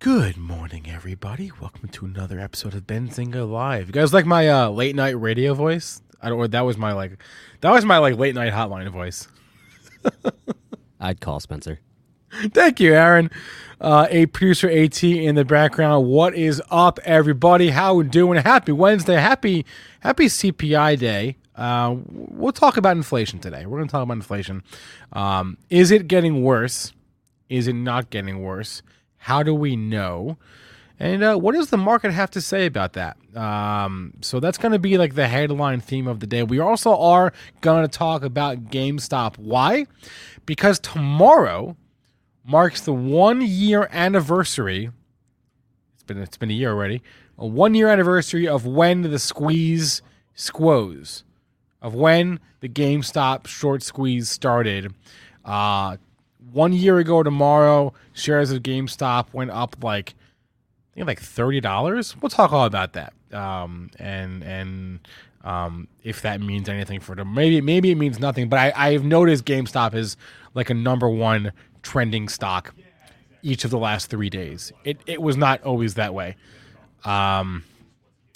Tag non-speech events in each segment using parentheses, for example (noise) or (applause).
Good morning, everybody. Welcome to another episode of Benzinga Live. You guys like my uh, late night radio voice? I don't. Or that was my like, that was my like late night hotline voice. (laughs) I'd call Spencer. Thank you, Aaron. Uh, a producer AT in the background. What is up, everybody? How we doing? Happy Wednesday. Happy Happy CPI day. Uh, we'll talk about inflation today. We're going to talk about inflation. Um, is it getting worse? Is it not getting worse? How do we know? And uh, what does the market have to say about that? Um, so that's going to be like the headline theme of the day. We also are going to talk about GameStop. Why? Because tomorrow marks the one year anniversary. It's been it's been a year already. A one year anniversary of when the squeeze squoze, of when the GameStop short squeeze started. Uh, one year ago tomorrow, shares of GameStop went up like I think like thirty dollars. We'll talk all about that. Um, and and um, if that means anything for them, maybe maybe it means nothing. But I, I've noticed GameStop is like a number one trending stock each of the last three days. It it was not always that way. Um,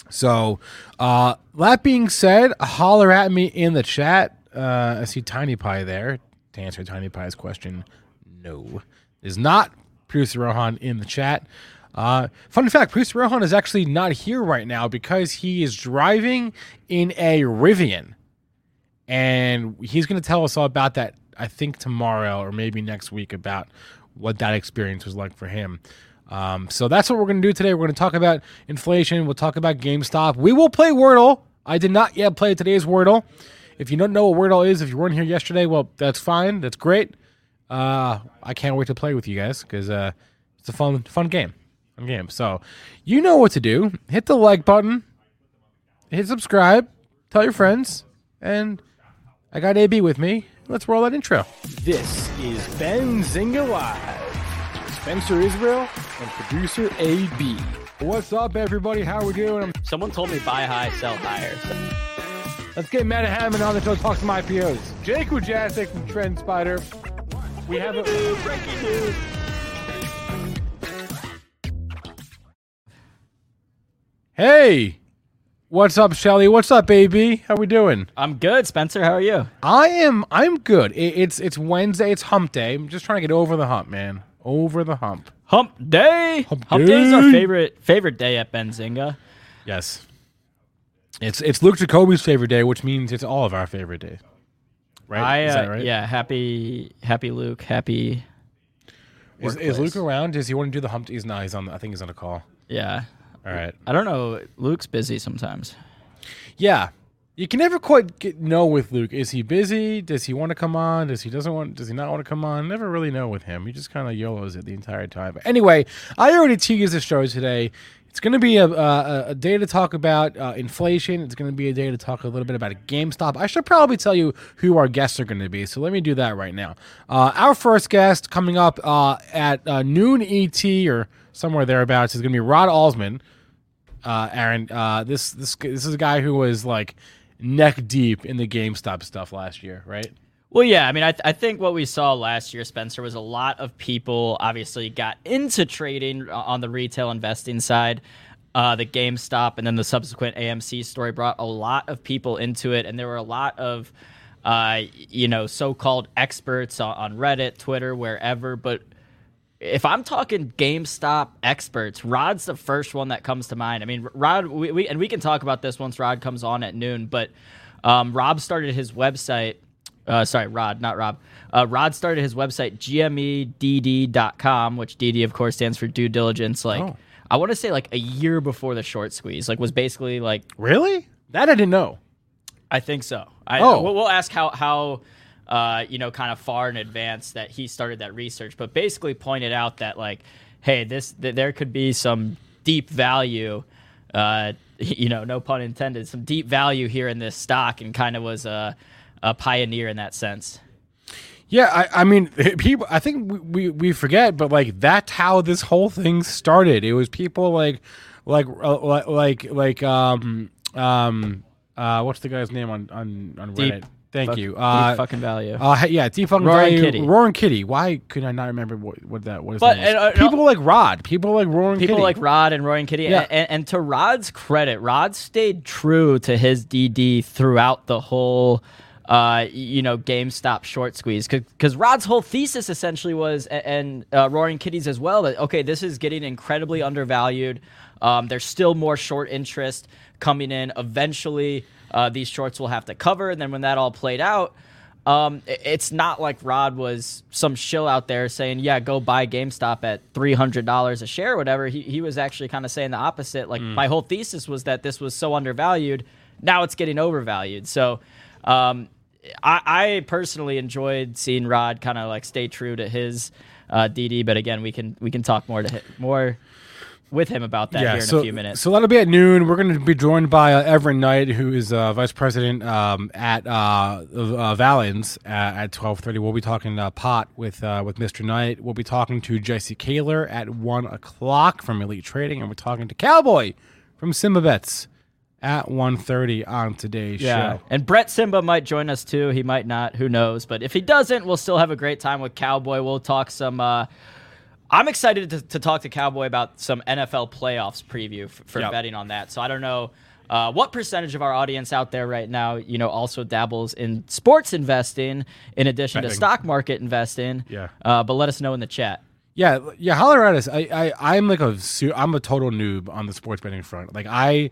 so uh, that being said, holler at me in the chat. Uh, I see Tiny Pie there to answer Tiny Pie's question. No, is not producer Rohan in the chat. Uh, fun fact: Producer Rohan is actually not here right now because he is driving in a Rivian, and he's going to tell us all about that. I think tomorrow or maybe next week about what that experience was like for him. Um, so that's what we're going to do today. We're going to talk about inflation. We'll talk about GameStop. We will play Wordle. I did not yet play today's Wordle. If you don't know what Wordle is, if you weren't here yesterday, well, that's fine. That's great. Uh, I can't wait to play with you guys because uh, it's a fun, fun game. Fun game. So you know what to do. Hit the like button. Hit subscribe. Tell your friends. And I got AB with me. Let's roll that intro. This is Benzinga Live. Spencer Israel and producer AB. What's up, everybody? How we doing? Someone told me buy high, sell higher. Let's get Matt Hammond on the show. Talk some IPOs. Jake Wujastyk from TrendSpider. We have a breaking news. hey. What's up, Shelly? What's up, baby? How we doing? I'm good, Spencer. How are you? I am. I'm good. It, it's it's Wednesday. It's Hump Day. I'm just trying to get over the hump, man. Over the hump. Hump day. Hump Hump, day is our favorite favorite day at Benzinga. Yes. It's it's Luke Jacoby's favorite day, which means it's all of our favorite days. Right? I is uh, that right? yeah, happy happy Luke, happy Is, is Luke around? Does he want to do the hump? He's not. He's on. I think he's on a call. yeah. All right. I don't know. Luke's busy sometimes. Yeah. You can never quite get, know with Luke. Is he busy? Does he want to come on? Does he doesn't want? Does he not want to come on? Never really know with him. He just kind of YOLOs it the entire time. But anyway, I already teased the show today. It's going to be a, a, a day to talk about uh, inflation. It's going to be a day to talk a little bit about GameStop. I should probably tell you who our guests are going to be. So let me do that right now. Uh, our first guest coming up uh, at uh, noon ET or somewhere thereabouts is going to be Rod Alzmann uh, Aaron. Uh, this this this is a guy who was like neck deep in the GameStop stuff last year, right? Well, yeah. I mean, I, th- I think what we saw last year, Spencer, was a lot of people obviously got into trading uh, on the retail investing side. Uh, the GameStop and then the subsequent AMC story brought a lot of people into it, and there were a lot of, uh, you know, so-called experts on, on Reddit, Twitter, wherever. But if I'm talking GameStop experts, Rod's the first one that comes to mind. I mean, Rod, we, we and we can talk about this once Rod comes on at noon. But um, Rob started his website. Uh, sorry, Rod, not Rob. Uh, Rod started his website gmedd.com, which DD of course stands for due diligence. Like Oh. I want to say like a year before the short squeeze. Like was basically like Really? That I didn't know. I think so. I, Oh. we'll, we'll ask how how uh, you know, kind of far in advance that he started that research, but basically pointed out that like, hey, this th- there could be some deep value. Uh, (laughs) you know, no pun intended, some deep value here in this stock, and kind of was a, a pioneer in that sense. Yeah, I, I mean, (laughs) people. I think we, we, we forget, but like that's how this whole thing started. It was people like, like, uh, like, like, like, um, um, uh, what's the guy's name on on on Deep Reddit? Thank Fuck- you. deep Uh, fucking value. uh, yeah, deep fucking Roaring value. Kitty. Roaring Kitty. Why could I not remember what, what that was? But, uh, uh, no- people like Rod. People like Roaring Kitty. People Kitty. like Rod and Roaring Kitty. Yeah. And, and, and to Rod's credit, Rod stayed true to his DD throughout the whole, uh, you know, GameStop short squeeze. Because Rod's whole thesis essentially was, and uh, Roaring Kitties as well, that, okay, this is getting incredibly undervalued. Um, there's still more short interest coming in. Eventually, uh, these shorts will have to cover. And then when that all played out, um, it's not like Rod was some shill out there saying, "Yeah, go buy GameStop at three hundred dollars a share, or whatever." He he was actually kind of saying the opposite. Like my whole thesis was that this was so undervalued. Now it's getting overvalued. So, um, I, I personally enjoyed seeing Rod kind of like stay true to his uh, DD. But again, we can we can talk more to hit, more with him about that here in so, a few minutes. So that'll be at noon. We're going to be joined by uh, Everett Knight, who is uh, vice president um, at uh, uh, Valens uh, at twelve thirty. We'll be talking uh, pot with uh, with Mr. Knight. We'll be talking to Jesse Kaylor at one o'clock from Elite Trading, and we're talking to Cowboy from Simba Bets at 1.30 on today's Yeah, show. and Brett Simba might join us too. He might not. Who knows? But if he doesn't, we'll still have a great time with Cowboy. We'll talk some. Uh, I'm excited to, to talk to Cowboy about some NFL playoffs preview f- for Yep. betting on that. So I don't know uh, what percentage of our audience out there right now, you know, also dabbles in sports investing in addition to stock market investing. Yeah. Uh, but let us know in the chat. Yeah, yeah, holler at us. I, I, I'm like a, I'm a total noob on the sports betting front. Like I,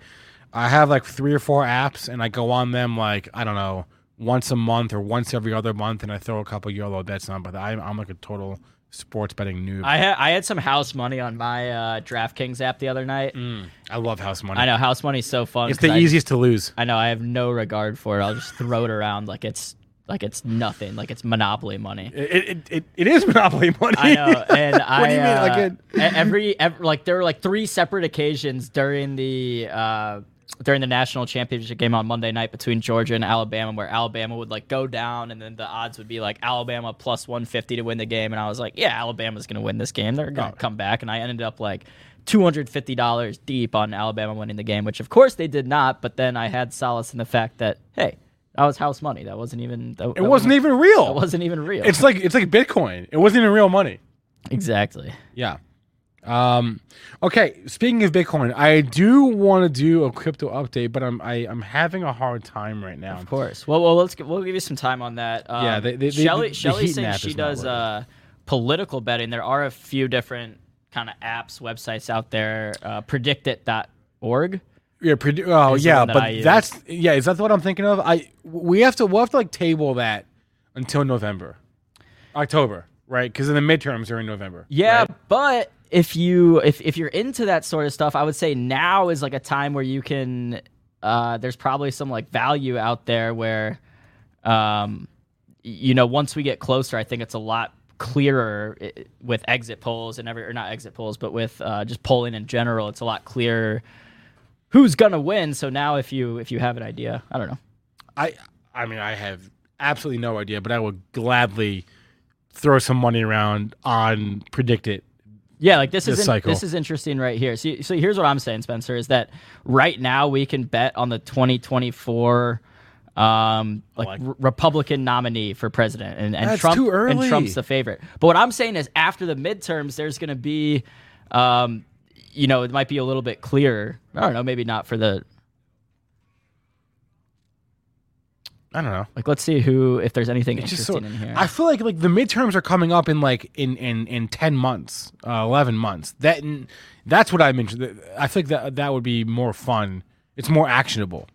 I have like three or four apps, and I go on them like I don't know once a month or once every other month, and I throw a couple YOLO bets on. But I'm, I'm like a total sports betting noob. I had I had some house money on my uh, DraftKings app the other night. I love house money. I know house money's so fun. It's the I- easiest to lose. I know I have no regard for it. I'll just throw it around like it's like it's nothing, like it's monopoly money. It, it, it, it is (laughs) monopoly money. I know, (laughs) and I what do you mean? uh, like it, e- every, every like there were like three separate occasions during the uh, during the national championship game on Monday night between Georgia and Alabama, where Alabama would like go down, and then the odds would be like Alabama plus one fifty to win the game, and I was like, yeah, Alabama's gonna win this game. They're gonna Oh. come back, and I ended up like. Two hundred fifty dollars deep on Alabama winning the game, which of course they did not. But then I had solace in the fact that hey, that was house money. That wasn't even. That, it wasn't even real. It wasn't even real. It's like it's like Bitcoin. It wasn't even real money. exactly. Yeah. Um, okay. Speaking of Bitcoin, I do want to do a crypto update, but I'm I, I'm having a hard time right now. Of course. Well, well, let's we'll give you some time on that. Um, Yeah, they- they- Shelly, the Shelly heat saying she does uh, political betting. There are a few different kind of apps, websites out there. Uh, predictit.org. Yeah. Produ- oh yeah, that but that's yeah. Is that what I'm thinking of? I we have to we'll have to like table that until November, October, right? Because in the midterms are in November. Yeah, right? but if you if if you're into that sort of stuff, I would say now is like a time where you can. Uh, there's probably some like value out there where, um, you know, once we get closer, I think it's a lot clearer with exit polls and every or not exit polls, but with uh, just polling in general. It's a lot clearer who's gonna win. So now, if you if you have an idea, I don't know. I I mean I have absolutely no idea, but I would gladly throw some money around on predict it. Yeah, like this This is in, this is interesting right here. So, so here's what I'm saying, Spencer, is that right now we can bet on the 2024 um like, like- Republican nominee for president, and, and That's Trump and. Trump's the favorite. But what I'm saying is after the midterms, there's going to be, um, you know, it might be a little bit clearer. I don't know, maybe not for the I don't know. like. Let's see who if there's anything It's interesting in here. I feel like like the midterms are coming up in like in in in ten months, uh, eleven months. That that's what I'm interested. I think that that would be more fun. It's more actionable,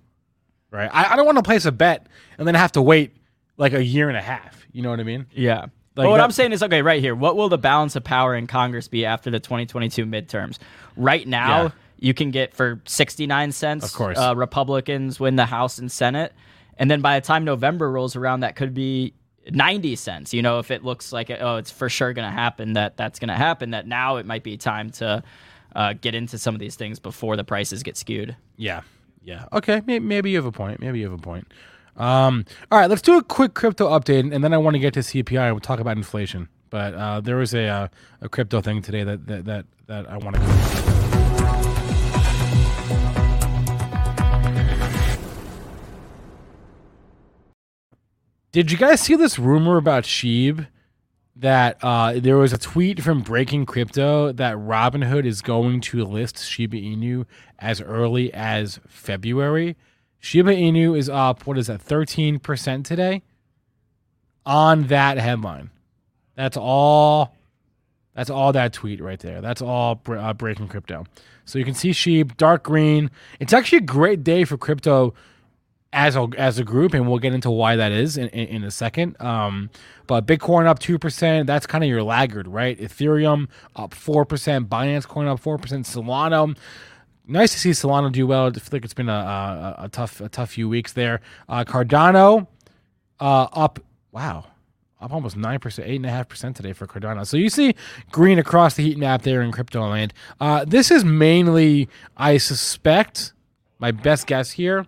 right? I, I don't want to place a bet and then have to wait like a year and a half. You know what I mean? Yeah. Like but what that- I'm saying is, okay, right here. What will the balance of power in Congress be after the 2022 midterms? Right now, Yeah. you can get for 69 cents. Of course. uh, Republicans win the House and Senate, and then by the time November rolls around, that could be 90 cents. You know, if it looks like oh, it's for sure going to happen, that that's going to happen. That now it might be time to uh, get into some of these things before the prices get skewed. Yeah, yeah. Okay, maybe, you have a point. Maybe you have a point. Um, all right, let's do a quick crypto update, and then I want to get to CPI and we'll talk about inflation. But uh, there was a uh, a crypto thing today that that that, that I want to. Did you guys see this rumor about Sheeb? That uh, there was a tweet from Breaking Crypto that Robinhood is going to list Shiba Inu as early as February. Shiba Inu is up, what is that, 13% today on that headline. That's all. That's all that tweet right there. That's all uh, breaking crypto. So you can see Sheep, dark green. It's actually a great day for crypto as a as a group, and we'll get into why that is in, in, in a second. Um, but Bitcoin up two percent. That's kind of your laggard, right? Ethereum up four percent. Binance Coin up four percent. Solana. Nice to see Solana do well. I feel like it's been a, a, a tough a tough few weeks there. Uh, Cardano uh, up. Wow, up almost 9%, 8.5% today for Cardano. So you see green across the heat map there in crypto land. Uh, this is mainly, I suspect, my best guess here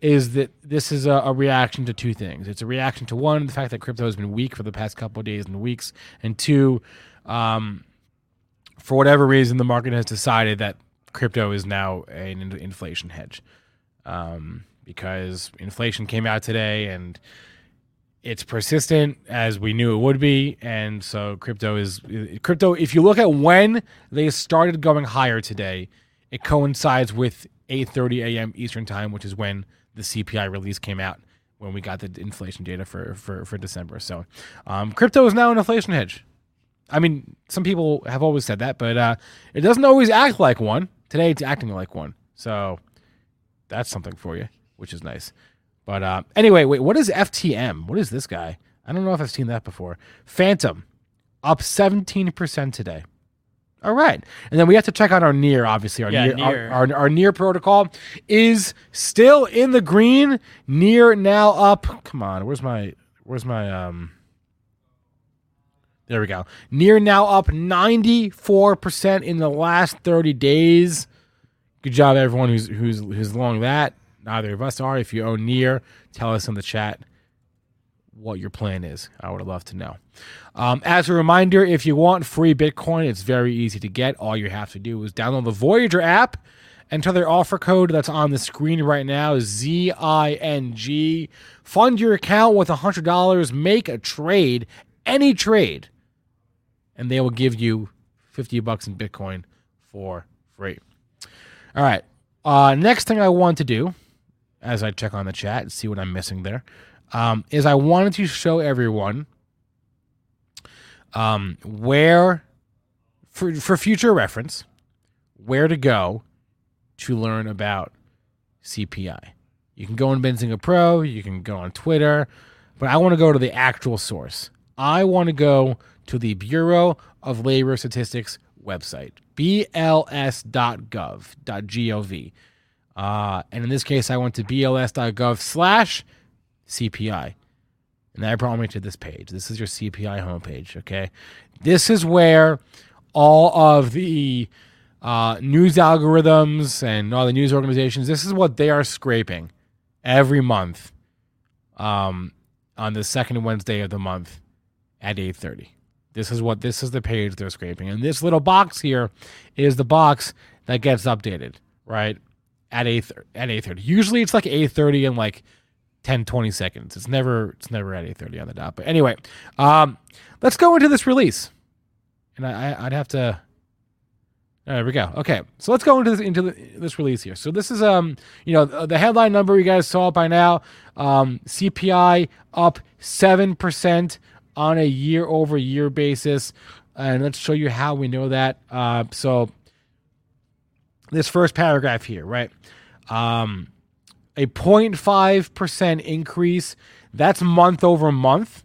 is that this is a, a, reaction to two things. It's a reaction to one, the fact that crypto has been weak for the past couple of days and weeks, and two, um, for whatever reason, the market has decided that crypto is now an inflation hedge um, because inflation came out today and it's persistent as we knew it would be and so crypto is crypto if you look at when they started going higher today it coincides with 8:30 a.m. Eastern time which is when the CPI release came out when we got the inflation data for for, for December so um, crypto is now an inflation hedge I mean some people have always said that but uh, it doesn't always act like one today it's acting like one so that's something for you which is nice but uh, anyway, wait, what is FTM? What is this guy? I don't know if I've seen that before. Fantom, up 17% today. All right. And then we have to check out our near, obviously. Our yeah, near, near. Our, our, our, near protocol is still in the green. Near now up. Come on. Where's my where's my um there we go. Near now up 94% in the last 30 days. Good job everyone who's who's who's long that neither of us are. If you own Near, tell us in the chat what your plan is. I would love to know. Um, as a reminder, if you want free Bitcoin, it's very easy to get. All you have to do is download the Voyager app. Enter their offer code that's on the screen right now, Z I N G. Fund your account with $100. Make a trade, any trade, and they will give you 50 bucks in Bitcoin for free. All right. Uh, next thing I want to do as I check on the chat and see what I'm missing there, um, is I wanted to show everyone um, where, for, for future reference, where to go to learn about CPI. You can go on Benzinga Pro, you can go on Twitter, but I want to go to the actual source. I want to go to the Bureau of Labor Statistics website, bls.gov.gov. Uh, and in this case, I went to bls.gov slash CPI. And that brought me to this page. This is your CPI homepage, okay? This is where all of the uh, news algorithms and all the news organizations, this is what they are scraping every month um, on the second Wednesday of the month at 8.30. This is what this is the page they're scraping. And this little box here is the box that gets updated, right? at eight at eight thirty. Usually it's like eight thirty and like 10, 20 seconds. It's never it's never at eight thirty on the dot. But anyway, um, let's go into this release, and I, would have to. There we go. Okay, so let's go into this into the, this release here. So this is um you know the, the headline number you guys saw by now. Um, CPI up seven percent on a year over year basis, and let's show you how we know that. Uh, so this first paragraph here, right? Um, a 0.5% increase. That's month over month,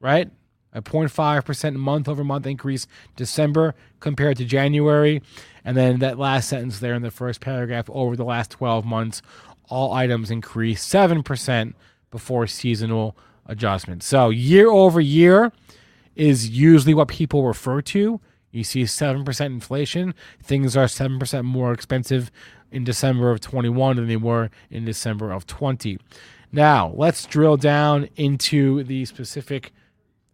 right? A 0.5% month over month increase December compared to January. And then that last sentence there in the first paragraph over the last 12 months, all items increased 7% before seasonal adjustment. So year over year is usually what people refer to. You see 7% inflation. Things are 7% more expensive in December of 21 than they were in December of 20. Now, let's drill down into the specific,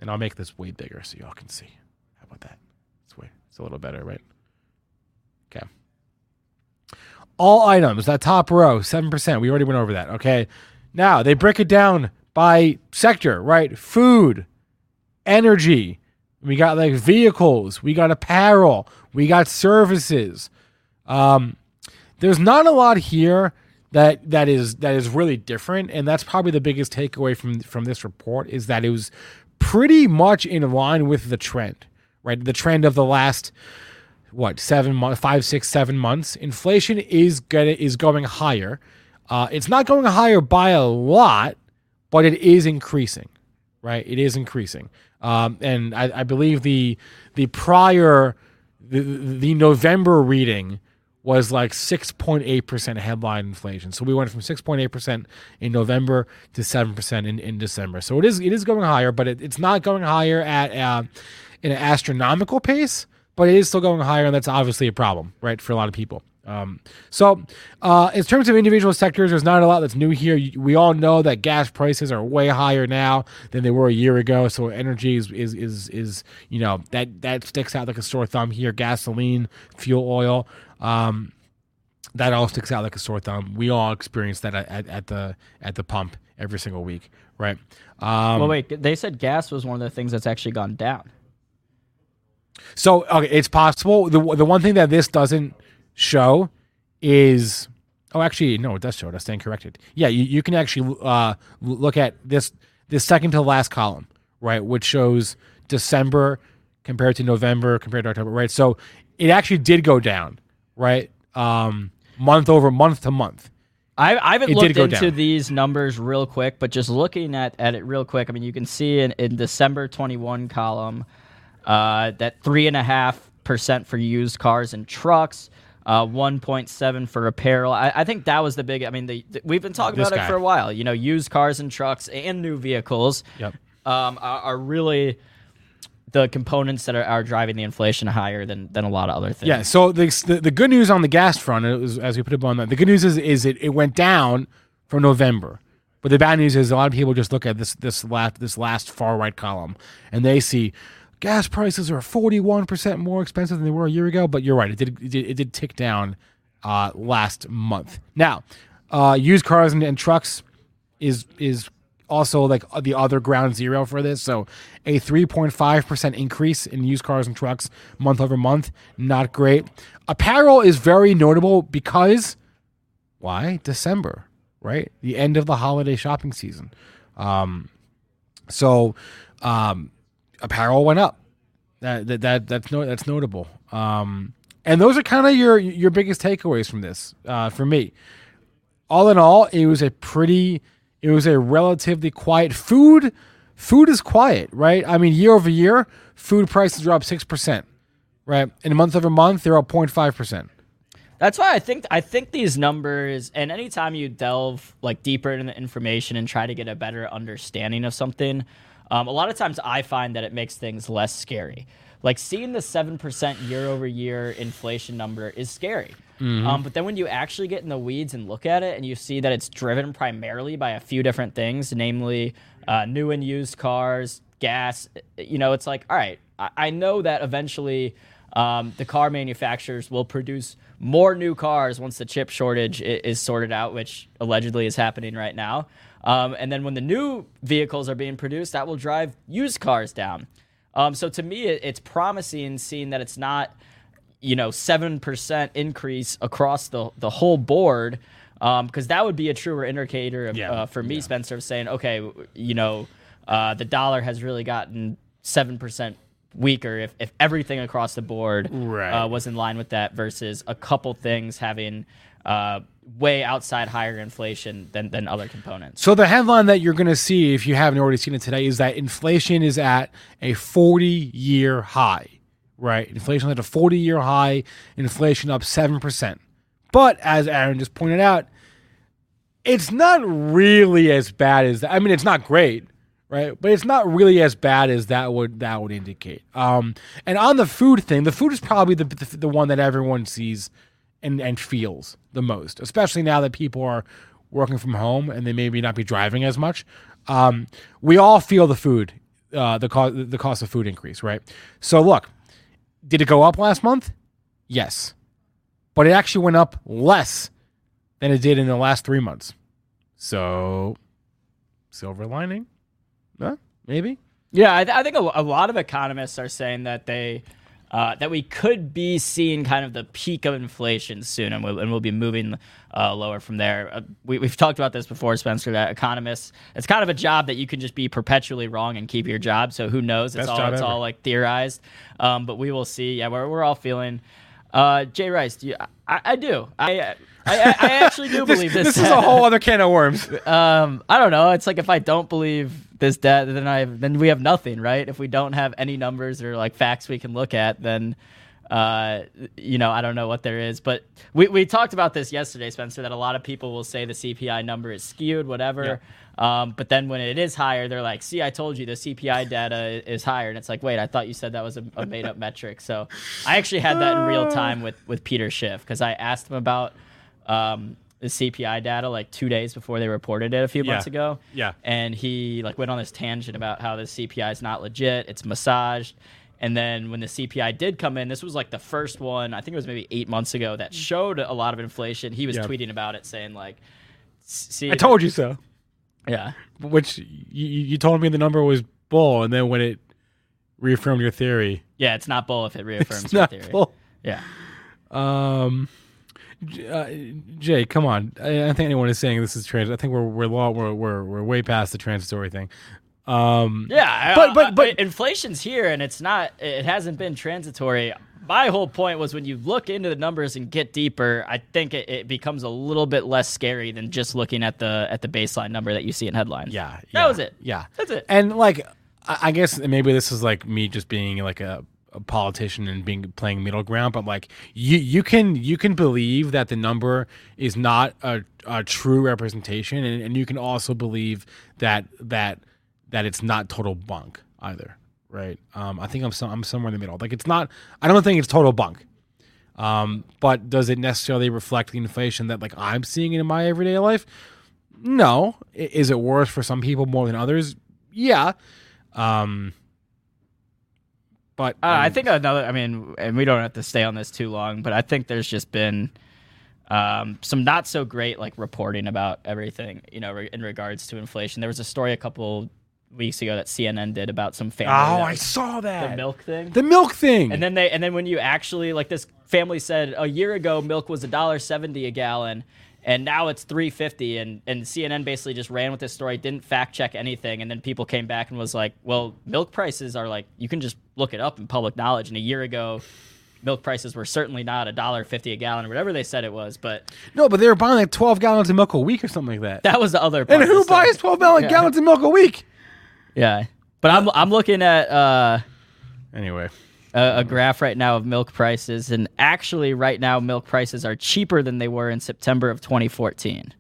and I'll make this way bigger so y'all can see. How about that? It's way, it's a little better, right? Okay. All items, that top row, 7%. We already went over that. Okay. Now, they break it down by sector, right? Food, energy, we got like vehicles, we got apparel, we got services. Um, there's not a lot here that that is that is really different, and that's probably the biggest takeaway from from this report is that it was pretty much in line with the trend, right? The trend of the last what seven months, five, six, seven months. Inflation is gonna is going higher. Uh, it's not going higher by a lot, but it is increasing, right? It is increasing. Um, and I, I, believe the the prior the, the November reading was like 6.8% headline inflation. So we went from 6.8% in November to 7% in, in December. So it is it is going higher, but it, it's not going higher at uh, an astronomical pace, but it is still going higher, and that's obviously a problem, right, for a lot of people. Um, so, uh, in terms of individual sectors, there's not a lot that's new here. We all know that gas prices are way higher now than they were a year ago. So, energy is is is, is you know that that sticks out like a sore thumb here. Gasoline, fuel oil, um, that all sticks out like a sore thumb. We all experience that at, at the at the pump every single week, right? Um, well, wait, they said gas was one of the things that's actually gone down. So, okay, it's possible. the The one thing that this doesn't show is oh actually no it does show it. I stand corrected. Yeah, you, you can actually uh, look at this this second to last column right, which shows December compared to November compared to October right. So it actually did go down right, um, month over month to month. I, I haven't it looked into down. these numbers real quick, but just looking at, at it real quick, I mean, you can see in, in December 21 column uh, that three and a half percent for used cars and trucks, uh, 1.7 for apparel. I, I, think that was the big. I mean, the, the, we've been talking this about guy. it for a while. You know, used cars and trucks and new vehicles yep. um, are, are, really the components that are, are, driving the inflation higher than, than a lot of other things. Yeah. So the, the, the good news on the gas front, was, as we put it on that, the good news is is it, it went down from November. But the bad news is a lot of people just look at this this last this last far right column and they see gas prices are 41% more expensive than they were a year ago, but you're right. It did, it did, it did tick down uh, last month. Now, uh, used cars and, and, trucks is is also like the other ground zero for this. So a 3.5% increase in used cars and trucks month over month. Not great. Apparel is very notable because why? December, right? The end of the holiday shopping season. Um, so um, apparel went up. That that, that that's no that's notable. Um, and those are kind of your your biggest takeaways from this uh, for me. All in all, it was a pretty, it was a relatively quiet food. Food is quiet, right? I mean, year over year, food prices up six percent, right? And month over month, they're up 05 percent. That's why I think I think these numbers and anytime you delve like deeper into the information and try to get a better understanding of something, um, a lot of times I find that it makes things less scary. Like seeing the 7% year over year inflation number is scary. Mm-hmm. Um, but then when you actually get in the weeds and look at it and you see that it's driven primarily by a few different things, namely uh, new and used cars, gas, you know, it's like, all right, I, I know that eventually um, the car manufacturers will produce more new cars once the chip shortage is, is sorted out, which allegedly is happening right now. Um, and then when the new vehicles are being produced, that will drive used cars down. Um, so to me, it, it's promising seeing that it's not, you know, 7% increase across the, the whole board. Because um, that would be a truer indicator of, yeah. uh, for me, yeah. Spencer, of saying, okay, you know, uh, the dollar has really gotten 7% weaker if, if everything across the board right. uh, was in line with that versus a couple things having uh, way outside higher inflation than, than other components. So the headline that you're going to see if you haven't already seen it today is that inflation is at a 40 year high, right? Inflation at a 40 year high, inflation up 7%. But as Aaron just pointed out, it's not really as bad as that. I mean, it's not great, right? But it's not really as bad as that would that would indicate. Um, and on the food thing, the food is probably the the, the one that everyone sees and and feels the most, especially now that people are working from home and they maybe not be driving as much. Um, we all feel the food, uh, the cost the cost of food increase, right? So look, did it go up last month? Yes, but it actually went up less than it did in the last three months. So, silver lining, huh? Maybe. Yeah, I, th- I think a, a lot of economists are saying that they uh, that we could be seeing kind of the peak of inflation soon, and we'll, and we'll be moving uh, lower from there. Uh, we, have talked about this before, Spencer. That economists, it's kind of a job that you can just be perpetually wrong and keep your job. So who knows? It's Best all it's ever. all like theorized. Um, but we will see. Yeah, we're we're all feeling. Uh, Jay Rice, do you, I, I do. I, I I I actually do (laughs) believe this. This is a whole other can of worms. um, I don't know. It's like if I don't believe this data, then I then we have nothing, right? If we don't have any numbers or like facts we can look at, then uh, you know, I don't know what there is. But we we talked about this yesterday, Spencer. That a lot of people will say the CPI number is skewed, whatever. Um, but then when it is higher, they're like, "See, I told you the CPI data is higher," and it's like, "Wait, I thought you said that was a, a made up metric." So I actually had that in real (sighs) time with with Peter Schiff because I asked him about. Um, the CPI data like two days before they reported it a few Yeah. months ago. Yeah. And he like went on this tangent about how the CPI is not legit, it's massaged. And then when the CPI did come in, this was like the first one, I think it was maybe eight months ago, that showed a lot of inflation. He was Yeah. tweeting about it saying like see I told you so. Yeah. Which you, you told me the number was bull, and then when it reaffirmed your theory, Yeah, it's not bull if it reaffirms it's your theory. bull. Yeah. Um, uh, Jay, come on. I, I don't think anyone is saying this is trans. I think we're we're law, we're, we're we're way past the transitory thing. Um, Yeah, But- but but- inflation's here, and it's not. It hasn't been transitory. My whole point was when you look into the numbers and get deeper, I think it, it becomes a little bit less scary than just looking at the at the baseline number that you see in headlines. yeah, that was it. Yeah, That's it. And like, I, I guess maybe this is like me just being like a, a politician and being playing middle ground, but like you you can you can believe that the number is not a, a true representation, and, and you can also believe that that that it's not total bunk either, right? Um, I think I'm some, I'm somewhere in the middle. Like it's not. I don't think it's total bunk. Um, but does it necessarily reflect the inflation that like I'm seeing in my everyday life? No. Is it worse for some people more than others? Yeah. Um, but Uh, I think another. I mean, and we don't have to stay on this too long, but I think there's just been um, some not so great like reporting about everything. You know, re- in regards to inflation. There was a story a couple weeks ago that CNN did about some family. Oh, I saw that. the milk thing. The milk thing. And then they and then when you actually like this family said a year ago milk was a dollar seventy a gallon, and now it's three fifty. And and CNN basically just ran with this story, didn't fact check anything, and then people came back and was like, well, milk prices are like you can just look it up in public knowledge. And a year ago. Milk prices were certainly not a dollar fifty a gallon or whatever they said it was, but no, but they were buying like 12 gallons of milk a week or something like that. that was the other. Part and of the who story. buys 12 gallon- Yeah. gallons of milk a week? Yeah, but I'm I'm looking at uh, Anyway, a, a graph right now of milk prices, and actually, right now, milk prices are cheaper than they were in September of 2014.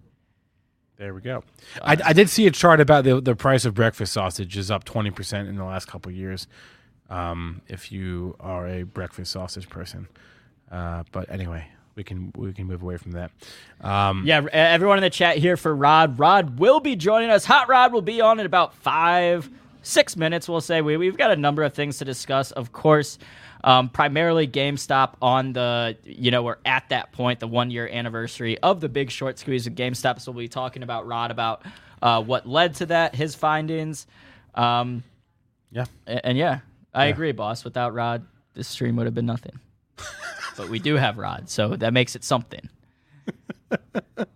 there we go. I, I did see a chart about the the price of breakfast sausage is up 20% in the last couple years. Um, if you are a breakfast sausage person. Uh, but anyway, we can we can move away from that. Um, Yeah, everyone in the chat here for Rod. Rod will be joining us. Hot Rod will be on in about five, six minutes. We'll say we we've got a number of things to discuss. Of course, um, primarily GameStop on the you know we're at that point, the one year anniversary of the Big Short squeeze of GameStop. So we'll be talking about Rod about uh, what led to that, his findings. Um, yeah. a- and, yeah, I agree, boss. Without Rod, this stream would have been nothing. (laughs) but we do have Rod, so that makes it something. (laughs)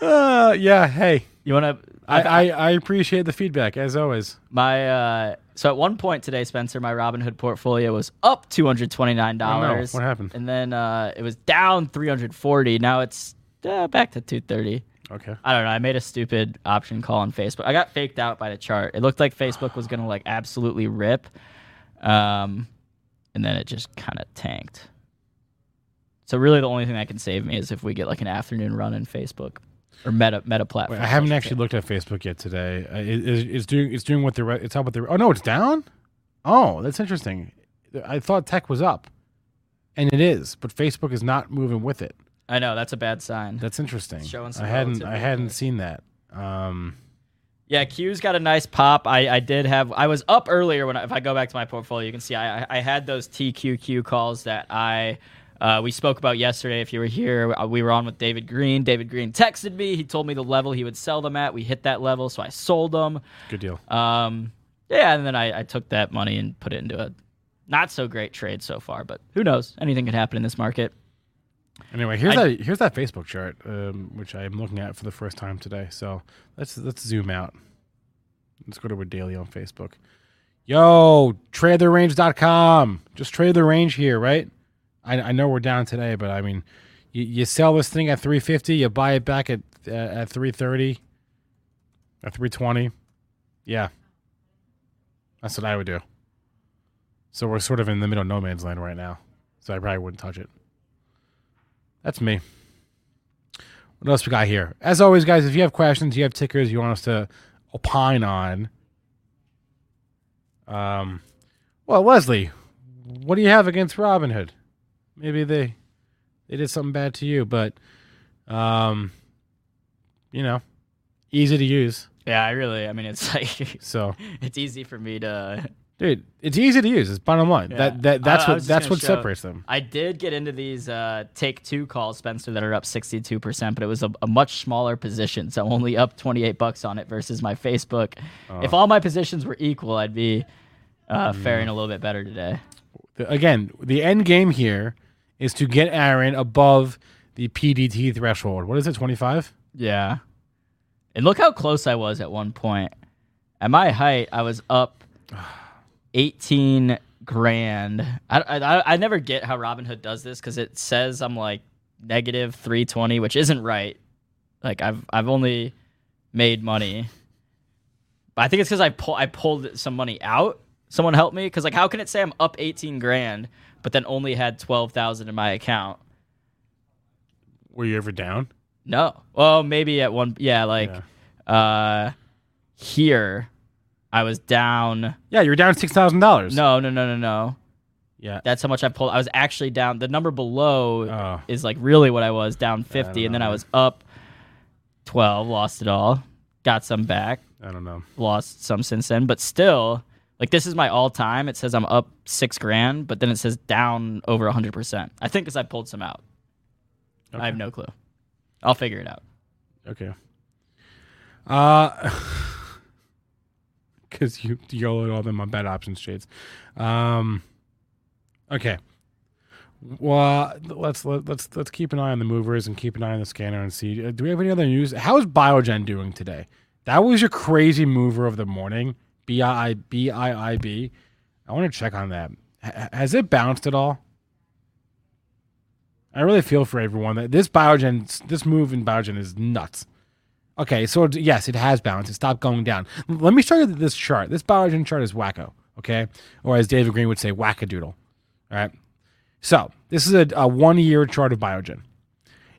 Uh, yeah. Hey, You want to? I, I, I appreciate the feedback as always. My uh, so at one point today, Spencer, my Robinhood portfolio was up two hundred twenty nine dollars. What happened? And then uh, it was down three hundred forty. Now it's uh, back to two thirty. Okay. I don't know. I made a stupid option call on Facebook. I got faked out by the chart. It looked like Facebook was gonna like absolutely rip, um, and then it just kind of tanked. So really, the only thing that can save me is if we get like an afternoon run in Facebook. Or Meta Meta platform. Wait, I haven't actually looked at Facebook yet today. Uh, it, it's, it's doing it's doing what the re- it's up with the. Oh no, it's down. Oh, that's interesting. I thought tech was up, and it is, but Facebook is not moving with it. I know that's a bad sign. That's interesting. Showing some I hadn't I hadn't seen that. Um, Yeah, Q's got a nice pop. I, I did have I was up earlier when I, if I go back to my portfolio, you can see I I- I had those TQQ calls that I uh, we spoke about yesterday. If you were here, uh, we were on with David Green. David Green texted me. He told me the level he would sell them at. We hit that level, so I sold them. good deal. Um, yeah, and then I, I took that money and put it into a not so great trade so far. But who knows? Anything could happen in this market. Anyway, here's I- that here's that Facebook chart, um, which I am looking at for the first time today. So let's let's zoom out. Let's go to a daily on Facebook. Yo, tradetherange.com. Just trade the range here, right? I, I know we're down today, but I mean, you, you sell this thing at 350, you buy it back at uh, at 330, at 320. Yeah, that's what I would do. So we're sort of in the middle of no man's land right now. So I probably wouldn't touch it. That's me. What else we got here? As always, guys, if you have questions, you have tickers you want us to opine on. Um, well, Leslie, what do you have against Robinhood? Maybe they they did something bad to you, but um, you know, easy to use. Yeah, I really. I mean, it's (laughs) like So, it's easy for me to dude, it's easy to use. It's bottom line. Yeah. That that that's I- what that's what show- separates them. I did get into these uh, take two calls, Spencer, that are up 62%, but it was a, a much smaller position. So only up 28 bucks on it versus my Facebook. If all my positions were equal, I'd be uh, faring a little bit better today. The- again, the end game here is to get Aaron above the PDT threshold. What is it? Twenty five. Yeah. And look how close I was at one point. At my height, I was up (sighs) 18 grand. I, I, I never get how Robinhood does this because it says I'm like negative 320, which isn't right. Like I've I've only made money. But I think it's because I pull I pulled some money out. Someone helped me because like how can it say I'm up 18 grand but then only had 12,000 in my account? Were you ever down? No. Well, maybe at one. Yeah, like uh, here, I was down. Yeah, you were down six thousand dollars. No, no, no, no, no. Yeah. That's how much I pulled. I was actually down. The number below Oh. is like really what I was down fifty, and then I was up twelve. Lost it all. Got some back. I don't know. Lost some since then, but still. Like this is my all time. It says I'm up six grand, but then it says down over hundred percent. I think because I pulled some out. I have no clue. I'll figure it out. Okay. Uh, (laughs) because you YOLO'd all them on bad options shades. Um, okay. Well, let's let, let's let's keep an eye on the movers and keep an eye on the scanner and see. uh, Do we have any other news? How is Biogen doing today? That was your crazy mover of the morning. B I I B I I B. I want to check on that. H- has it bounced at all? I really feel for everyone that this Biogen, this move in Biogen is nuts. Okay, so yes, it has bounced. It stopped going down. Let me show you this chart. This Biogen chart is wacko, okay? Or as David Green would say, wackadoodle. All right. So this is a, a one year chart of Biogen.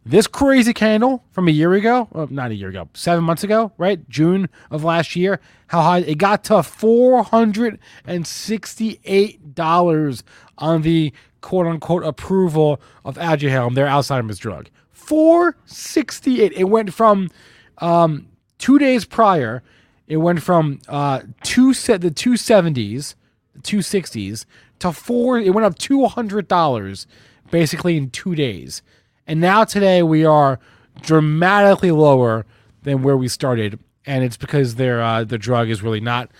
This crazy candle from a year ago, well, not a year ago, seven months ago, right? June of last year. How high? It got to four hundred and sixty-eight dollars on the quote unquote approval of Aduhelm, their Alzheimer's drug. Four sixty-eight. It went from um, two days prior. It went from uh, two set the two seventies, the two sixties to four. It went up two hundred dollars basically in two days. And now today we are dramatically lower than where we started, and it's because their uh, the drug is really not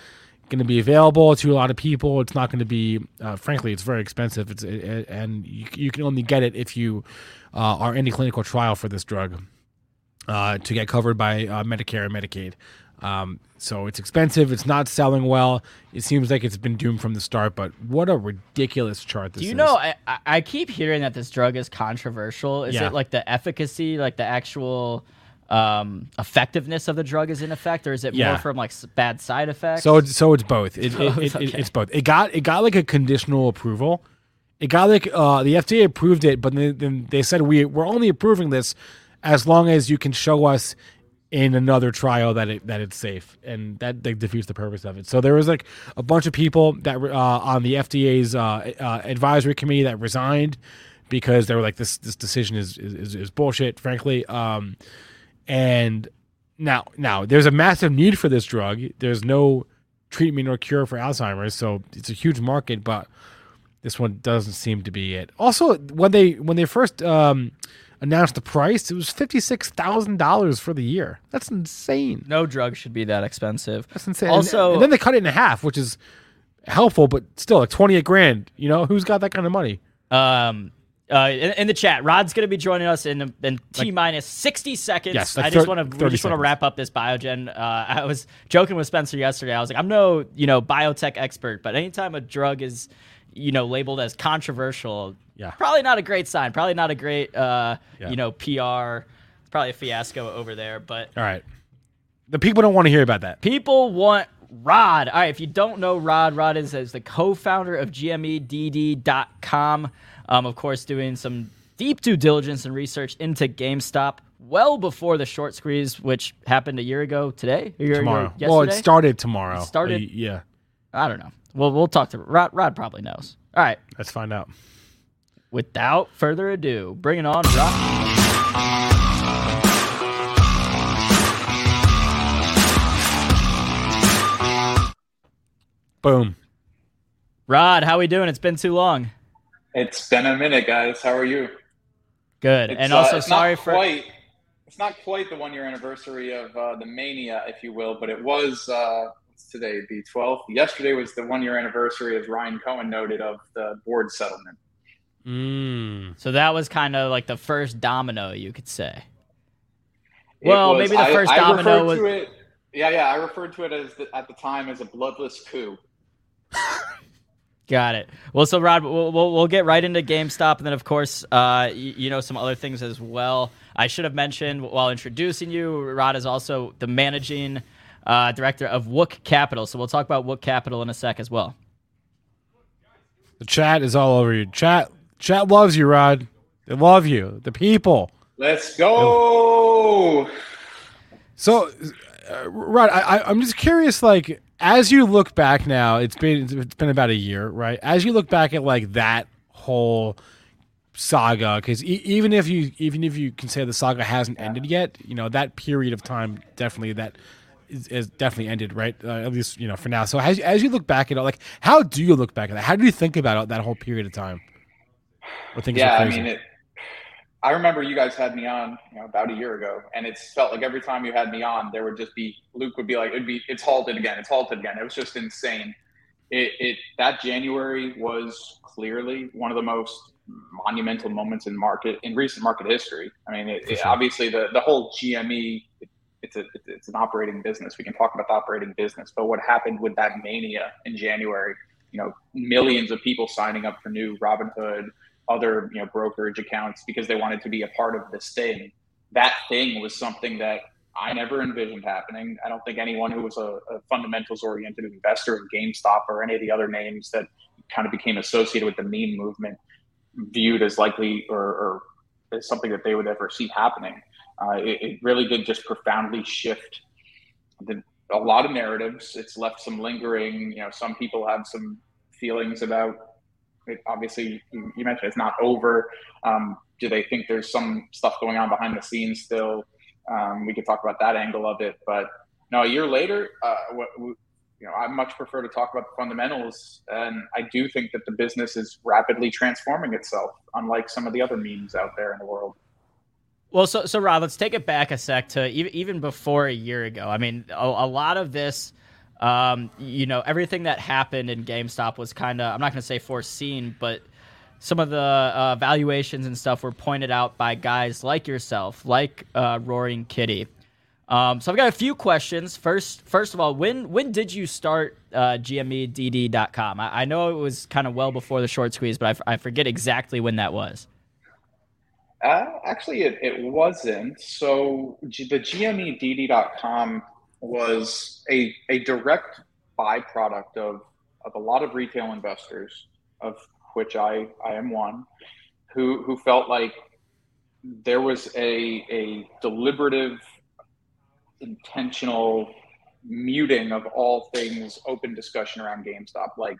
going to be available to a lot of people. It's not going to be, uh, frankly, it's very expensive. It's it, and you, you can only get it if you uh, are in a clinical trial for this drug uh, to get covered by uh, Medicare and Medicaid. Um, so it's expensive. It's not selling well. It seems like it's been doomed from the start. But what a ridiculous chart this Do you is. know? I, I- keep hearing that this drug is controversial. Is Yeah. it like the efficacy, like the actual um, effectiveness of the drug is in effect, or is it Yeah. more from like bad side effects? So it's, so it's both. It, it, (laughs) it, it- okay. it's both. It got it got like a conditional approval. It got like uh, the FDA approved it, but then, then they said we we're only approving this as long as you can show us in another trial that it that it's safe, and that, that defeats the purpose of it. So there was like a bunch of people that uh, on the FDA's uh, uh, advisory committee that resigned because they were like this this decision is is, is bullshit, frankly. Um, and now now there's a massive need for this drug. There's no treatment or cure for Alzheimer's, so it's a huge market, but this one doesn't seem to be it. Also, when they when they first um, announced the price, it was fifty six thousand dollars for the year. That's insane. No drug should be that expensive. That's insane. Also, and, and then they cut it in half, which is helpful, but still like twenty eight grand. You know, who's got that kind of money? Um, uh, in, in, the chat, Rod's going to be joining us in in t minus sixty seconds. Yes, like I just want to just want to wrap up this Biogen. Uh, I was joking with Spencer yesterday. I was like, I'm no you know biotech expert, but anytime a drug is you know labeled as controversial, yeah, probably not a great sign. Probably not a great uh, Yeah. you know PR. It's probably a fiasco over there, but All right, the people don't want to hear about that. People want Rod. All right, if you don't know Rod, Rod is, is the co-founder of GMEDD.com. Um, of course, doing some deep due diligence and research into GameStop well before the short squeeze, which happened a year ago today. A year ago Tomorrow. yesterday? Well, it started tomorrow. It started- Uh, yeah, I don't know. Well, we'll talk to Rod. Rod probably knows. All right. let's find out. Without further ado, bring it on, Rod. Boom. Rod, how we doing? It's been too long. It's been a minute, guys. How are you? Good. It's, and uh, also, it's sorry not for. quite. It's not quite the one year anniversary of uh, the mania, if you will, but it was. Uh, what's today? The twelfth. Yesterday was the one year anniversary, as Ryan Cohen noted, of the board settlement. Mm. So that was kind of like the first domino, you could say. It Well, was- maybe the first I domino referred was- To it, yeah, yeah. I referred to it as the, at the time as a bloodless coup. (laughs) Got it. Well, so Rod, we'll, we'll, we'll get right into GameStop, and then of course, uh, you, you know, some other things as well. I should have mentioned while introducing you, Rod is also the managing uh, director of Wook Capital. So we'll talk about Wook Capital in a sec as well. The chat is all over you. Chat, chat loves you, Rod. They love you. The people. Let's go. So, uh, Rod, I, I, I'm just curious. Like, as you look back now, it's been it's been about a year, right? As you look back at like that whole saga, because e- even if you even if you can say the saga hasn't ended yet, you know that period of time definitely that is, is definitely ended, right? Uh, at least you know for now. So as as you look back at it, like, how do you look back at that? How do you think about it, that whole period of time? Yeah, I mean, it, I remember you guys had me on, you know, about a year ago, and it felt like every time you had me on, there would just be Luke would be like, "It'd be, it's halted again, it's halted again." It was just insane. It, it that January was clearly one of the most monumental moments in market in recent market history. I mean, it- sure. obviously the the whole GME. It, it's a it's an operating business. We can talk about the operating business, but what happened with that mania in January? You know, millions of people signing up for new Robinhood, other you know brokerage accounts because they wanted to be a part of this thing. That thing was something that I never envisioned happening. I don't think anyone who was a, a fundamentals oriented investor in GameStop or any of the other names that kind of became associated with the meme movement viewed as likely or, or as something that they would ever see happening. Uh, it, it really did just profoundly shift the, a lot of narratives. It's left some lingering. You know, some people have some feelings about it. Obviously, you mentioned it's not over. Um, do they think there's some stuff going on behind the scenes still? Um, we could talk about that angle of it. But no, a year later, uh, what, you know, I much prefer to talk about the fundamentals, and I do think that the business is rapidly transforming itself, unlike some of the other memes out there in the world. Well, so so Rob, let's take it back a sec to even even before a year ago. I mean, a, a lot of this, um, you know, everything that happened in GameStop was kind of I'm not going to say foreseen, but some of the uh, valuations and stuff were pointed out by guys like yourself, like uh, Roaring Kitty. Um, so I've got a few questions. First, first of all, when when did you start uh, GMEDD.com? I, I know it was kind of well before the short squeeze, but I, f- I forget exactly when that was. Uh, actually, it, it wasn't. So the GMEDD.com was a, a direct byproduct of, of a lot of retail investors, of which I, I am one, who, who felt like there was a a deliberative, intentional muting of all things open discussion around GameStop. Like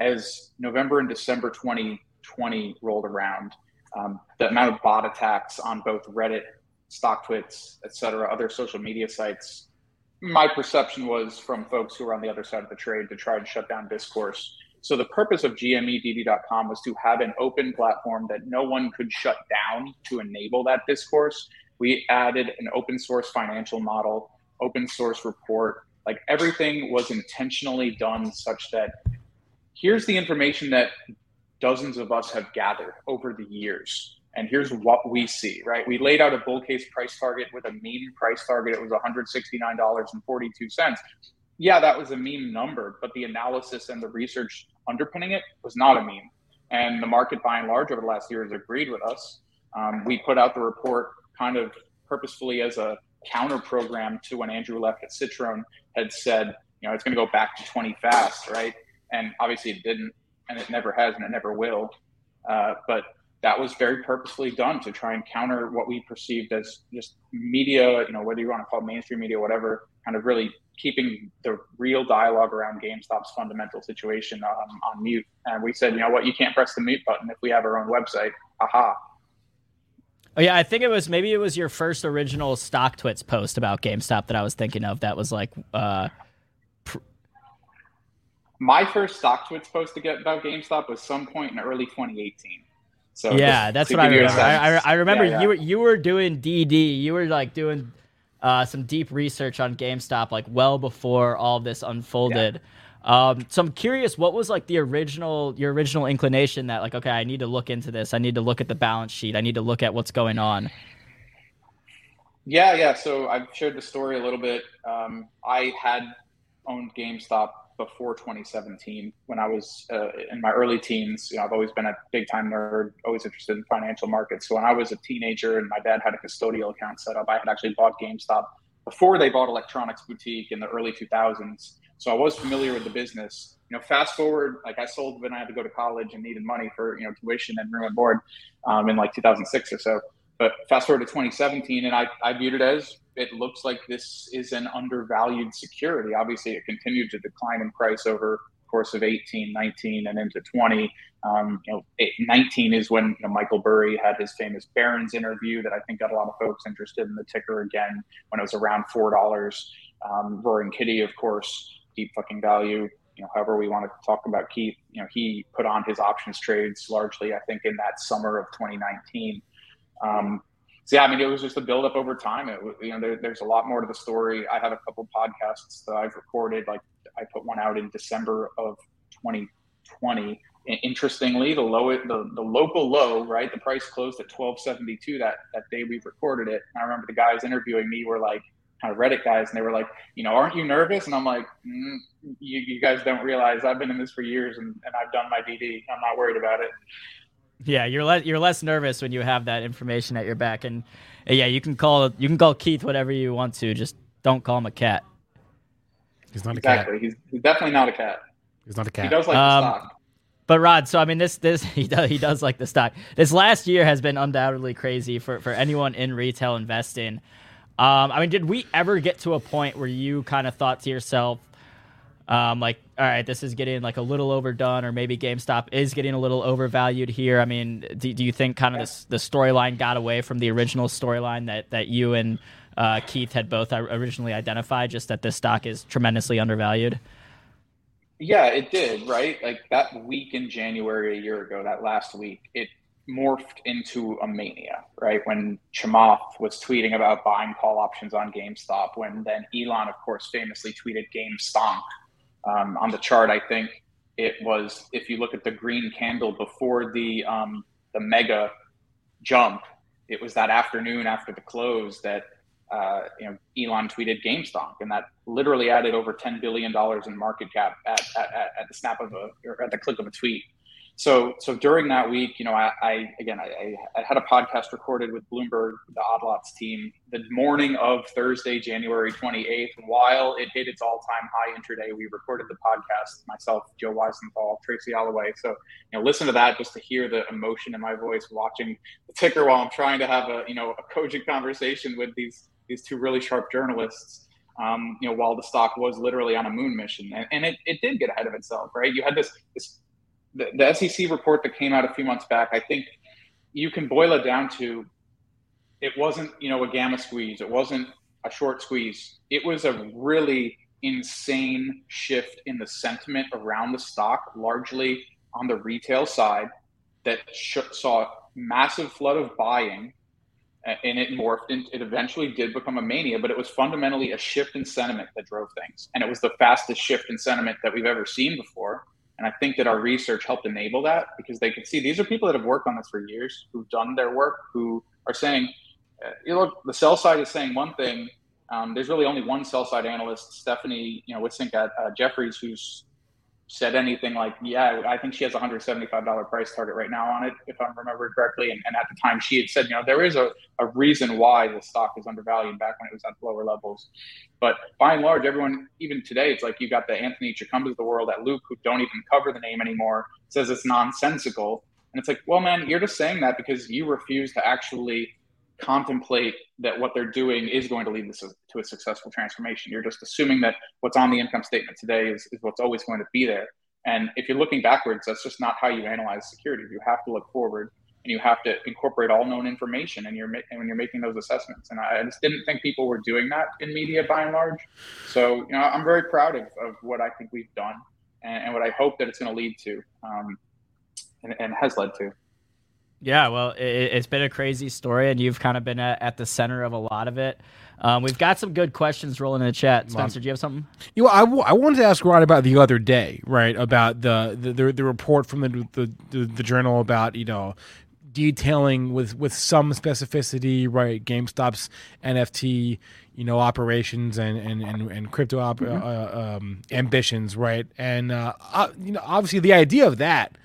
as November and December 2020 rolled around, um, the amount of bot attacks on both Reddit, StockTwits, et cetera, other social media sites, my perception was from folks who were on the other side of the trade to try and shut down discourse. So the purpose of GMEDD.com was to have an open platform that no one could shut down to enable that discourse. We added an open source financial model, open source report. Like everything was intentionally done such that here's the information that dozens of us have gathered over the years. And here's what we see, right? We laid out a bull case price target with a mean price target. It was $169.42. Yeah, that was a mean number, but the analysis and the research underpinning it was not a meme. And the market, by and large, over the last year has agreed with us. Um, we put out the report kind of purposefully as a counter program to when Andrew Left at Citron had said, you know, it's going to go back to 20 fast, right? And obviously it didn't, and it never has, and it never will. Uh, but that was very purposefully done to try and counter what we perceived as just media, you know, whether you want to call it mainstream media, whatever, kind of really keeping the real dialogue around GameStop's fundamental situation um, on mute. And we said, you know what, you can't press the mute button if we have our own website. Aha. Oh yeah, I think it was maybe it was your first original StockTwits post about GameStop that I was thinking of. That was like, uh, my first stock StockTwits post to get about GameStop was some point in early 2018. So yeah, that's what I remember. I, I, remember yeah, yeah. you were you were doing DD. You were like doing uh, some deep research on GameStop like well before all this unfolded. Yeah. Um, so I'm curious, what was like the original your original inclination that like okay, I need to look into this. I need to look at the balance sheet. I need to look at what's going on. Yeah, yeah. So I've shared the story a little bit. Um, I had owned GameStop before 2017 when I was uh, in my early teens. You know, I've always been a big time nerd, always interested in financial markets. So when I was a teenager and my dad had a custodial account set up, I had actually bought GameStop before they bought Electronics Boutique in the early 2000s. So I was familiar with the business. You know, fast forward, like I sold when I had to go to college and needed money for you know tuition and room and board um, in like 2006 or so. But fast forward to 2017, and I, I viewed it as it looks like this is an undervalued security. Obviously, it continued to decline in price over the course of 18, 19, and into 20. Um, you know, 19 is when you know, Michael Burry had his famous Barron's interview that I think got a lot of folks interested in the ticker again when it was around four dollars. Um, Roaring Kitty, of course, deep fucking value. You know, however we want to talk about Keith, you know, he put on his options trades largely, I think, in that summer of 2019. Um, so yeah, I mean, it was just a build up over time. It, you know, there, there's a lot more to the story. I have a couple podcasts that I've recorded. Like I put one out in December of 2020. And interestingly, the low, the, the local low, right? The price closed at 1272 that that day we recorded it. And I remember the guys interviewing me were like, kind of Reddit guys, and they were like, you know, aren't you nervous? And I'm like, mm, you, you guys don't realize I've been in this for years and, and I've done my DD. I'm not worried about it. Yeah, you're less you're less nervous when you have that information at your back, and yeah, you can call you can call Keith whatever you want to. Just don't call him a cat. He's not exactly. a cat. He's, he's definitely not a cat. He's not a cat. He does like um, the stock. But Rod, so I mean, this this (laughs) he does he does like the stock. This last year has been undoubtedly crazy for for anyone in retail investing. Um, I mean, did we ever get to a point where you kind of thought to yourself, um, like, all right, this is getting like a little overdone, or maybe GameStop is getting a little overvalued here. I mean, do, do you think kind of this, the storyline got away from the original storyline that that you and uh, Keith had both originally identified, just that this stock is tremendously undervalued? Yeah, it did, right? Like that week in January a year ago, that last week, it morphed into a mania, right? When Chamath was tweeting about buying call options on GameStop, when then Elon, of course, famously tweeted GameStonk, um, on the chart, I think it was if you look at the green candle before the um, the mega jump, it was that afternoon after the close that uh, you know Elon tweeted GameStop, and that literally added over ten billion dollars in market cap at, at, at the snap of a or at the click of a tweet. So so during that week, you know, I, I again I, I, had a podcast recorded with Bloomberg, the Odd Lots team, the morning of Thursday, January 28th. While it hit its all-time high intraday, we recorded the podcast. Myself, Joe Weisenthal, Tracy Alloway. So you know, listen to that just to hear the emotion in my voice, watching the ticker while I'm trying to have a you know a cogent conversation with these these two really sharp journalists. Um, you know, while the stock was literally on a moon mission, and, and it, it did get ahead of itself, right? You had this this the, the SEC report that came out a few months back, I think you can boil it down to it wasn't, you know, a gamma squeeze. It wasn't a short squeeze. It was a really insane shift in the sentiment around the stock, largely on the retail side, that sh- saw massive flood of buying uh, and it morphed and it eventually did become a mania but it was fundamentally a shift in sentiment that drove things and it was the fastest shift in sentiment that we've ever seen before and I think that our research helped enable that because they could see these are people that have worked on this for years, who've done their work, who are saying, uh, you look, the sell side is saying one thing. Um, there's really only one sell side analyst, Stephanie, you know, Wissink at uh, Jefferies, who's said anything like, yeah, I think she has a $175 price target right now on it, if I remember correctly. And, and, at the time, she had said, you know, there is a, a reason why the stock is undervalued back when it was at lower levels. But by and large, everyone, even today, it's like you've got the Anthony Chukumbas of the world at Loop who don't even cover the name anymore, says it's nonsensical. And it's like, well, man, you're just saying that because you refuse to actually contemplate that what they're doing is going to lead to, to a successful transformation. You're just assuming that what's on the income statement today is, is what's always going to be there. And if you're looking backwards, that's just not how you analyze security. You have to look forward and you have to incorporate all known information and you're and when you're making those assessments. And I just didn't think people were doing that in media by and large. So, you know, I'm very proud of, of what I think we've done and, and what I hope that it's going to lead to um, and, and has led to. Yeah, well, it, has been a crazy story, and you've kind of been at, at the center of a lot of it. Um, we've got some good questions rolling in the chat. Spencer, do you have something? You know, I, w- I wanted to ask Rod about the other day, right? About the the, the, the report from the, the, the the journal about you know detailing with with some specificity, right? GameStop's NFT, you know, operations and and and, and crypto op- mm-hmm. uh, um, ambitions, right? And uh, uh, you know, obviously, the idea of that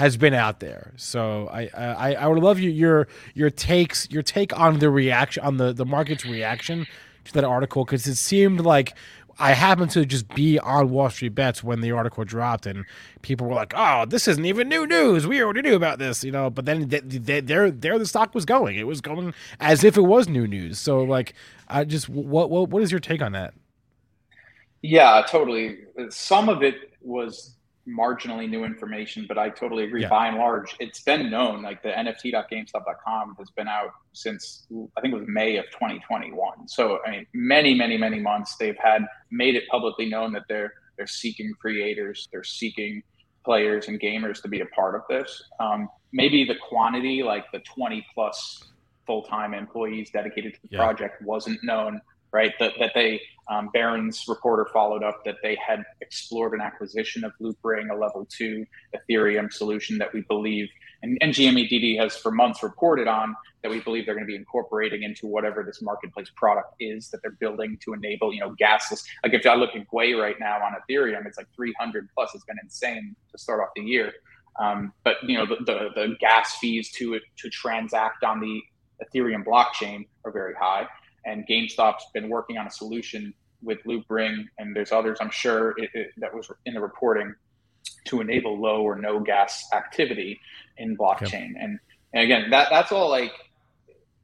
has been out there. So I I, I would love your your your takes your take on the reaction on the the market's reaction to that article because it seemed like I happened to just be on Wall Street Bets when the article dropped, and people were like, "Oh, this isn't even new news. We already knew about this," you know. But then there, there, the stock was going. It was going as if it was new news. So, like, I just what what what is your take on that? Yeah, totally. Some of it was marginally new information, but I totally agree. Yeah. By and large, it's been known. Like the NFT.GameStop.com has been out since I think it was May of 2021. So I mean, many, many, many months they've had made it publicly known that they're they're seeking creators, they're seeking players and gamers to be a part of this. Um, maybe the quantity, like the 20 plus full time employees dedicated to the yeah. project, wasn't known right? That, that they, um, Barron's reporter followed up that they had explored an acquisition of Loopring, a level two Ethereum solution that we believe, and, and GMEDD has for months reported on that we believe they're going to be incorporating into whatever this marketplace product is that they're building to enable, you know, gasless. Like if I look at Gwei right now on Ethereum, it's like 300 plus. It's been insane to start off the year. Um, but you know, the, the, the gas fees to to transact on the Ethereum blockchain are very high and GameStop's been working on a solution with Loopring, and there's others I'm sure it, it, that was in the reporting to enable low or no gas activity in blockchain. And, and again, that that's all like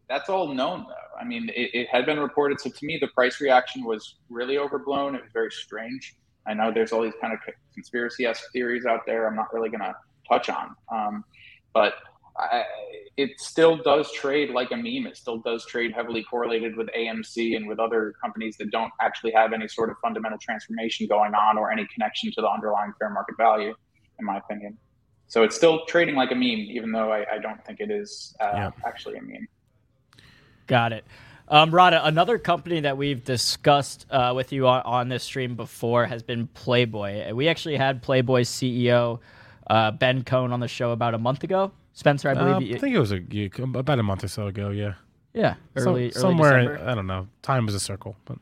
that's all known though. I mean, it, it had been reported. So to me, the price reaction was really overblown. It was very strange. I know there's all these kind of conspiracy esque theories out there. I'm not really going to touch on, um, but I, it still does trade like a meme. It still does trade heavily correlated with AMC and with other companies that don't actually have any sort of fundamental transformation going on or any connection to the underlying fair market value, in my opinion. So it's still trading like a meme, even though I, I don't think it is uh, yeah. actually a meme. Got it. Um, Rada, another company that we've discussed uh, with you on, on, this stream before has been Playboy. We actually had Playboy's CEO, uh, Ben Cohen, on the show about a month ago. Spencer, I believe. Uh, you, I think it was a about a month or so ago. Yeah. Yeah, early, so, somewhere. December. I don't know. Time is a circle, but.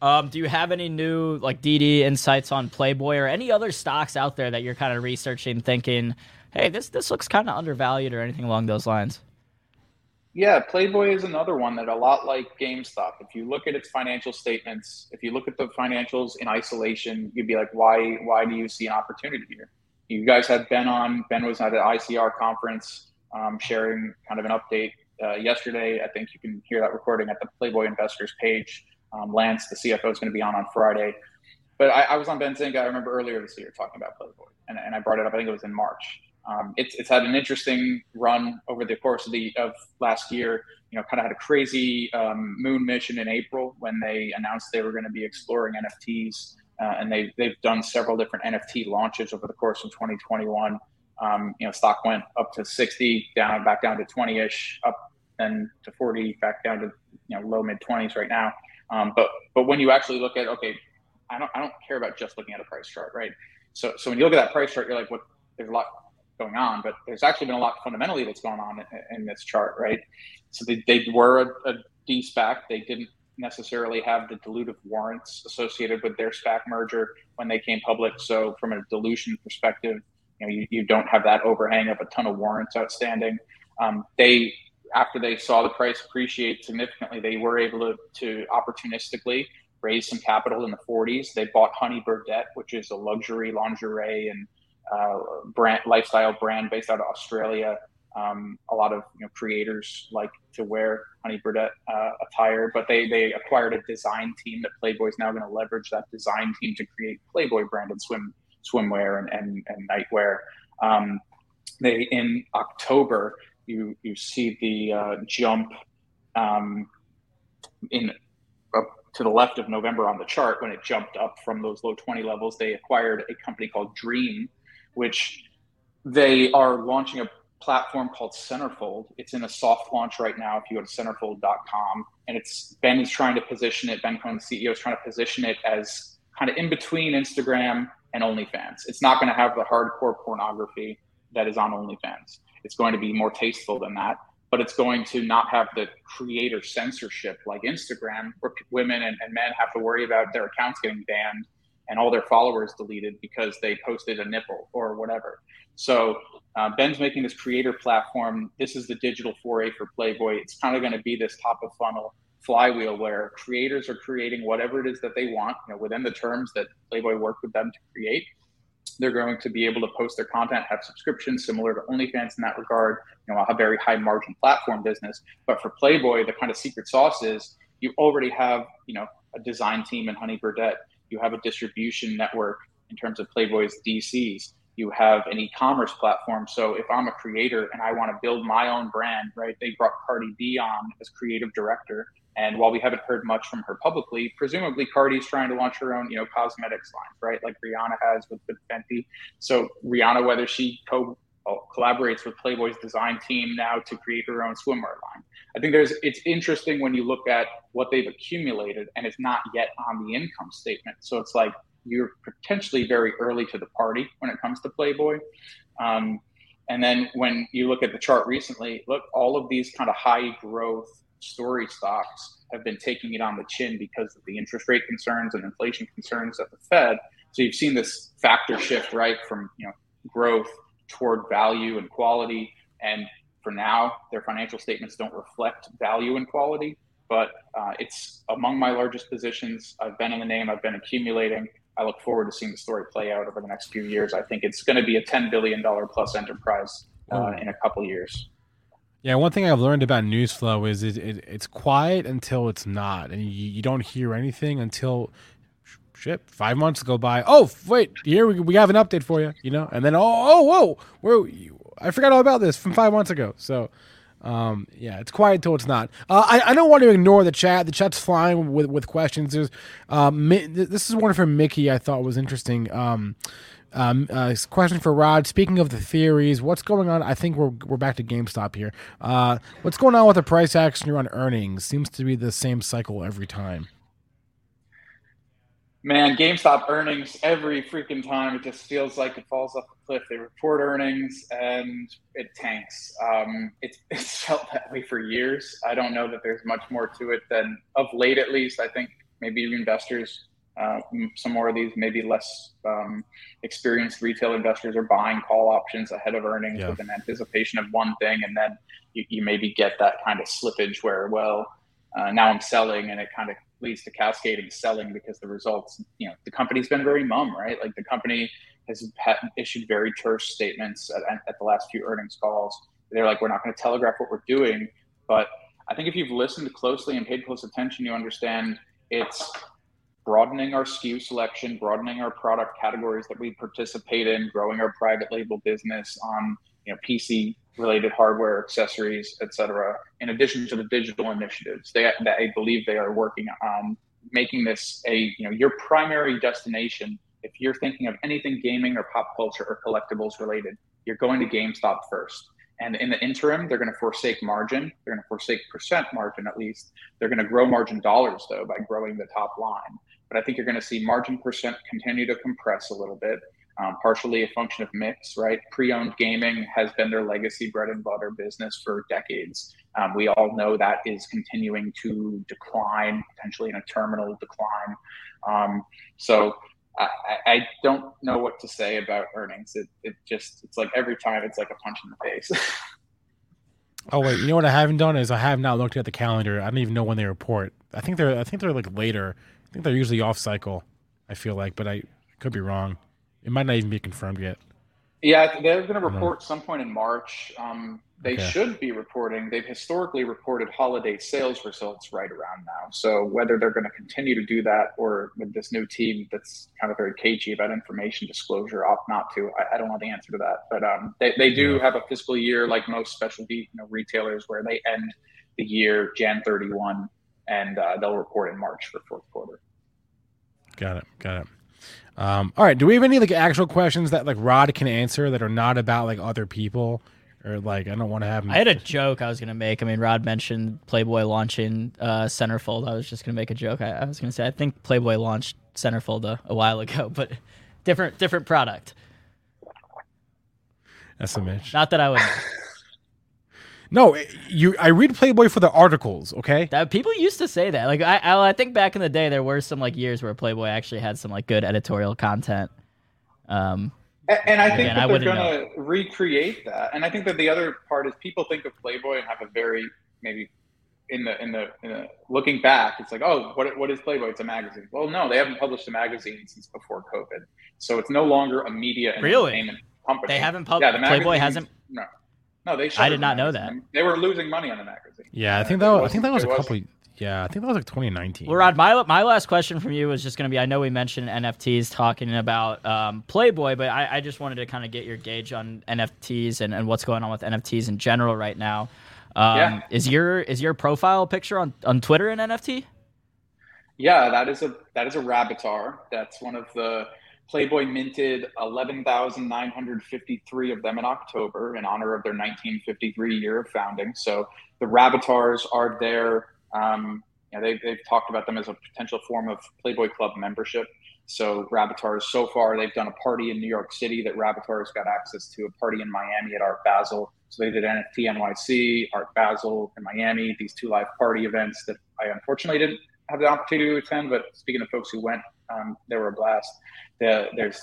Um, do you have any new like DD insights on Playboy or any other stocks out there that you're kind of researching, thinking hey, this this looks kind of undervalued or anything along those lines? Yeah, Playboy is another one that a lot like GameStop. If you look at its financial statements, if you look at the financials in isolation, you'd be like, why why do you see an opportunity here? You guys had Ben on. Ben was at an ICR conference um, sharing kind of an update uh, yesterday. I think you can hear that recording at the Playboy Investors page. Um, Lance, the CFO, is going to be on on Friday. But I, I was on Benzinga. I remember earlier this year talking about Playboy, and, and I brought it up. I think it was in March. Um, it's, it's had an interesting run over the course of the of last year. You know, kind of had a crazy um, moon mission in April when they announced they were going to be exploring NFTs, uh, and they've, they've done several different NFT launches over the course of 2021. Um, you know, stock went up to 60, down back down to 20ish, up then to 40, back down to you know low mid 20s right now. Um, but but when you actually look at okay, I don't I don't care about just looking at a price chart, right? So so when you look at that price chart, you're like, what? There's a lot going on, but there's actually been a lot fundamentally that's going on in, in this chart, right? So they, they were a, a de-SPAC. They didn't necessarily have the dilutive warrants associated with their SPAC merger when they came public. So from a dilution perspective, you know, you, you don't have that overhang of a ton of warrants outstanding. Um, they, after they saw the price appreciate significantly, they were able to, to opportunistically raise some capital in the 40s. They bought Honey Birdette, which is a luxury lingerie and uh, brand lifestyle brand based out of Australia. Um, a lot of you know, creators like to wear Honey Birdette uh, attire, but they they acquired a design team that Playboy is now going to leverage that design team to create Playboy branded swim swimwear and and, and nightwear. Um, they in October you you see the uh, jump um, in to the left of November on the chart when it jumped up from those low 20 levels. They acquired a company called Dream which they are launching a platform called Centerfold. It's in a soft launch right now. If you go to centerfold.com, and it's Ben is trying to position it. Ben Cohen, CEO, is trying to position it as kind of in between Instagram and OnlyFans. It's not going to have the hardcore pornography that is on OnlyFans. It's going to be more tasteful than that, but it's going to not have the creator censorship like Instagram, where women and, and men have to worry about their accounts getting banned and all their followers deleted because they posted a nipple or whatever. So uh, Ben's making this creator platform. This is the digital foray for Playboy. It's kind of going to be this top of funnel flywheel where creators are creating whatever it is that they want, you know, within the terms that Playboy worked with them to create. They're going to be able to post their content, have subscriptions similar to OnlyFans in that regard. You know, a very high margin platform business. But for Playboy, the kind of secret sauce is you already have, you know, a design team in Honey you have a distribution network in terms of Playboy's DCs. You have an e-commerce platform. So if I'm a creator and I want to build my own brand, right? They brought Cardi B on as creative director. And while we haven't heard much from her publicly, presumably Cardi's trying to launch her own, you know, cosmetics line, right? Like Rihanna has with, with Fenty. So Rihanna, whether she co collaborates with Playboy's design team now to create her own swimwear line. I think there's it's interesting when you look at what they've accumulated and it's not yet on the income statement. So it's like you're potentially very early to the party when it comes to Playboy. Um, and then when you look at the chart recently, look, all of these kind of high growth story stocks have been taking it on the chin because of the interest rate concerns and inflation concerns at the Fed. So you've seen this factor shift, right, from you know growth toward value and quality. And for now, their financial statements don't reflect value and quality, but uh, it's among my largest positions. I've been in the name, I've been accumulating. I look forward to seeing the story play out over the next few years. I think it's going to be a $10 billion plus enterprise uh, oh. in a couple years. Yeah, one thing I've learned about news flow is it, it, it's quiet until it's not, and you, you don't hear anything until shit, five months go by. Oh, wait, here we, we have an update for you, you know, and then oh, oh, whoa, where I forgot all about this from five months ago. So, um, yeah, it's quiet until it's not. Uh, I, I don't want to ignore the chat. The chat's flying with with questions. There's, um, this is one from Mickey. I thought was interesting. Um, um, uh, question for Rod. Speaking of the theories, what's going on? I think we're, we're back to GameStop here. Uh, what's going on with the price action on earnings? Seems to be the same cycle every time. Man, GameStop earnings every freaking time it just feels like it falls off a cliff. They report earnings and it tanks. Um, it's, (laughs) it's felt that way for years. I don't know that there's much more to it than of late, at least. I think maybe investors uh, some more of these maybe less um, experienced retail investors are buying call options ahead of earnings yeah. with an anticipation of one thing, and then you, you maybe get that kind of slippage where, well, uh, now I'm selling, and it kind of leads to cascading selling because the results, you know, the company's been very mum, right? Like the company has issued very terse statements at, at the last few earnings calls. They're like, we're not going to telegraph what we're doing, but I think if you've listened closely and paid close attention, you understand it's broadening our SKU selection, broadening our product categories that we participate in, growing our private label business on you know PC related hardware, accessories, etc. In addition to the digital initiatives, they that I believe they are working on making this a you know your primary destination. If you're thinking of anything gaming or pop culture or collectibles related, you're going to GameStop first. And in the interim, they're going to forsake margin. They're going to forsake percent margin at least. They're going to grow margin dollars though by growing the top line. But I think you're going to see margin percent continue to compress a little bit um, partially a function of mix, right? Pre owned gaming has been their legacy bread and butter business for decades. Um, we all know that is continuing to decline, potentially in a terminal decline. Um, so I, I, don't know what to say about earnings. It, it just, it's like every time it's like a punch in the face. (laughs) oh wait, you know what I haven't done is I have not looked at the calendar. I don't even know when they report. I think they're, I think they're like later. I think they're usually off cycle. I feel like, but I could be wrong. It might not even be confirmed yet. Yeah, they're going to report some point in March. Um, they okay. should be reporting. They've historically reported holiday sales results right around now. So whether they're going to continue to do that or with this new team that's kind of very cagey about information disclosure, opt not to, I, I don't know the answer to that. But um, they, they do yeah. have a fiscal year like most specialty you know, retailers where they end the year Jan 31 and uh, they'll report in March for fourth quarter. Got it. Got it. Um, all right. Do we have any like actual questions that like Rod can answer that are not about like other people? Or like I don't want to have. I had a joke I was gonna make. I mean, Rod mentioned Playboy launching uh, Centerfold. I was just gonna make a joke. I, I was gonna say I think Playboy launched Centerfold a, a while ago, (laughs) but different different product. That's a Mitch. Not that I would. (laughs) No, you. I read Playboy for the articles. Okay. That people used to say that. Like I, I, I think back in the day, there were some like years where Playboy actually had some like good editorial content. Um, and, and I think again, that they're going to recreate that. And I think that the other part is people think of Playboy and have a very maybe in the in the, in the looking back, it's like, oh, what what is Playboy? It's a magazine. Well, no, they haven't published a magazine since before COVID, so it's no longer a media and really? entertainment company. They haven't published. Yeah, Playboy hasn't. No, no, they. I did not know that. They were losing money on the magazine. Yeah, I think that. Was, I think that was a couple. Yeah, I think that was like 2019. Well, Rod, my my last question from you was just going to be: I know we mentioned NFTs talking about um, Playboy, but I, I, just wanted to kind of get your gauge on NFTs and, and what's going on with NFTs in general right now. Um, yeah. Is your is your profile picture on, on Twitter an NFT? Yeah, that is a that is a Rabbitars. That's one of the Playboy minted 11,953 of them in October in honor of their 1953 year of founding. So the Rabbitars are there. Um, you know, they've, they've talked about them as a potential form of Playboy Club membership. So Rabbitars, so far, they've done a party in New York City that Rabbitars got access to, a party in Miami at Art Basel. So they did NFT NYC, Art Basel in Miami, these two live party events that I unfortunately didn't have the opportunity to attend. But speaking of folks who went, um, they were a blast. The, there's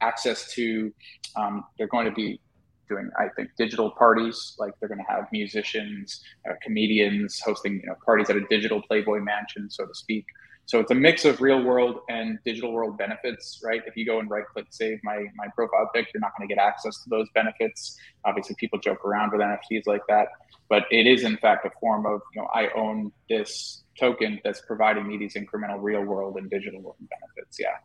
access to, um, they're going to be doing, I think, digital parties. Like they're going to have musicians, uh, comedians hosting you know, parties at a digital Playboy mansion, so to speak. So it's a mix of real world and digital world benefits, right? If you go and right click save my my profile pic, you're not going to get access to those benefits. Obviously, people joke around with NFTs like that, but it is in fact a form of you know I own this token that's providing me these incremental real world and digital world benefits. Yeah.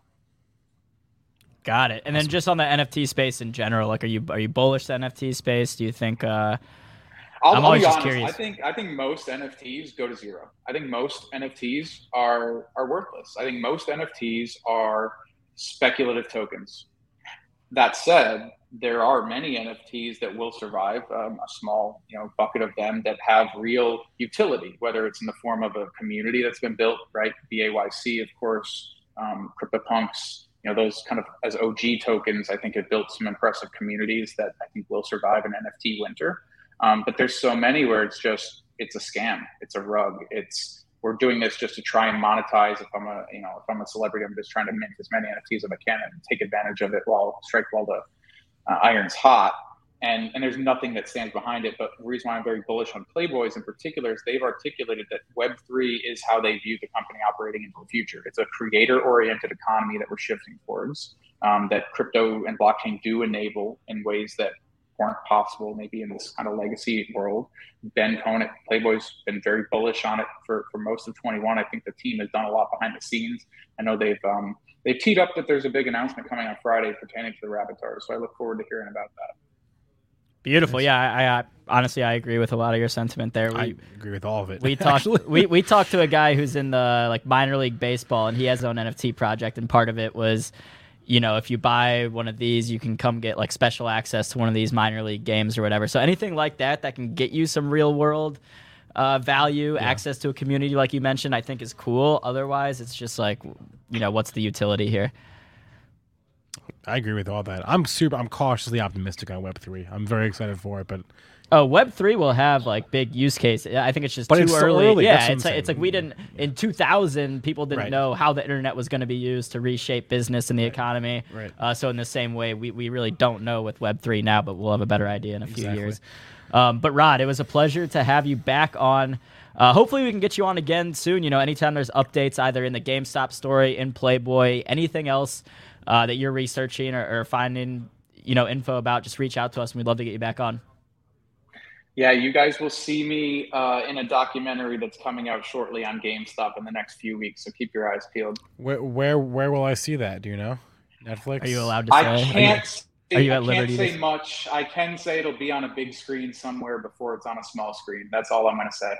Got it. And then just on the NFT space in general, like, are you are you bullish the NFT space? Do you think? Uh, I'll, I'm always just honest. curious. I think I think most NFTs go to zero. I think most NFTs are are worthless. I think most NFTs are speculative tokens. That said, there are many NFTs that will survive. Um, a small, you know, bucket of them that have real utility, whether it's in the form of a community that's been built, right? BAYC, of course, um, CryptoPunks, you know those kind of as OG tokens, I think have built some impressive communities that I think will survive an NFT winter. Um, but there's so many where it's just it's a scam, it's a rug, it's we're doing this just to try and monetize. If I'm a you know if I'm a celebrity, I'm just trying to mint as many NFTs as I can and take advantage of it while strike while the uh, iron's hot. And and there's nothing that stands behind it. But the reason why I'm very bullish on Playboys in particular is they've articulated that Web three is how they view the company operating into the future. It's a creator oriented economy that we're shifting towards. Um, that crypto and blockchain do enable in ways that weren't possible maybe in this kind of legacy world. Ben Cohen at Playboy's been very bullish on it for, for most of 21. I think the team has done a lot behind the scenes. I know they've um, they've teed up that there's a big announcement coming on Friday pertaining to the Rabbitars, so I look forward to hearing about that. Beautiful. Yeah, I, I, honestly I agree with a lot of your sentiment there. We, I agree with all of it. We talked we, we (laughs) talked to a guy who's in the like minor league baseball and he has his own NFT project and part of it was you know, if you buy one of these, you can come get like special access to one of these minor league games or whatever. So anything like that that can get you some real world uh, value, yeah. access to a community like you mentioned, I think is cool. Otherwise, it's just like, you know, what's the utility here? I agree with all that. I'm super. I'm cautiously optimistic on Web three. I'm very excited for it, but Oh, Web three will have like big use case. I think it's just but too it's early. early. Yeah, it's like, it's like we didn't in 2000 people didn't right. know how the internet was going to be used to reshape business and the right. economy. Right. Uh, so in the same way, we, we really don't know with Web three now, but we'll have a better idea in a few exactly. years. Um, but Rod, it was a pleasure to have you back on. Uh, hopefully, we can get you on again soon. You know, anytime there's updates, either in the GameStop story, in Playboy, anything else uh, that you're researching or, or finding, you know, info about, just reach out to us, and we'd love to get you back on. Yeah, you guys will see me uh, in a documentary that's coming out shortly on GameStop in the next few weeks. So keep your eyes peeled. Where where where will I see that? Do you know? Netflix? Are you allowed to say? I can't. Are you, are you at I liberty? can't say much. I can say it'll be on a big screen somewhere before it's on a small screen. That's all I'm going to say.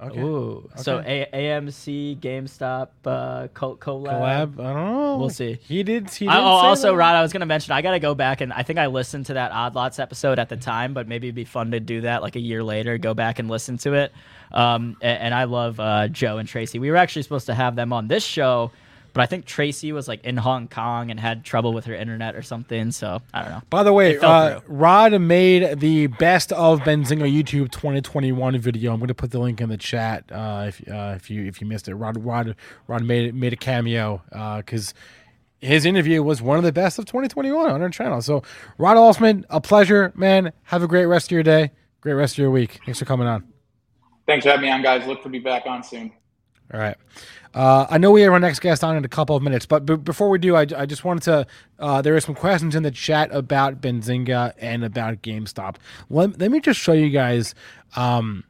Okay. Ooh. Okay. So a- AMC, GameStop, uh, co- collab. Collab. I don't know. We'll see. He did. He did I, oh, also, that. Rod, I was gonna mention. I gotta go back and I think I listened to that Odd Lots episode at the time, but maybe it'd be fun to do that like a year later. Go back and listen to it. Um, and, and I love uh, Joe and Tracy. We were actually supposed to have them on this show but I think Tracy was like in Hong Kong and had trouble with her internet or something. So I don't know. By the way, uh, Rod made the best of Benzinga YouTube 2021 video. I'm going to put the link in the chat uh, if uh, if you if you missed it. Rod Rod Rod made made a cameo because. Uh, his interview was one of the best of 2021 on our channel. So, Rod Alzmann, a pleasure, man. Have a great rest of your day. Great rest of your week. Thanks for coming on. Thanks for having me on, guys. Look to be back on soon. All right. Uh, I know we have our next guest on in a couple of minutes, but b- before we do, I, I just wanted to. Uh, there are some questions in the chat about Benzinga and about GameStop. Let, let me just show you guys. Um,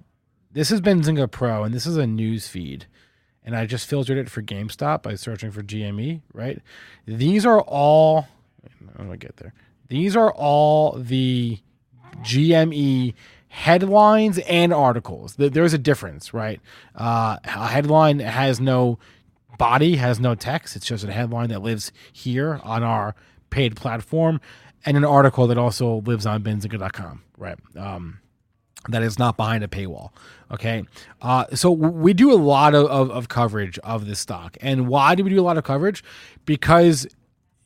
this is Benzinga Pro, and this is a news feed. And I just filtered it for GameStop by searching for GME, right? These are all. I'm going to get there? These are all the GME headlines and articles. There's a difference, right? Uh, a headline has no body, has no text. It's just a headline that lives here on our paid platform, and an article that also lives on benzinga.com, right? Um, that is not behind a paywall. Okay. Uh, so we do a lot of, of, of coverage of this stock. And why do we do a lot of coverage? Because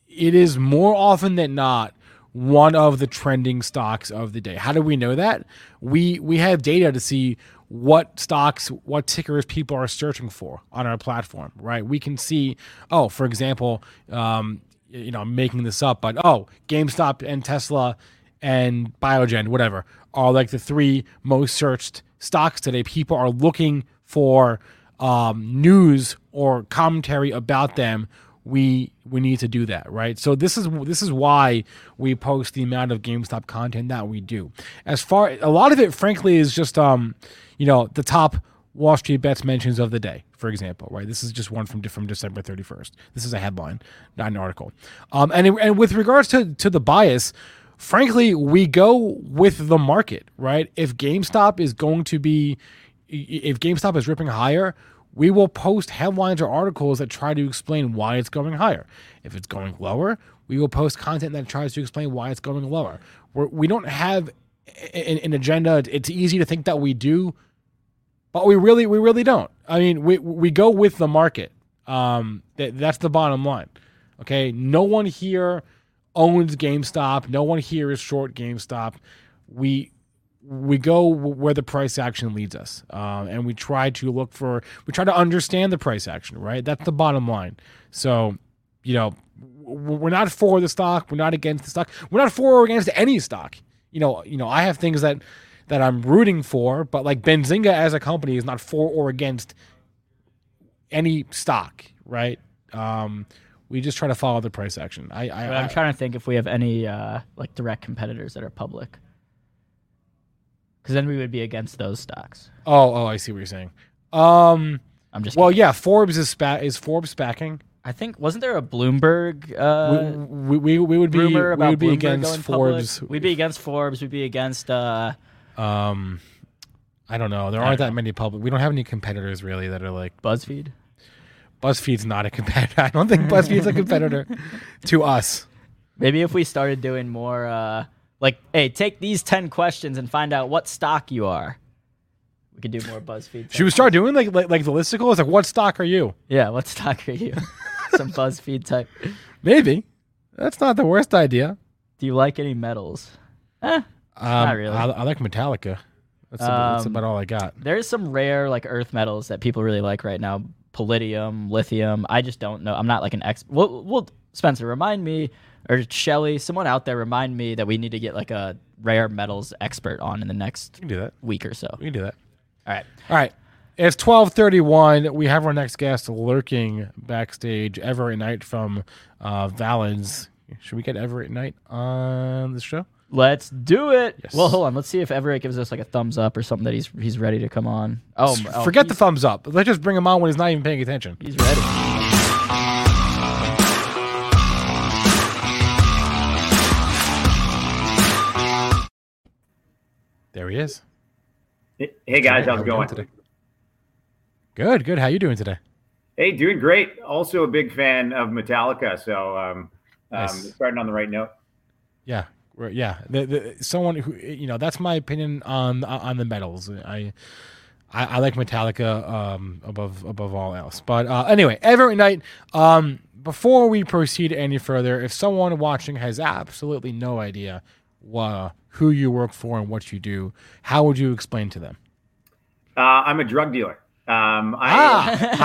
it is more often than not one of the trending stocks of the day. How do we know that? We we have data to see what stocks, what tickers people are searching for on our platform, right? We can see, oh, for example, um, you know, I'm making this up, but oh, GameStop and Tesla and Biogen, whatever, are like the three most searched stocks today. People are looking for um, news or commentary about them we we need to do that, right? So this is this is why we post the amount of GameStop content that we do. As far a lot of it, frankly, is just um, you know, the top Wall Street bets mentions of the day, for example, right? This is just one from from December 31st. This is a headline, not an article. Um, and and with regards to to the bias, frankly, we go with the market, right? If GameStop is going to be if GameStop is ripping higher, we will post headlines or articles that try to explain why it's going higher. If it's going lower, we will post content that tries to explain why it's going lower. We're, we do not have an, an, agenda. It's easy to think that we do, but we really we really don't. I mean, we we go with the market. Um, that, that's the bottom line. Okay, no one here owns GameStop. No one here is short GameStop. We we go where the price action leads us, uh, and we try to look for, we try to understand the price action, right? That's the bottom line. So, you know, we're not for the stock, we're not against the stock, we're not for or against any stock. You know, you know, I have things that that I'm rooting for, but like Benzinga as a company is not for or against any stock, right? Um, we just try to follow the price action. I, I I'm trying to think if we have any uh, like direct competitors that are public, because then we would be against those stocks. Oh, oh, I see what you're saying. Um, I'm just well, kidding. yeah. Forbes is spa- is Forbes backing. I think wasn't there a Bloomberg uh, we, we, we would be we would be Bloomberg against Forbes. Public? We'd be against Forbes. We'd be against. Uh, Um, I don't know. There I aren't that many public. We don't have any competitors really that are like BuzzFeed. BuzzFeed's not a competitor. (laughs) I don't think BuzzFeed's a competitor (laughs) to us. Maybe if we started doing more, uh, like, hey, take these ten questions and find out what stock you are. We could do more BuzzFeed. Should we start doing like like, like the listicle? It's like, what stock are you? Yeah, what stock are you? (laughs) Some BuzzFeed type. Maybe. That's not the worst idea. Do you like any metals? Eh, Um, Not really. I, I like Metallica. That's, about, that's Um, about all I got. there's some rare like earth metals that people really like right now. Palladium, lithium. I just don't know. I'm not like an expert. Well, well, Spencer, remind me, or Shelly, someone out there, remind me that we need to get like a rare metals expert on in the next We can do that. week or so. We can do that. All right. All right. It's twelve thirty one. We have our next guest lurking backstage. Everett Knight from uh, Valens. Should we get Everett Knight on the show? Let's do it. Yes. Well, hold on. Let's see if Everett gives us like a thumbs up or something that he's he's ready to come on. Oh, oh, Forget the thumbs up. Let's just bring him on when he's not even paying attention. he's ready. There he is. Hey guys, how's it going? today? Good, good. How you doing today? Hey, doing great. Also a big fan of Metallica, so um, Nice. um, starting on the right note. Yeah, yeah. The, the, someone who you know that's my opinion on on the metals. I I, I like Metallica um, above above all else. But uh, anyway, Everett Knight. Um, before we proceed any further, if someone watching has absolutely no idea uh, who you work for and what you do, how would you explain to them? Uh, I'm a drug dealer. Um, I,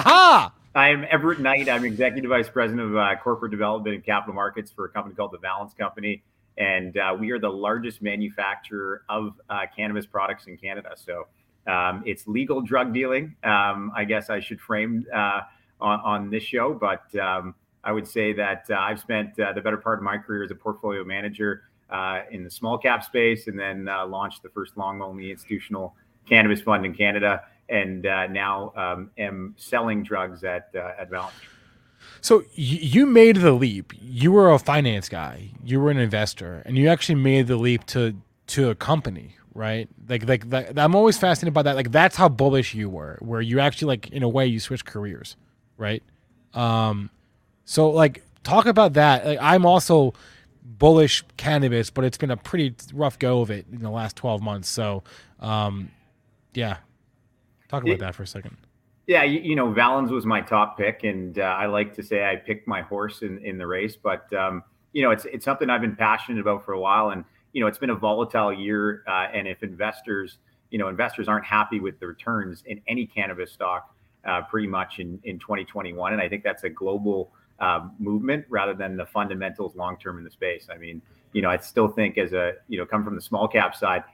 ah, (laughs) I am Everett Knight. I'm executive vice president of uh, corporate development and capital markets for a company called the Valens Company, and uh, we are the largest manufacturer of uh, cannabis products in Canada. So um, it's legal drug dealing. Um, I guess I should frame uh, on, on this show, but um, I would say that uh, I've spent uh, the better part of my career as a portfolio manager uh, in the small cap space, and then uh, launched the first long only institutional cannabis fund in Canada and uh, now um, am selling drugs at uh, at Valens. So you made the leap. You were a finance guy. You were an investor, and you actually made the leap to to a company, right? Like like I'm always fascinated by that. Like that's how bullish you were, where you actually like in a way you switched careers, right? Um, so like talk about that. Like, I'm also bullish cannabis, but it's been a pretty rough go of it in the last 12 months. So, um, yeah, talk about It- that for a second. Yeah, you, you know, Valens was my top pick, and uh, I like to say I picked my horse in, in the race. But um, you know, it's it's something I've been passionate about for a while, and you know, it's been a volatile year. Uh, and if investors, you know, investors aren't happy with the returns in any cannabis stock, uh, pretty much in in 2021, and I think that's a global uh, movement rather than the fundamentals long term in the space. I mean, you know, I still think as a you know, come from the small cap side,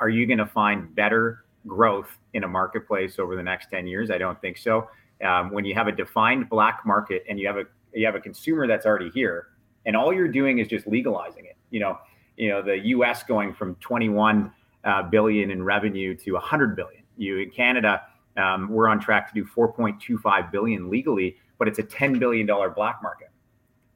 are you going to find better growth in a marketplace over the next 10 years? I don't think so. Um, when you have a defined black market and you have a you have a consumer that's already here, and all you're doing is just legalizing it. You know, you know the U.S. going from 21 uh, billion in revenue to 100 billion. You in Canada, um, we're on track to do 4.25 billion legally, but it's a 10 billion dollar black market.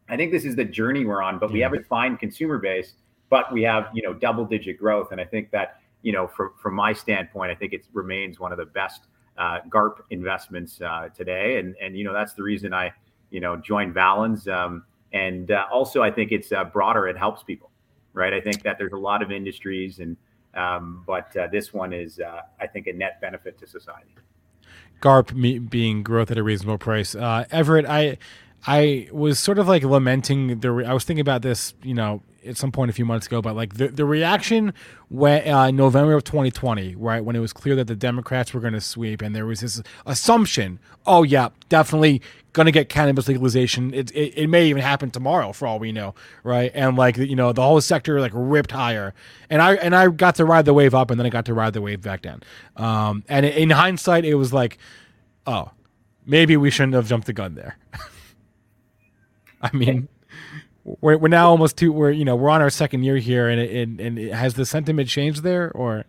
I think this is the journey we're on, but we have a fine consumer base, but we have you know double digit growth, and I think that you know, from from my standpoint, I think it remains one of the best uh, GARP investments uh, today, and and you know that's the reason I you know joined Valens, um, and uh, also I think it's uh, broader. It helps people, right? I think that there's a lot of industries, and um, but uh, this one is uh, I think a net benefit to society. GARP me, being growth at a reasonable price. Uh, Everett, I I was sort of like lamenting the. Re- I was thinking about this, you know, at some point a few months ago, but like the the reaction when uh, November of 2020, right when it was clear that the Democrats were going to sweep, and there was this assumption, oh yeah, definitely going to get cannabis legalization. It, it, it may even happen tomorrow for all we know, right? And like you know, the whole sector like ripped higher, and I and I got to ride the wave up, and then I got to ride the wave back down. Um, and in hindsight, it was like, oh, maybe we shouldn't have jumped the gun there. (laughs) I mean, we're, we're now almost two. We're you know we're on our second year here, and it, and, and it, has the sentiment changed there or?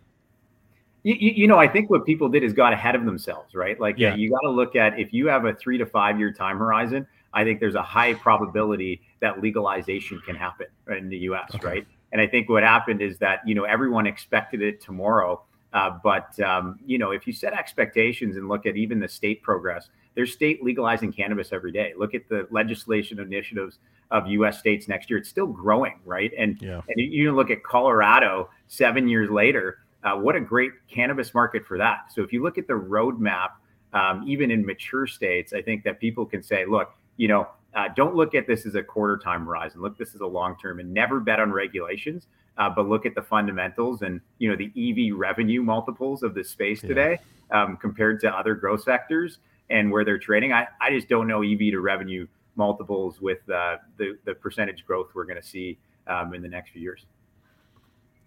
You, you, know, I think what people did is got ahead of themselves, right? Like, yeah, you got to look at if you have a three to five year time horizon. I think there's a high probability that legalization can happen in the U.S. Okay. Right? And I think what happened is that you know everyone expected it tomorrow, uh, but um, you know if you set expectations and look at even the state progress, there's state legalizing cannabis every day. Look at the legislation initiatives of U.S. states next year. It's still growing, right? And yeah. and you look at Colorado seven years later. Uh, what a great cannabis market for that. So if you look at the roadmap, um, even in mature states, I think that people can say, look, you know, uh, don't look at this as a quarter time horizon. Look, this is a long term, and never bet on regulations. Uh, but look at the fundamentals and you know the EV revenue multiples of the space yeah. today um, compared to other growth sectors and where they're trading. I, I just don't know EV to revenue multiples with uh, the the percentage growth we're going to see um, in the next few years.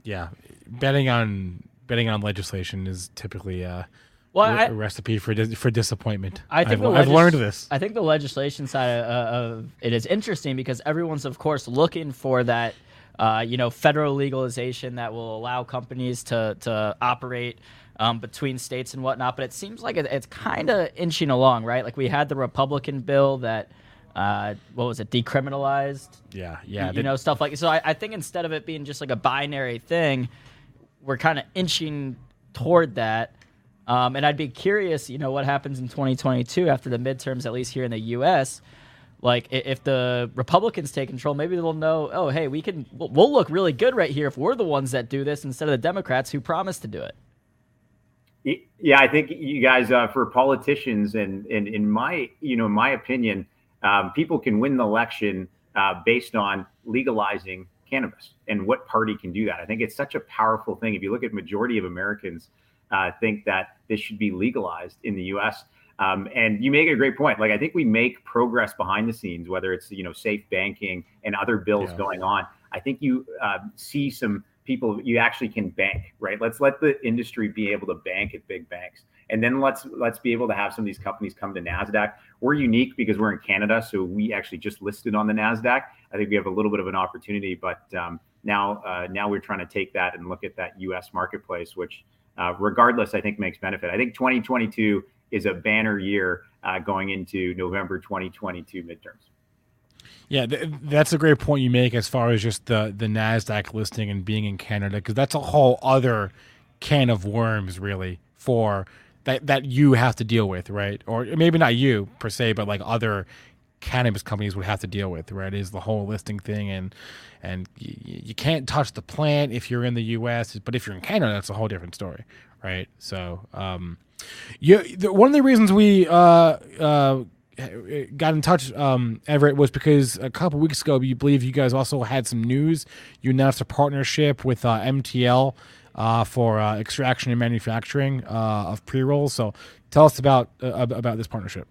Yeah, betting on betting on legislation is typically a, well, a, I, a recipe for for disappointment. I think I've, legis- I've, learned this. I think the legislation side of, of it is interesting because everyone's of course looking for that. Uh, you know, federal legalization that will allow companies to to operate um, between states and whatnot. But it seems like it, it's kind of inching along, right? Like we had the Republican bill that uh, what was it, decriminalized? Yeah, yeah. You, know, stuff like so. I, I think instead of it being just like a binary thing, we're kind of inching toward that. Um, and I'd be curious, you know, what happens in 2022 after the midterms, at least here in the U.S. Like, if the Republicans take control, maybe they'll know, oh, hey, we can, we'll look really good right here if we're the ones that do this instead of the Democrats who promised to do it. Yeah, I think you guys, uh, for politicians, and, and in my, you know, my opinion, um, people can win the election uh, based on legalizing cannabis and what party can do that. I think it's such a powerful thing. If you look at majority of Americans uh, think that this should be legalized in the U.S. Um, and you make a great point. Like I think we make progress behind the scenes, whether it's you know safe banking and other bills yeah. going on. I think you uh, see some people you actually can bank, right? Let's let the industry be able to bank at big banks and then let's let's be able to have some of these companies come to Nasdaq. We're unique because we're in Canada, so we actually just listed on the Nasdaq. I think we have a little bit of an opportunity, but um, now uh, now we're trying to take that and look at that U.S. marketplace, which uh, regardless, I think makes benefit. I think 2022 is a banner year uh, going into November 2022 midterms. Yeah, th- that's a great point you make as far as just the the Nasdaq listing and being in Canada because that's a whole other can of worms, really, for that that you have to deal with, right? Or maybe not you per se, but like other cannabis companies would have to deal with, right? Is the whole listing thing and and you, you can't touch the plant if you're in the U.S., but if you're in Canada, that's a whole different story, right? So, um, you the, one of the reasons we uh uh got in touch, um, Everett, was because a couple weeks ago, you believe you guys also had some news. You announced a partnership with uh, MTL uh, for uh, extraction and manufacturing uh, of pre rolls. So tell us about uh, about this partnership.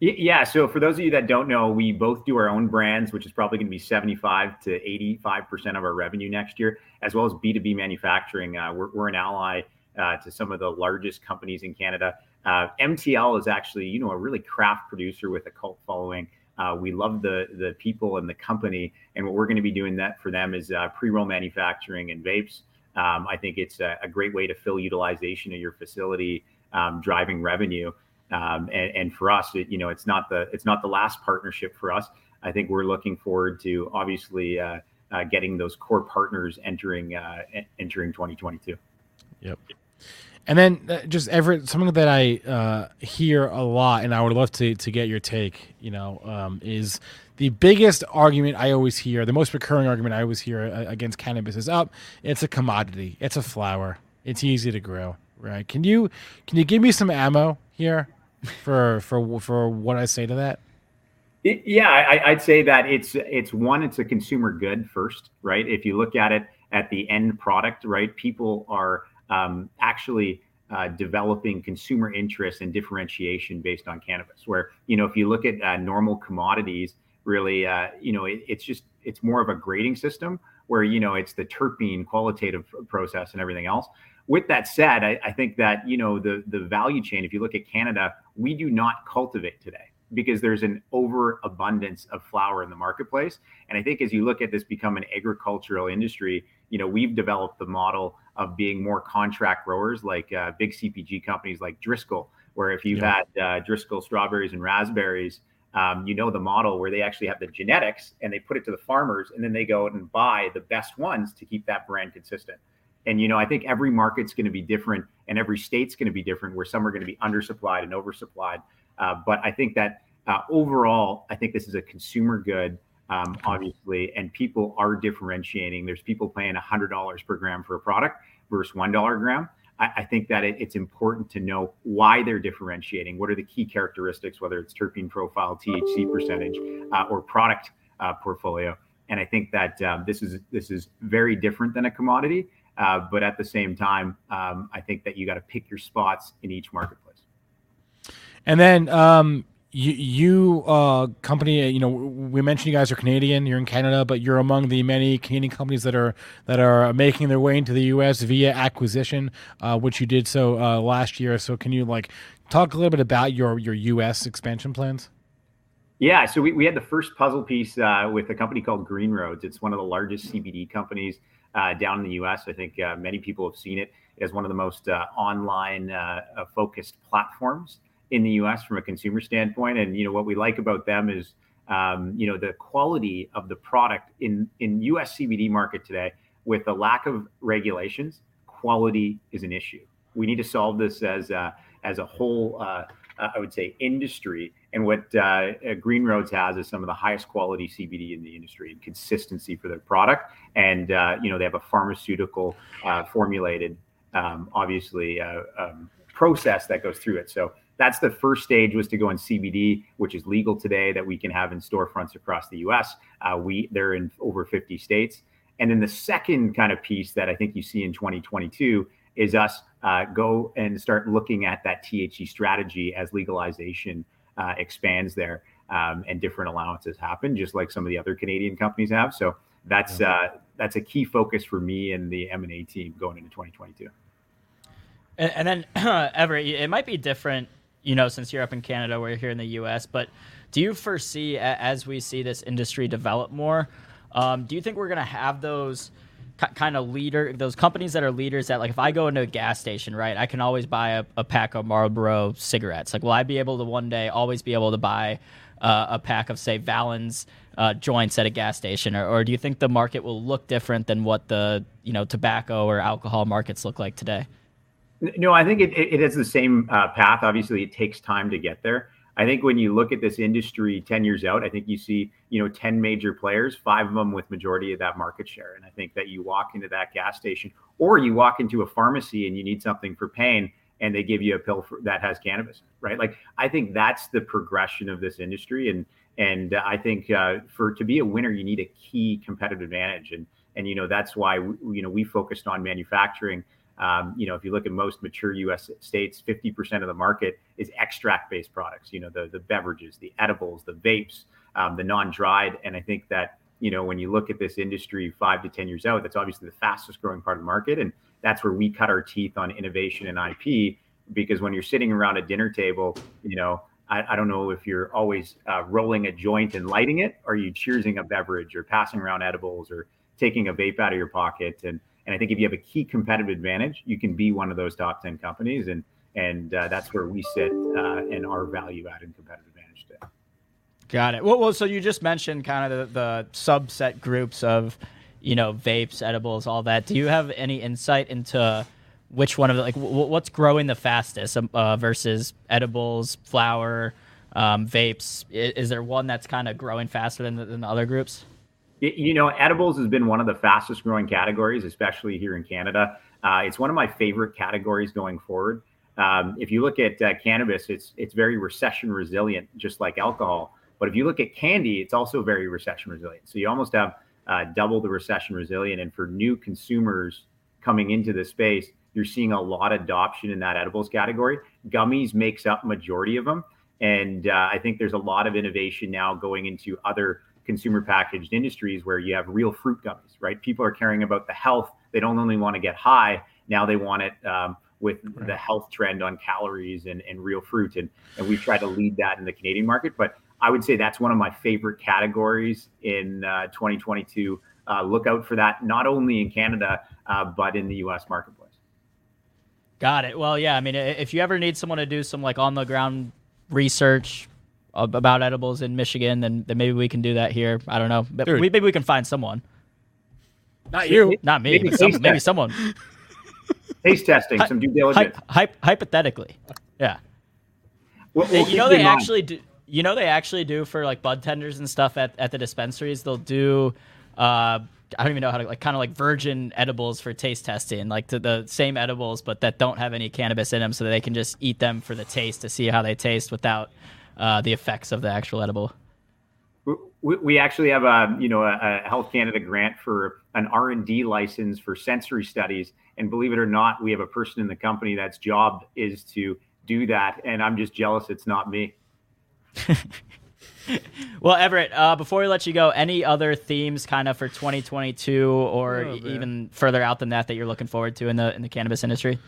Yeah. So for those of you that don't know, we both do our own brands, which is probably going to be 75 to 85% of our revenue next year, as well as B2B manufacturing. Uh, we're, we're, an ally uh, to some of the largest companies in Canada. Uh, MTL is actually, you know, a really craft producer with a cult following. Uh, we love the the people and the company, and what we're going to be doing that for them is uh, pre-roll manufacturing and vapes. Um, I think it's a, a, great way to fill utilization of your facility, um, driving revenue. Um, and, and, for us, it, you know, it's not the it's not the last partnership for us. I think we're looking forward to obviously uh, uh, getting those core partners entering uh, entering 2022. Yep. And then uh, just Everett, something that I uh, hear a lot, and I would love to to get your take. You know, um, is the biggest argument I always hear, the most recurring argument I always hear uh, against cannabis is up. Oh, it's a commodity. It's a flower. It's easy to grow, right? Can you can you give me some ammo here for for for what I say to that? Yeah, I, would say that it's it's one, it's a consumer good first, right? If you look at it at the end product, right, people are um, actually uh, developing consumer interest and differentiation based on cannabis. Where you know, if you look at uh, normal commodities, really, uh, you know, it, it's just it's more of a grading system where you know it's the terpene qualitative process and everything else. With that said, I, I think that you know the the value chain. If you look at Canada, we do not cultivate today because there's an overabundance of flower in the marketplace. And I think as you look at this become an agricultural industry, you know, we've developed the model of being more contract growers like uh, big CPG companies like Driscoll, where if you've yeah. had uh, Driscoll strawberries and raspberries, um, you know the model where they actually have the genetics and they put it to the farmers and then they go out and buy the best ones to keep that brand consistent. And you know, I think every market's going to be different and every state's going to be different where some are going to be undersupplied and oversupplied. Uh, but I think that uh, overall, I think this is a consumer good, um, obviously, and people are differentiating. There's people paying $100 per gram for a product versus $1 gram. I, I think that it, it's important to know why they're differentiating. What are the key characteristics, whether it's terpene profile, THC percentage, uh, or product uh, portfolio. And I think that um, this is this is very different than a commodity. Uh, but at the same time, um, I think that you got to pick your spots in each marketplace. And then um, you, you uh, company, you know, we mentioned you guys are Canadian. You're in Canada, but you're among the many Canadian companies that are that are making their way into the U.S. via acquisition, uh, which you did so uh, last year. So, can you like talk a little bit about your your U.S. expansion plans? Yeah, so we, we had the first puzzle piece uh, with a company called Green Roads. It's one of the largest CBD companies uh, down in the U.S. I think uh, many people have seen it as one of the most online focused platforms in the U.S. from a consumer standpoint. And you know what we like about them is um, you know the quality of the product in in U.S. CBD market today with a lack of regulations. Quality is an issue. We need to solve this as a, as a whole. Uh, I would say industry. And what uh, Green Roads has is some of the highest quality CBD in the industry and consistency for their product. And uh, you know they have a pharmaceutical uh, formulated, um, obviously, uh, um, process that goes through it. So that's the first stage was to go in CBD, which is legal today that we can have in storefronts across the U.S. Uh, we they're in over 50 states. And then the second kind of piece that I think you see in 2022 is us uh, go and start looking at that THC strategy as legalization uh, expands there um, and different allowances happen, just like some of the other Canadian companies have. So that's uh, that's a key focus for me and the M and A team going into 2022. And, and then, (clears throat) Everett, it might be different you know, since you're up in Canada, we're here in the U.S. But do you foresee, as we see this industry develop more, um, do you think we're going to have those kind of leader, those companies that are leaders that, like, if I go into a gas station, right, I can always buy a, a pack of Marlboro cigarettes. Like, will I be able to one day always be able to buy uh, a pack of, say, Valens uh, joints at a gas station, or, or do you think the market will look different than what the you know tobacco or alcohol markets look like today? No, I think it, it has the same uh, path. Obviously, it takes time to get there. I think when you look at this industry 10 years out, I think you see, you know, 10 major players, five of them with majority of that market share. And I think that you walk into that gas station or you walk into a pharmacy and you need something for pain and they give you a pill for, that has cannabis, right? Like I think that's the progression of this industry. And, and I think uh, for to be a winner, you need a key competitive advantage. And, and, you know, that's why, we, you know, we focused on manufacturing um, you know, if you look at most mature U.S. states, 50% of the market is extract-based products. You know, the the beverages, the edibles, the vapes, um, the non-dried. And I think that you know, when you look at this industry five to 10 years out, that's obviously the fastest growing part of the market, and that's where we cut our teeth on innovation and IP. Because when you're sitting around a dinner table, you know, I, I don't know if you're always uh, rolling a joint and lighting it, or you cheersing a beverage, or passing around edibles, or taking a vape out of your pocket, and and I think if you have a key competitive advantage, you can be one of those top 10 companies. And, and uh, that's where we sit uh, in our value added competitive advantage today. Got it. Well, well, so you just mentioned kind of the, the subset groups of, you know, vapes, edibles, all that. Do you have any insight into which one of the, like, w- what's growing the fastest um, uh, versus edibles, flower, um, vapes? Is, there one that's kind of growing faster than than the other groups? You know, edibles has been one of the fastest growing categories, especially here in Canada. Uh, it's one of my favorite categories going forward. Um, if you look at uh, cannabis, it's it's very recession resilient, just like alcohol. But if you look at candy, it's also very recession resilient. So you almost have uh, double the recession resilient. And for new consumers coming into the space, you're seeing a lot of adoption in that edibles category. Gummies makes up majority of them, and uh, I think there's a lot of innovation now going into other consumer packaged industries where you have real fruit gummies. Right? People are caring about the health. They don't only want to get high. Now they want it um, with right. the health trend on calories and, and real fruit. And, and we've tried to lead that in the Canadian market. But I would say that's one of my favorite categories in uh, 2022. Uh, look out for that, not only in Canada, uh, but in the US marketplace. Got it. Well, yeah. I mean, if you ever need someone to do some like on the ground research about edibles in Michigan, then, then maybe we can do that here. I don't know. But we, maybe we can find someone. Not you. Not me. Maybe, some, maybe someone. (laughs) Taste testing, some due diligence. Hy- hy- hypothetically, yeah. Well, well, you know they actually do. You know they actually do for like bud tenders and stuff at, at the dispensaries. They'll do uh, I don't even know how to like kind of like virgin edibles for taste testing, like to the same edibles but that don't have any cannabis in them, so that they can just eat them for the taste to see how they taste without uh, the effects of the actual edible. We, we actually have a you know a, a Health Canada grant for an R and D license for sensory studies, and believe it or not, we have a person in the company that's job is to do that, and I'm just jealous it's not me. (laughs) well, Everett, uh, before we let you go, any other themes kind of for 2022 or oh, even further out than that that you're looking forward to in the in the cannabis industry?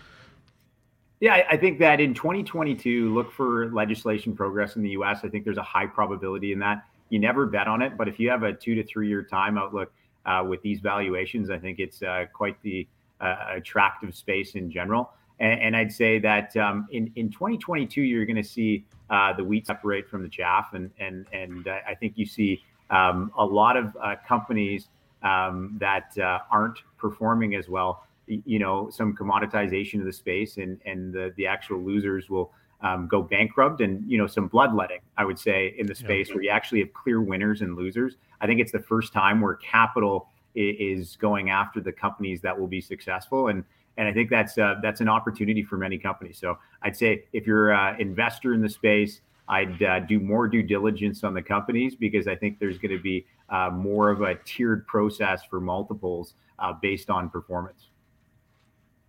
Yeah, I think that in 2022, look for legislation progress in the U.S. I think there's a high probability in that. You never bet on it, but if you have a two to three year time outlook uh, with these valuations, I think it's uh, quite the uh, attractive space in general. And, and I'd say that um, in in 2022, you're going to see uh, the wheat separate from the chaff, and and and I think you see um, a lot of uh, companies um, that uh, aren't performing as well. You know, some commoditization of the space, and and the the actual losers will um, go bankrupt, and you know, some bloodletting. I would say in the space yeah. where you actually have clear winners and losers. I think it's the first time where capital is going after the companies that will be successful and and I think that's uh, that's an opportunity for many companies. So I'd say if you're an investor in the space, I'd uh, do more due diligence on the companies because I think there's going to be uh, more of a tiered process for multiples uh, based on performance.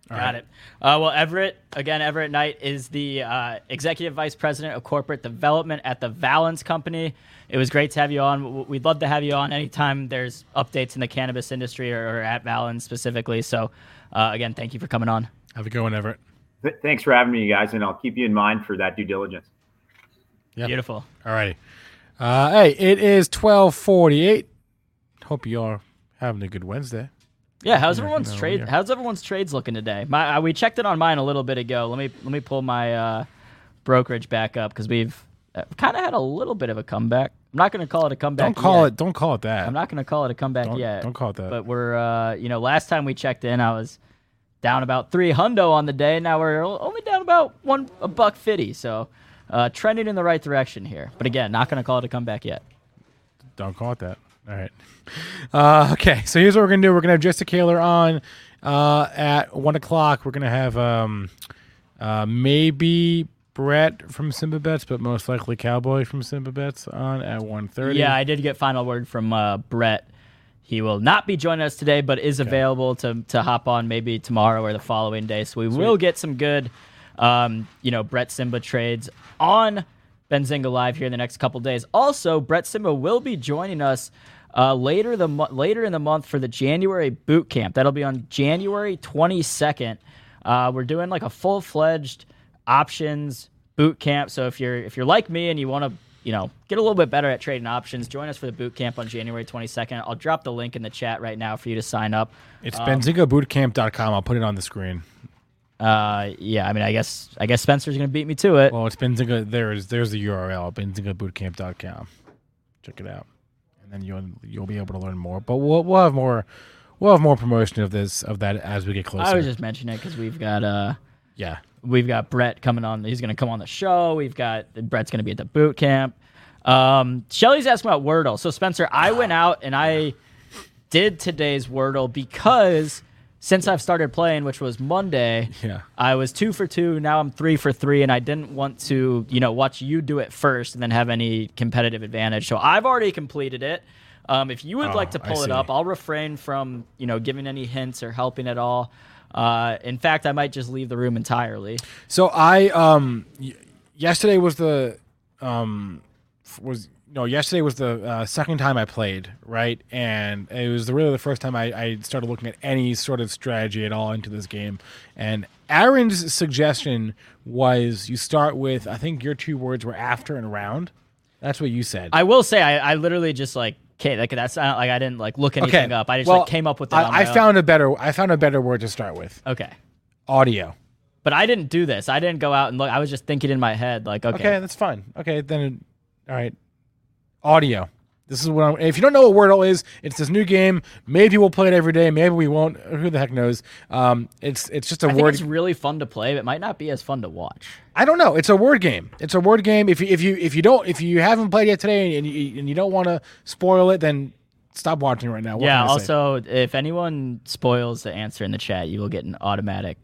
Got right. it. Uh, well, Everett, again, Everett Knight is the uh, Executive Vice President of Corporate Development at the Valens Company. It was great to have you on. We'd love to have you on anytime there's updates in the cannabis industry or, or at Valens specifically. So, uh, again, thank you for coming on. Have a good one, Everett. Thanks for having me, you guys, and I'll keep you in mind for that due diligence. Yep. Beautiful. All righty. Uh, hey, it is twelve forty-eight. Hope you are having a good Wednesday. Yeah, how's everyone's no, trade? How's everyone's trades looking today? My uh, we checked it on mine a little bit ago. Let me let me pull my uh, brokerage back up because we've uh, kind of had a little bit of a comeback. I'm not going to call it a comeback. Don't call yet. it. Don't call it that. I'm not going to call it a comeback don't, yet. Don't call it that. But we're uh, you know last time we checked in, I was down about three hundo on the day. Now we're only down about one a buck fifty. So uh, trending in the right direction here. But again, not going to call it a comeback yet. Don't call it that. All right. Uh, okay, so here's what we're gonna do. We're gonna have Jesse Kaylor on uh, at one o'clock. We're gonna have um, uh, maybe Brett from Simba Bets, but most likely Cowboy from Simba Bets on at 1.30. Yeah, I did get final word from uh, Brett. He will not be joining us today, but is okay. available to to hop on maybe tomorrow or the following day. So we Sweet. will get some good, um, you know, Brett Simba trades on Benzinga Live here in the next couple days. Also, Brett Simba will be joining us uh, later the later in the month for the January boot camp. That'll be on January 22nd. Uh, we're doing like a full fledged options boot camp. So if you're if you're like me and you want to you know get a little bit better at trading options, join us for the boot camp on January 22nd. I'll drop the link in the chat right now for you to sign up. It's um, benzingabootcamp.com. I'll put it on the screen. Uh, yeah, I mean, I guess I guess Spencer's gonna beat me to it. Well, it's Benzinga. There's there's the URL benzingabootcamp.com. Check it out, and then you'll you'll be able to learn more. But we'll we'll have more we'll have more promotion of this of that as we get closer. I was just mentioning it because we've got uh yeah we've got Brett coming on. He's gonna come on the show. We've got Brett's gonna be at the boot camp. Um, Shelly's asking about Wordle. So Spencer, I went out and I did today's Wordle because since I've started playing, which was Monday, (laughs) Yeah. I was two for two. Now I'm three for three, and I didn't want to, you know, watch you do it first and then have any competitive advantage. So I've already completed it. Um, if you would Oh, like to pull it up, I'll refrain from, you know, giving any hints or helping at all. Uh, in fact, I might just leave the room entirely. So I um y- yesterday was the um was no yesterday was the uh, second time I played right, and it was really the first time I, I started looking at any sort of strategy at all into this game. And Aaron's suggestion was you start with I think your two words were after and round. That's what you said. I will say, I, I literally just like, okay, like that's not like I didn't like look anything up. I just well, like came up with that. I, on my I own. found a better I found a better word to start with. Okay. Audio. But I didn't do this. I didn't go out and look. I was just thinking in my head, like, okay, Okay, that's fine. Okay, then, all right. Audio. This is what I'm. If you don't know what Wordle is, it's this new game. Maybe we'll play it every day. Maybe we won't. Who the heck knows? Um, it's it's just a I word. it's really fun to play. But it might not be as fun to watch. I don't know. It's a word game. It's a word game. If you if you if you don't if you haven't played yet today and you and you don't want to spoil it, then stop watching right now. What yeah. I say? Also, if anyone spoils the answer in the chat, you will get an automatic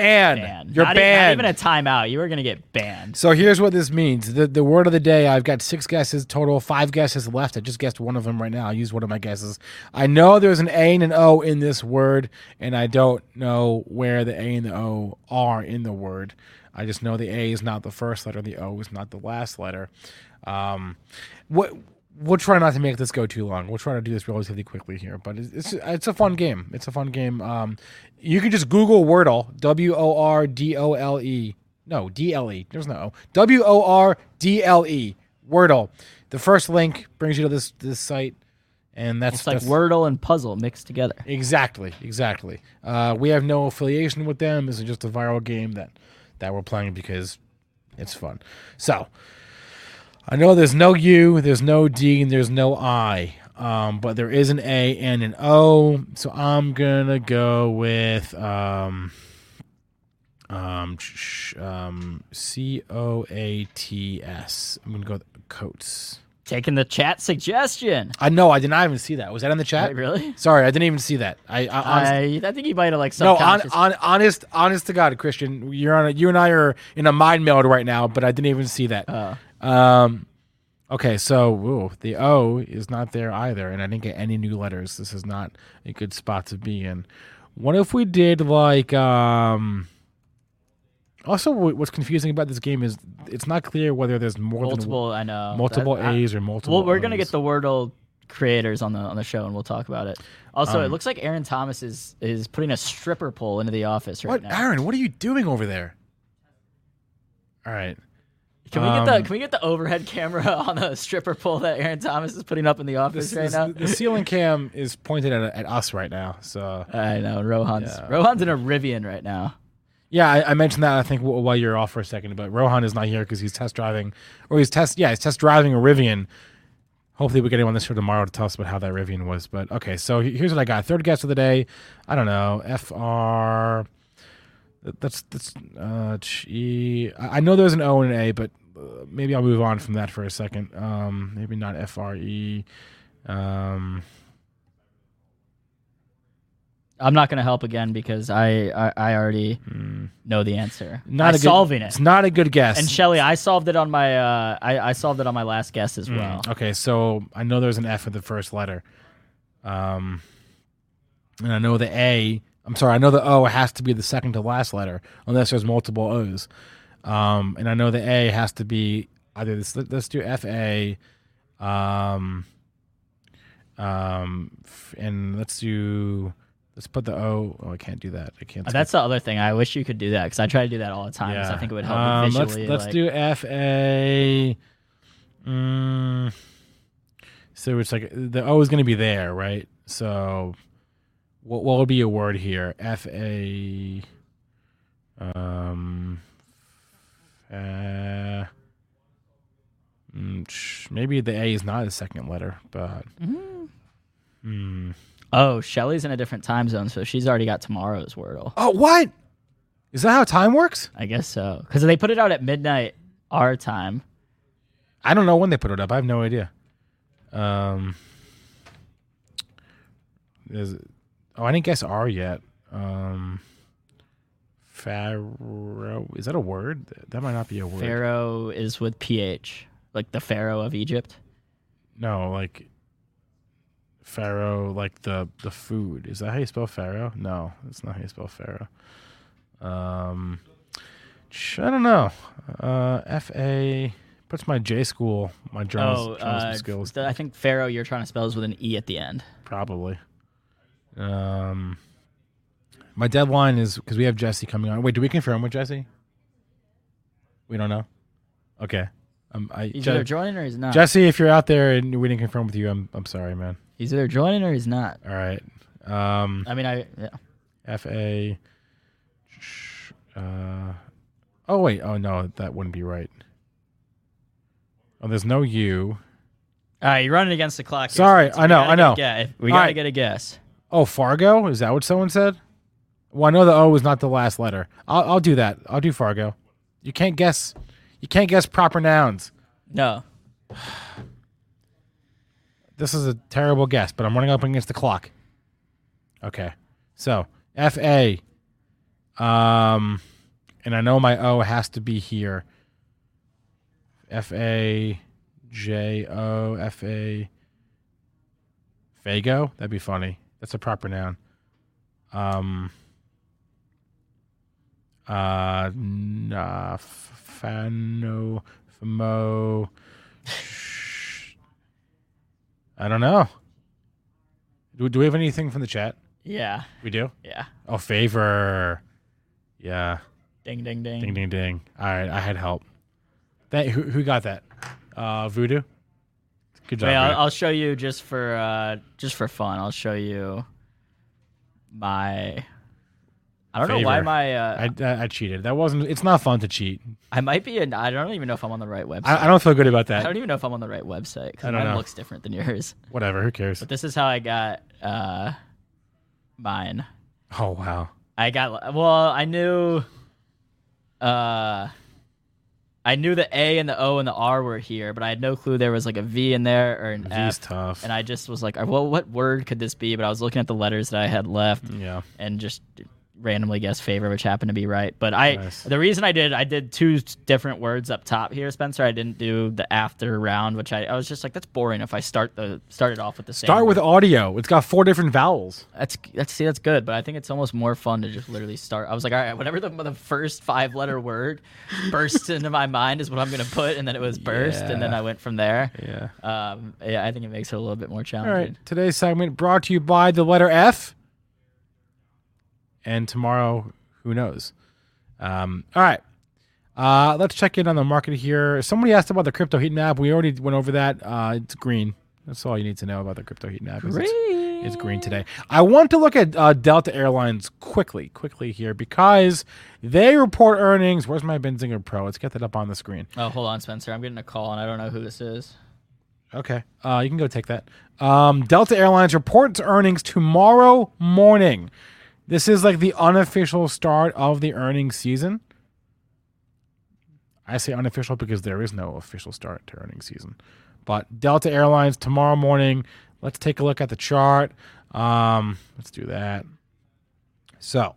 ban. ban. You're not, e- banned. Not even a timeout. You are gonna get banned. So here's what this means. The the word of the day, I've got six guesses total, five guesses left. I just guessed one of them right now. I used one of my guesses. I know there's an A and an O in this word, and I don't know where the A and the O are in the word. I just know the A is not the first letter, the O is not the last letter. Um, what we'll try not to make this go too long. We'll try to do this relatively quickly here, but it's it's, it's a fun game. It's a fun game. Um, you can just Google Wordle, W O R D O L E. No, D L E. There's no O. W O R D L E. Wordle. The first link brings you to this this site, and that's It's like that's, Wordle and puzzle mixed together. Exactly, exactly. Uh, we have no affiliation with them. This is just a viral game that that we're playing because it's fun. So I know there's no U, there's no D, and there's no I, um, but there is an A and an O. So I'm gonna go with um, um, um, C O A T S. I'm gonna go with coats. Taking the chat suggestion. I know I did not even see that. Was that in the chat? Wait, really? Sorry, I didn't even see that. I, I I, I think you might have like no, on, on, honest, honest to God, Christian, you're on. A, you and I are in a mind meld right now, but I didn't even see that. Oh. Um, okay, so ooh, the O is not there either, and I didn't get any new letters. This is not a good spot to be in. What if we did like um? Also, what's confusing about this game is it's not clear whether there's more multiple. I know than multiple That- I- A's or multiple. Well, we're gonna get the Wordle creators on the on the show, and we'll talk about it. Also, it Um, looks like Aaron Thomas is is putting a stripper pole into the office right What, now. Aaron? What are you doing over there? All right. Can we get the um, Can we get the overhead camera (laughs) on the stripper pole that Aaron Thomas is putting up in the office This, right this- now? the (laughs) ceiling cam is pointed at, at us right now. So I know Rohan's Yeah. Rohan's in a Rivian right now. yeah, I, I mentioned that I think while you're off for a second, but Rohan is not here because he's test driving, or he's test yeah he's test driving a Rivian. Hopefully we get him on this show tomorrow to tell us about how that Rivian was. But okay, so here's what I got. Third guest of the day. I don't know. F R. That's that's uh G. I I know there's an O and an A, but uh, maybe I'll move on from that for a second. Um, maybe not F R E. Um. I'm not gonna help again because I I, I already know the answer. Not I'm a good, solving it. It's not a good guess. And Shelly, I solved it on my uh I, I solved it on my last guess as Mm, well. Okay, so I know there's an F in the first letter. Um, and I know the A. I'm sorry, I know the O has to be the second to last letter unless there's multiple O's. Um, and I know the A has to be either this. let- Let's do F A. Um, um, and let's do. Let's put the O. Oh, I can't do that. I can't. Uh, That's the other thing. I wish you could do that because I try to do that all the time. 'cause I think it would help Um, me visually. Let's, let's like- do F A. Mm, so it's like the O is going to be there, right? So, what what would be a word here? F A. Um. Uh, mm, maybe the A is not a second letter, but. Hmm. Oh, Shelly's in a different time zone, so she's already got tomorrow's Wordle. Oh, what? Is that how time works? I guess so. Because they put it out at midnight our time. I don't know when they put it up. I have no idea. Um, is oh, I didn't guess R yet. Um, Pharaoh is that a word? That might not be a word. Pharaoh is with PH, like the Pharaoh of Egypt. No, like Pharaoh, like the the food. Is that how you spell Pharaoh? No, that's not how you spell Pharaoh. Um, I don't know. Uh, F A. puts my J school? My Oh, journalism, journalism uh, skills. I think Pharaoh you're trying to spell is with an E at the end. Probably. Um, my deadline is because we have Jesse coming on. Wait, do we confirm with Jesse? We don't know. Okay. Um, I He's Je- either joining or he's not. Jesse, if you're out there and we didn't confirm with you, I'm I'm sorry, man. he's either joining or he's not. All right. Um, I mean, I yeah. F A. Uh, oh wait. Oh no, that wouldn't be right. Oh, there's no U. All right, you're running against the clock. here, Sorry, Spencer. I know, I know. We All gotta right. get a guess. Oh, Fargo. Is that what someone said? Well, I know the O is not the last letter. I'll, I'll do that. I'll do Fargo. You can't guess. You can't guess proper nouns. No. (sighs) This is a terrible guess, but I'm running up against the clock. Okay. So F A. Um, and I know my O has to be here. F A J O F A. Fago. That'd be funny. That's a proper noun. Um. Uh, nah, fano, famo. I don't know. Do, do we have anything from the chat? Yeah. We do. Yeah. Oh, favor. Yeah. Ding ding ding. Ding ding ding. All right, I had help. That who who got that? Uh, Voodoo. Good job. Wait, I'll, I'll show you just for uh just for fun. I'll show you my. I don't know why Favor. my. Uh, I, I I cheated. That wasn't. It's not fun to cheat. I might be. In, I don't even know if I'm on the right website. I, I don't feel good about that. I that. don't even know if I'm on the right website I because don't mine know. looks different than yours. (laughs) Whatever. Who cares? But this is how I got uh mine. Oh wow. I got well. I knew. Uh, I knew the A and the O and the R were here, but I had no clue there was like a V in there or an V's F. tough. And I just was like, uh, well, what word could this be? But I was looking at the letters that I had left yeah. and just randomly guessed favor, which happened to be right. But I, Nice. the reason I did, I did two different words up top here, Spencer. I didn't do the after round, which I, I was just like, that's boring. If I start the started off with the same. Start with word. audio. It's got four different vowels. That's that's see that's good, but I think it's almost more fun to just literally start. I was like, all right, whatever the the first five letter word burst into my mind is what I'm gonna put, and then it was burst, and then I went from there. Yeah. Um, yeah, I think it makes it a little bit more challenging. right. Today's segment brought to you by the letter F. And tomorrow, who knows? Um, all right. Uh, let's check in on the market here. Somebody asked about the crypto heat map. We already went over that. Uh, it's green. That's all you need to know about the crypto heat map. is It's, it's green today. I want to look at uh, Delta Airlines quickly, quickly here because they report earnings. Where's my Benzinga Pro? Let's get that up on the screen. Oh, hold on, Spencer. I'm getting a call, and I don't know who this is. Okay. Uh, you can go take that. Um, Delta Airlines reports earnings tomorrow morning. This is like the unofficial start of the earnings season. I say unofficial because there is no official start to earnings season. But Delta Airlines tomorrow morning. Let's take a look at the chart. Um, let's do that. So,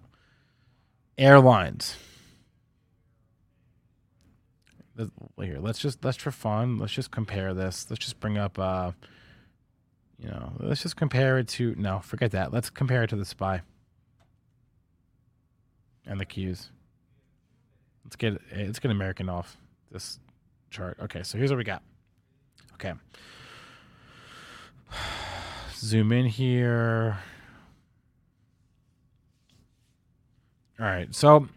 airlines. Here, let's just let's for fun. Let's just compare this. Let's just bring up. Uh, you know, let's just compare it to. No, forget that. Let's compare it to the spy and the cues. Let's get let's get American off this chart. Okay, so here's what we got. Okay. (sighs) Zoom in here. All right. So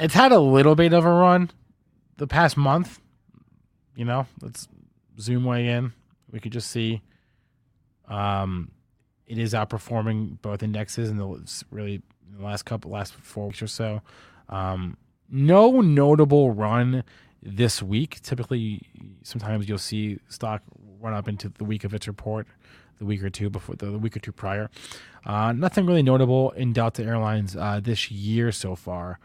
it's had a little bit of a run the past month. You know, let's zoom way in. We could just see um it is outperforming both indexes in the really in the last couple last four weeks or so. Um no notable run this week. Typically sometimes you'll see stock run up into the week of its report, the week or two before the, the week or two prior. Uh, nothing really notable in Delta Airlines uh, this year so far.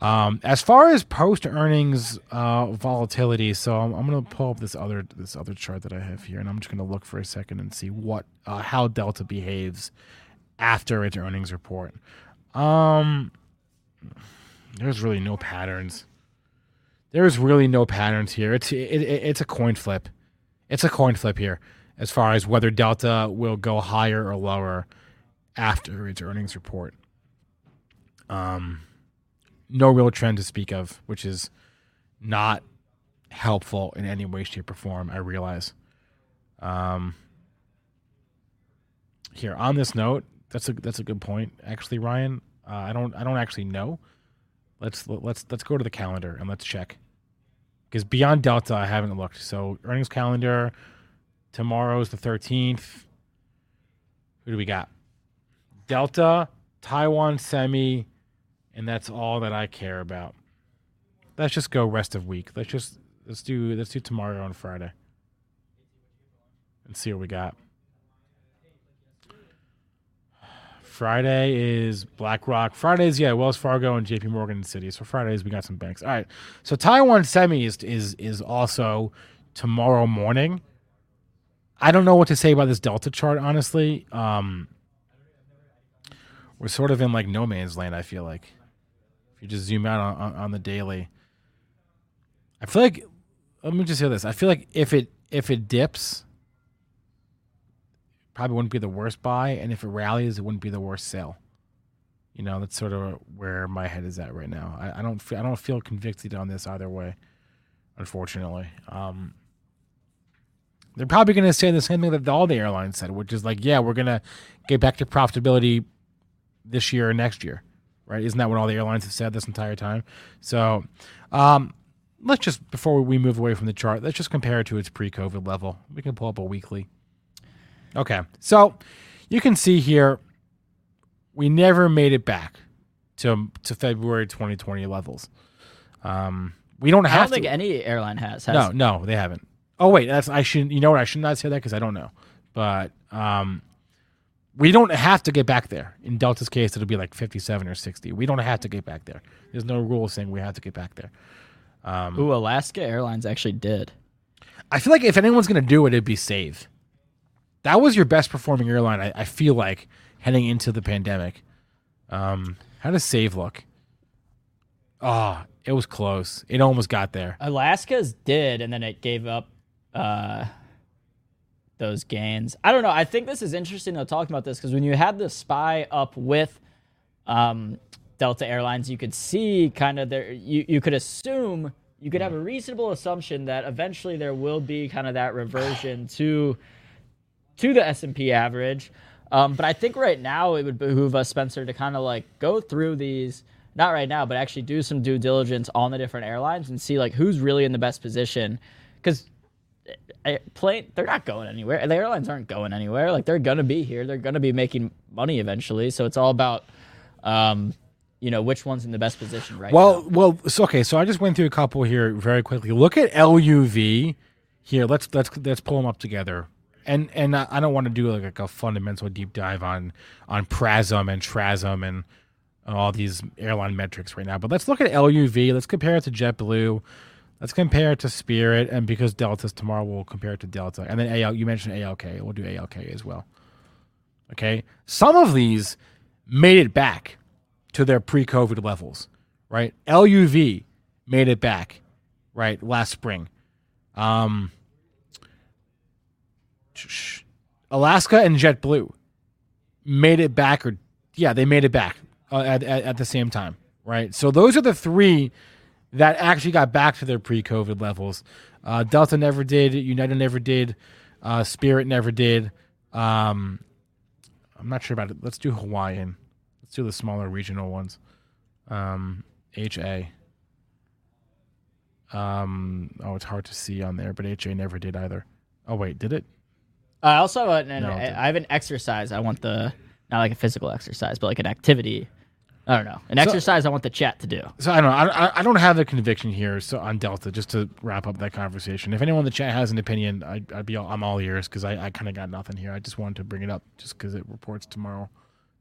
Um, as far as post earnings uh, volatility, so I'm, I'm going to pull up this other this other chart that I have here, and I'm just going to look for a second and see what uh, how Delta behaves after its earnings report. Um, there's really no patterns. There's really no patterns here. It's it, it, it's a coin flip. It's a coin flip here as far as whether Delta will go higher or lower after its earnings report. Um, no real trend to speak of, which is not helpful in any way, shape, or form. I realize. Um, here on this note, that's a that's a good point. Actually, Ryan, uh, I don't I don't actually know. Let's let's let's go to the calendar and let's check. Because beyond Delta, I haven't looked. So earnings calendar, tomorrow's the thirteenth. Who do we got? Delta, Taiwan semi, and that's all that I care about. Let's just go rest of week. Let's just let's do let's do tomorrow and Friday. And see what we got. Friday is BlackRock. Fridays, yeah, Wells Fargo and JP Morgan Citi. So Fridays we got some banks. All right. So Taiwan Semi is is is also tomorrow morning. I don't know what to say about this Delta chart, honestly. Um, we're sort of in like no man's land. I feel like you just zoom out on, on, on the daily, I feel like. Let me just say this. I feel like if it if it dips, probably wouldn't be the worst buy, and if it rallies, it wouldn't be the worst sell. You know, that's sort of where my head is at right now. I, I don't feel, I don't feel convicted on this either way, unfortunately. Um, they're probably going to say the same thing that all the airlines said, which is like, yeah, we're going to get back to profitability this year or next year, right? Isn't that what all the airlines have said this entire time? So, um, let's just before we move away from the chart, let's just compare it to its pre-COVID level. We can pull up a weekly. Okay, so you can see here we never made it back to to February 2020 levels. Um, we don't I have don't to. think any airline has. has No, no, they haven't. Oh wait, that's I shouldn't. You know what? I should not say that because I don't know. But um, we don't have to get back there. In Delta's case, it'll be like fifty-seven or sixty. We don't have to get back there. There's no rule saying we have to get back there. Um, Ooh, Alaska Airlines actually did. I feel like if anyone's gonna do it, it'd be Save. That was your best performing airline. I, I feel like heading into the pandemic. Um, how does Save look? Oh, it was close. It almost got there. Alaska's did, and then it gave up uh, those gains. I don't know. I think this is interesting to talk about this because when you had the spy up with um, Delta Airlines, you could see kind of there. You you could assume you could have a reasonable assumption that eventually there will be kind of that reversion (sighs) to to the S and P average. Um, but I think right now it would behoove us, Spencer, to kind of like go through these. Not right now, but actually do some due diligence on the different airlines and see like who's really in the best position. Because plane they're not going anywhere. The airlines aren't going anywhere. Like they're gonna be here. They're gonna be making money eventually. So it's all about, um, you know, which one's in the best position right Well, now. well, so, okay. So I just went through a couple here very quickly. Look at LUV here. Let's let's let's pull them up together. And and I I don't want to do like a fundamental deep dive on on PRASM and TRASM and all these airline metrics right now. But let's look at LUV. Let's compare it to JetBlue. Let's compare it to Spirit, and because Delta's tomorrow, we'll compare it to Delta. And then AL, you mentioned ALK. We'll do ALK as well. Okay. Some of these made it back to their pre-COVID levels, right? LUV made it back, right, last spring. Um, Alaska and JetBlue made it back, or yeah, they made it back uh, at, at at the same time, right? So those are the three that actually got back to their pre-COVID levels. Uh, Delta never did. United never did. Uh, Spirit never did. Um, I'm not sure about it. Let's do Hawaiian. Let's do the smaller regional ones. Um, HA. Um, oh, it's hard to see on there, but HA never did either. Oh wait, did it? I also have an, No. I have an exercise. I want the not like a physical exercise, but like an activity. I don't know, an exercise. I want the chat to do. So I don't know. I, I- don't have a conviction here. So on Delta, just to wrap up that conversation, if anyone in the chat has an opinion, I, I'd be all, I'm all ears because I, I kind of got nothing here. I just wanted to bring it up just because it reports tomorrow,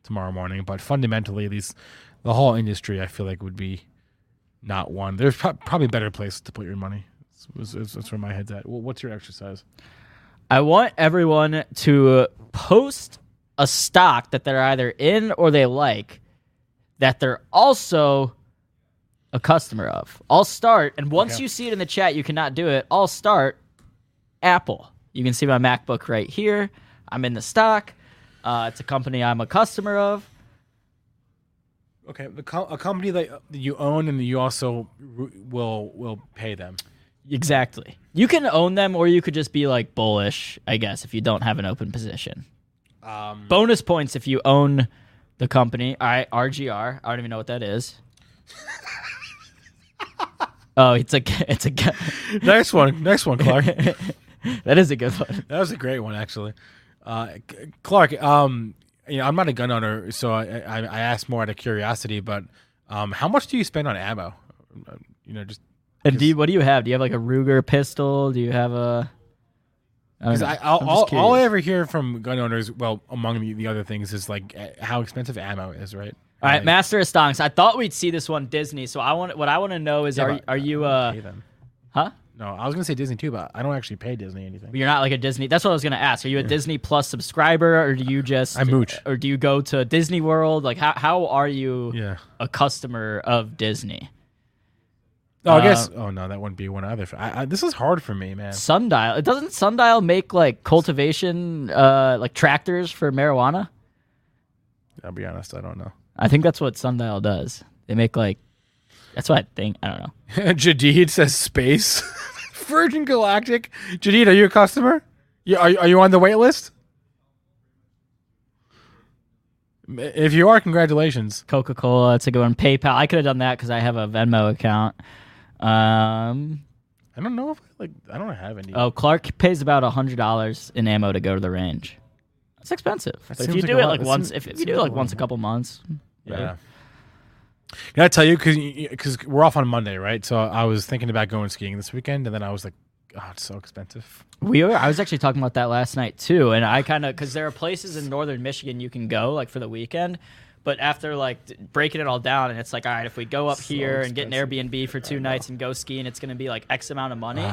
tomorrow morning. But fundamentally, these the whole industry, I feel like would be not one. There's pro- probably better places to put your money. That's, that's, that's where my head's at. Well, what's your exercise? I want everyone to post a stock that they're either in or they like that they're also a customer of. I'll start, and once Okay. you see it in the chat, you cannot do it. I'll start Apple. You can see my MacBook right here. I'm in the stock. Uh, it's a company I'm a customer of. Okay, co- a company that you own and you also will will pay them. Exactly. You can own them, or you could just be like bullish, I guess, if you don't have an open position. Um, Bonus points if you own the company. All right, RGR. I don't even know what that is. (laughs) oh, it's a it's a (laughs) next one, next one, Clark. (laughs) that is a good one. That was a great one, actually. Uh, Clark, um, you know, I'm not a gun owner, so I, I, I asked more out of curiosity. But um, how much do you spend on ammo? You know, just And do you, what do you have? Do you have like a Ruger pistol? Do you have a? I because. I, just all, all I ever hear from gun owners, well, among the, the other things, is like how expensive ammo is, right? All right, Like, Master of Stonks. I thought we'd see this one Disney. So I want what I want to know is yeah, are are you uh huh? No, I was gonna say Disney too, but I don't actually pay Disney anything. You're not like a Disney. That's what I was gonna ask. Are you a Disney Plus subscriber, or do you just I mooch. or do you go to Disney World? Like how how are you Yeah. a customer of Disney? Oh, I guess. Uh, Oh no, that wouldn't be one either. I, I, this is hard for me, man. Sundial. It doesn't Sundial make like cultivation uh like tractors for marijuana? I'll be honest, I don't know. I think that's what Sundial does. They make like that's what I think. I don't know. (laughs) Jadid says space. (laughs) Virgin Galactic. Jadid, are you a customer? You, are, are you on the wait list? If you are, congratulations. Coca Cola. That's a good one. PayPal. I could have done that because I have a Venmo account. Um. I don't know if like I don't have any. Oh, Clark pays about hundred dollars in ammo to go to the range. That's expensive. But if you like do it like once, if, if you do it like like once a couple months, yeah. Can I tell you because because we're off on Monday, right? So I was thinking about going skiing this weekend, and then I was like, "Oh, it's so expensive." we were. I was actually talking about that last night too, and I kind of because there are places in northern Michigan you can go like for the weekend. But after like breaking it all down, and it's like, all right, if we go up here and get an Airbnb for two nights and go skiing, it's going to be like X amount of money,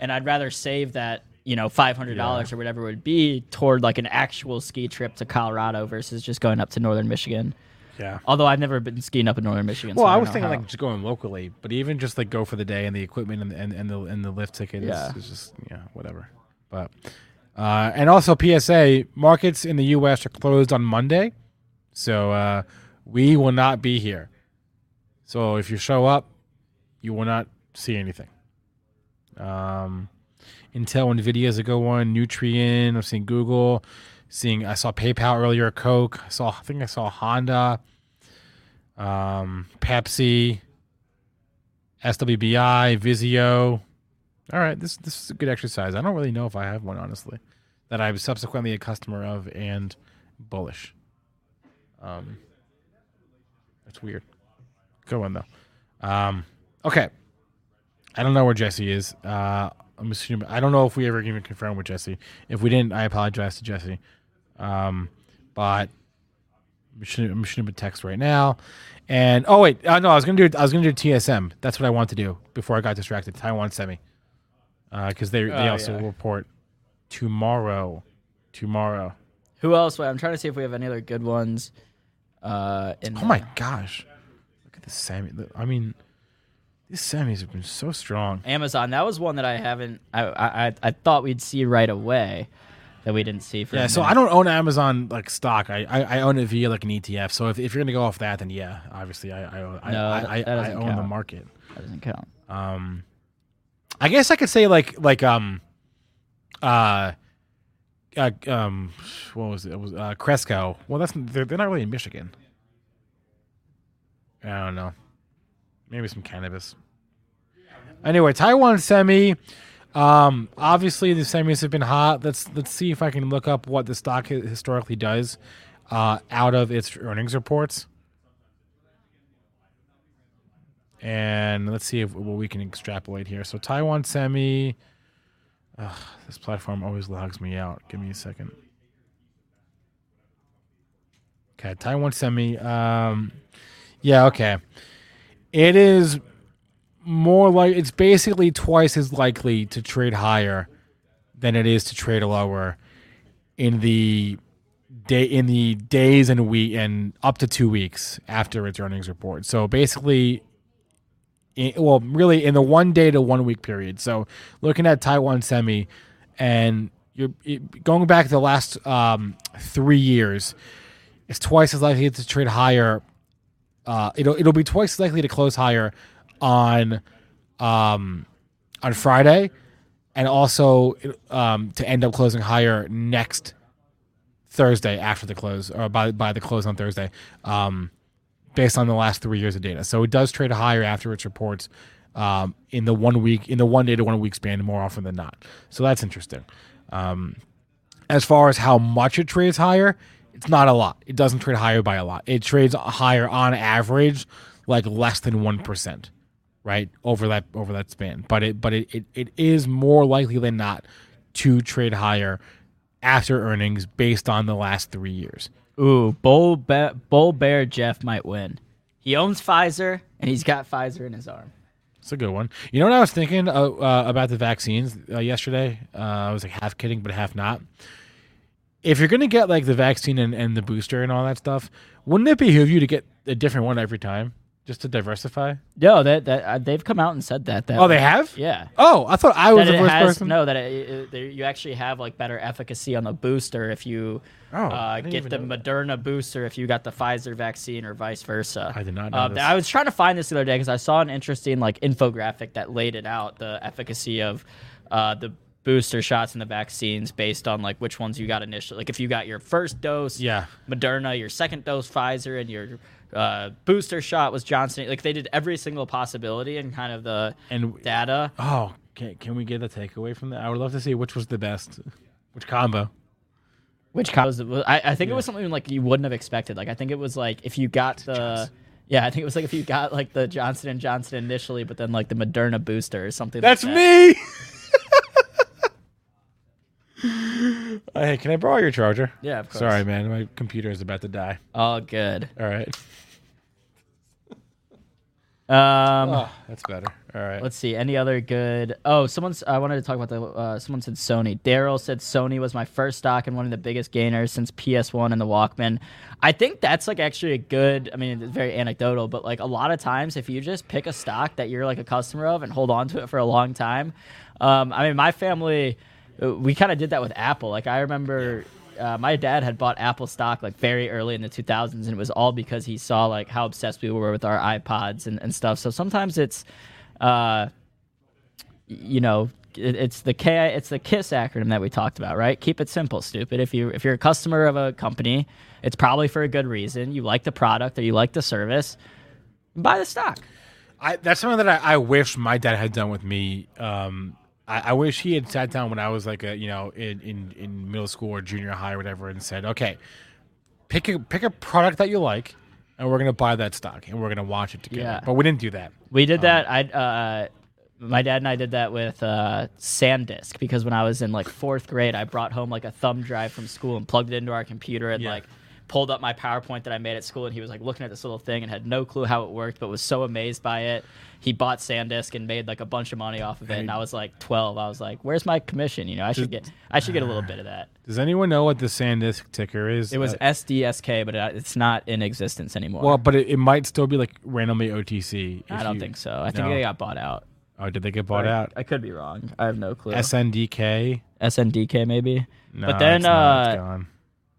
and I'd rather save that, you know, five hundred dollars or whatever it would be toward like an actual ski trip to Colorado versus just going up to northern Michigan. Yeah. Although I've never been skiing up in northern Michigan. Well, so I don't was thinking how. like just going locally, but even just like go for the day and the equipment and and, and the and the lift ticket Yeah. is, is just yeah whatever. But uh, and also PSA markets in the U.S. are closed on Monday, so uh, we will not be here. So if you show up, you will not see anything. Um, Intel, Nvidia is a good one. Nutrien, I've seen Google, seeing I saw PayPal earlier, Coke. I saw I think I saw Honda um, Pepsi, SWBI, Vizio. All right, this this is a good exercise. I don't really know if I have one honestly that I'm subsequently a customer of and bullish. Um, that's weird. Good one though. Um, okay, I don't know where Jesse is. Uh, I'm assuming I don't know if we ever even confirmed with Jesse. If we didn't, I apologize to Jesse. Um, but I'm shooting, I'm a text right now. And oh wait, uh, no, I was gonna do I was gonna do TSM. That's what I wanted to do before I got distracted. Taiwan semi, because they they Oh, also yeah. report tomorrow. Tomorrow. Who else? Wait, I'm trying to see if we have any other good ones. Uh, in Oh my gosh, look at the semi. I mean, these semis have been so strong. Amazon. That was one that I haven't. I I I- thought we'd see right away that we didn't see. For Yeah, so minute. I don't own Amazon like stock. I, I, I own it via like an ETF. So if, if you're gonna go off that, then yeah, obviously I I own, I, No, I, that- I, that I own the market. That doesn't count. Um, I guess I could say like like um, uh, uh um, what was it? It was uh, Cresco. Well, that's they're, they're not really in Michigan. I don't know. Maybe some cannabis. Anyway, Taiwan semi. Um, obviously the semis have been hot. Let's let's see if I can look up what the stock historically does uh, out of its earnings reports. And let's see if what we can extrapolate here. So Taiwan semi. Ugh, this platform always logs me out. Give me a second. Okay, Taiwan semi. Um, yeah, okay. It is more like it's basically twice as likely to trade higher than it is to trade lower in the day in the days and week and up to two weeks after its earnings report. So basically, well, really in the one day to one week period. So looking at Taiwan Semi, and you're going back the last um, three years, it's twice as likely to trade higher. Uh, it'll it'll be twice as likely to close higher on um, on Friday, and also um, to end up closing higher next Thursday after the close or by by the close on Thursday, um, based on the last three years of data. So it does trade higher after its reports um, in the one week in the one day to one week span more often than not. So that's interesting. Um, as far as how much it trades higher, it's not a lot. It doesn't trade higher by a lot. It trades higher on average, like less than one percent, right over that over that span. But it but it, it, it is more likely than not to trade higher after earnings based on the last three years. Ooh, Bull, Be- Bull Bear Jeff might win. He owns Pfizer and he's got Pfizer in his arm. It's a good one. You know what I was thinking uh, uh, about the vaccines uh, yesterday? Uh, I was like half kidding, but half not if you're going to get like the vaccine and, and the booster and all that stuff, wouldn't it behoove you to get a different one every time just to diversify? No, that that uh, they've come out and said that. that oh, they have. Yeah. Oh, I thought I was that the first has, person. No, that it, it, you actually have like better efficacy on the booster if you Oh, uh, get the Moderna booster if you got the Pfizer vaccine or vice versa. I did not know Uh, this. I was trying to find this the other day because I saw an interesting like infographic that laid it out the efficacy of uh, the booster shots and the vaccines based on like which ones you got initially. Like if you got your first dose, Yeah. Moderna, your second dose Pfizer, and your uh, booster shot was Johnson. Like they did every single possibility and kind of the And- data. Oh, can, can we get a takeaway from that? I would love to see which was the best, which combo. Which combo? it? I, I think it was something like you wouldn't have expected. Like I think it was like if you got the. Yeah, I think it was like if you got like the Johnson and Johnson initially, but then like the Moderna booster or something. That's like that. me. (laughs) Uh, hey, can I borrow your charger? Yeah, of course. Sorry, man. My computer is about to die. Oh, good. All right. (laughs) Um, Oh, that's better. All right. let's see. Any other good? Oh, someone's. I wanted to talk about the. Uh, someone said Sony. Daryl said Sony was my first stock and one of the biggest gainers since PS1 and the Walkman. I think that's like actually a good. I mean, it's very anecdotal, but like a lot of times, if you just pick a stock that you're like a customer of and hold on to it for a long time. Um, I mean, my family, we kind of did that with Apple. Like I remember. Uh, my dad had bought Apple stock like very early in the 2000s, and it was all because he saw like how obsessed we were with our iPods and, and stuff. So sometimes it's, uh, you know, it, it's the K, it's the KISS acronym that we talked about, right? Keep it simple, stupid. If you if you're a customer of a company, it's probably for a good reason. You like the product or you like the service, buy the stock. I, that's something that I, I wish my dad had done with me. Um, I, I wish he had sat down when I was like a you know in, in, in middle school or junior high or whatever and said, okay, pick a pick a product that you like, and we're gonna buy that stock and we're gonna watch it together. Yeah. But we didn't do that. We did that. I uh, my dad and I did that with uh, SanDisk because when I was in like fourth grade, I brought home like a thumb drive from school and plugged it into our computer and Yeah. like pulled up my PowerPoint that I made at school. And he was like looking at this little thing and had no clue how it worked, but was so amazed by it. He bought SanDisk and made like a bunch of money off of it. And I was like 12. I was like, "Where's my commission? You know, I should get I should get a little bit of that." (sighs) Does anyone know what the SanDisk ticker is? It was Uh, SDSK, but it, it's not in existence anymore. well, but it, it might still be like randomly OTC. I don't you- think so. I think they got bought out. Oh, did they get bought I- out? I could be wrong. I have no clue. SNDK. SNDK maybe. No, but then it's not. It's uh, gone.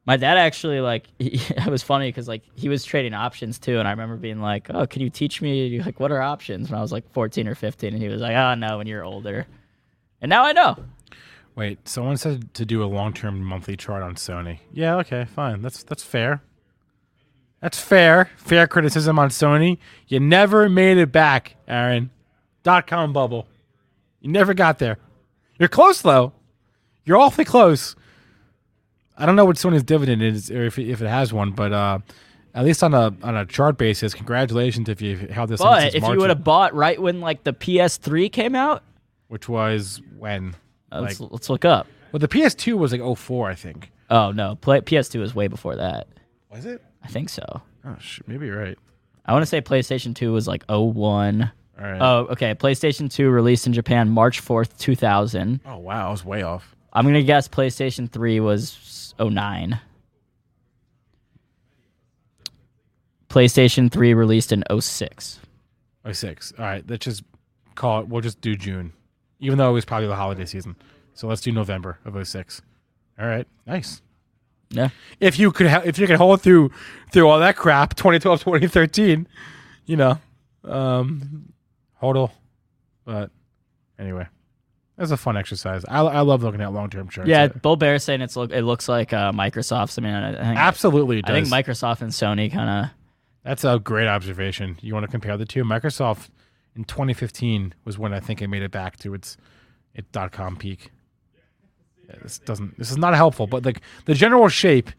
My dad actually like (laughs) he, it was funny because like he was trading options too, and I remember being like, "Oh, can you teach me like what are options?" When I was like 14 or 15, and he was like, "Oh no, when you're older." And now I know. Wait, someone said to do a long-term monthly chart on Sony. Yeah, okay, fine. That's that's fair. That's fair. Fair criticism on Sony. You never made it back, Aaron. Dot com bubble. You never got there. You're close though. You're awfully close. I don't know what Sony's dividend is, or if it, if it has one, but uh, at least on a on a chart basis, congratulations if you held this. But if March you would have bought right when like the PS3 came out, which was when, uh, like, let's, let's look up. well, the PS2 was like 04, I think. Oh no, play, PS2 was way before that. Was it? I think so. Oh, sh- maybe you're right. I want to say PlayStation 2 was like 01. All right. Oh, okay. PlayStation 2 released in Japan March 4th, 2000. Oh wow, I was way off. I'm gonna guess PlayStation 3 was 09. PlayStation 3 released in 06. 06. All right, let's just call it. We'll just do June, even though it was probably the holiday season. So let's do November of 06. All right, nice. Yeah. If you could, ha- if you could hold through through all that crap, 2012, 2013, you know, um, on. But anyway that's a fun exercise. I, I love looking at long term charts. Yeah, Bull Bear saying it's look it looks like uh, Microsoft's. I mean, I, think absolutely. I think. Microsoft and Sony kind of That's a great observation. You want to compare the two? Microsoft in 2015 was when I think it made it back to its its dot com peak. Yeah, this doesn't. This is not helpful, but like the general shape,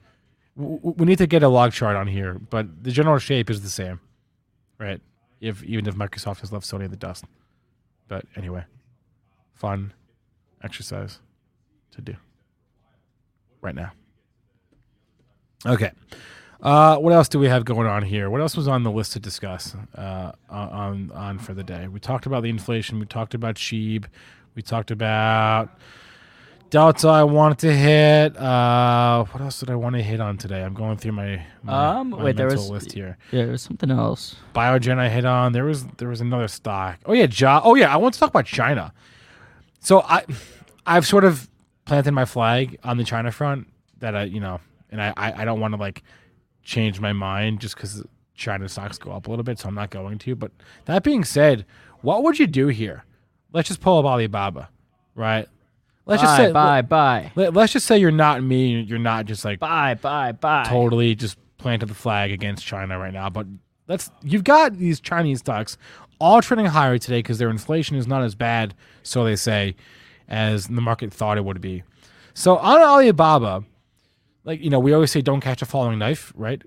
w- we need to get a log chart on here. But the general shape is the same, right? If even if Microsoft has left Sony in the dust. But anyway, fun exercise to do right now. Okay. Uh, what else do we have going on here? What else was on the list to discuss uh, on on for the day? We talked about the inflation. We talked about Sheeb. We talked about Delta. I wanted to hit. Uh, what else did I want to hit on today? I'm going through my, my, Um, my wait, there mental was- list here. yeah. there was something else. Biogen I hit on. There was there was another stock. Oh yeah, ja- Oh yeah, I want to talk about China. So I I've sort of planted my flag on the China front that I you know, and I I, I don't want to like change my mind just because China stocks go up a little bit, so I'm not going to. But that being said, what would you do here? Let's just pull up Alibaba, right? Let's just say bye, bye, Let, let's just say you're not me. You're not just like bye, bye, bye. totally just planted the flag against China right now. But let's you've got these Chinese stocks all trending higher today because their inflation is not as bad, so they say, as the market thought it would be. So on Alibaba, like you know, we always say don't catch a falling knife, right?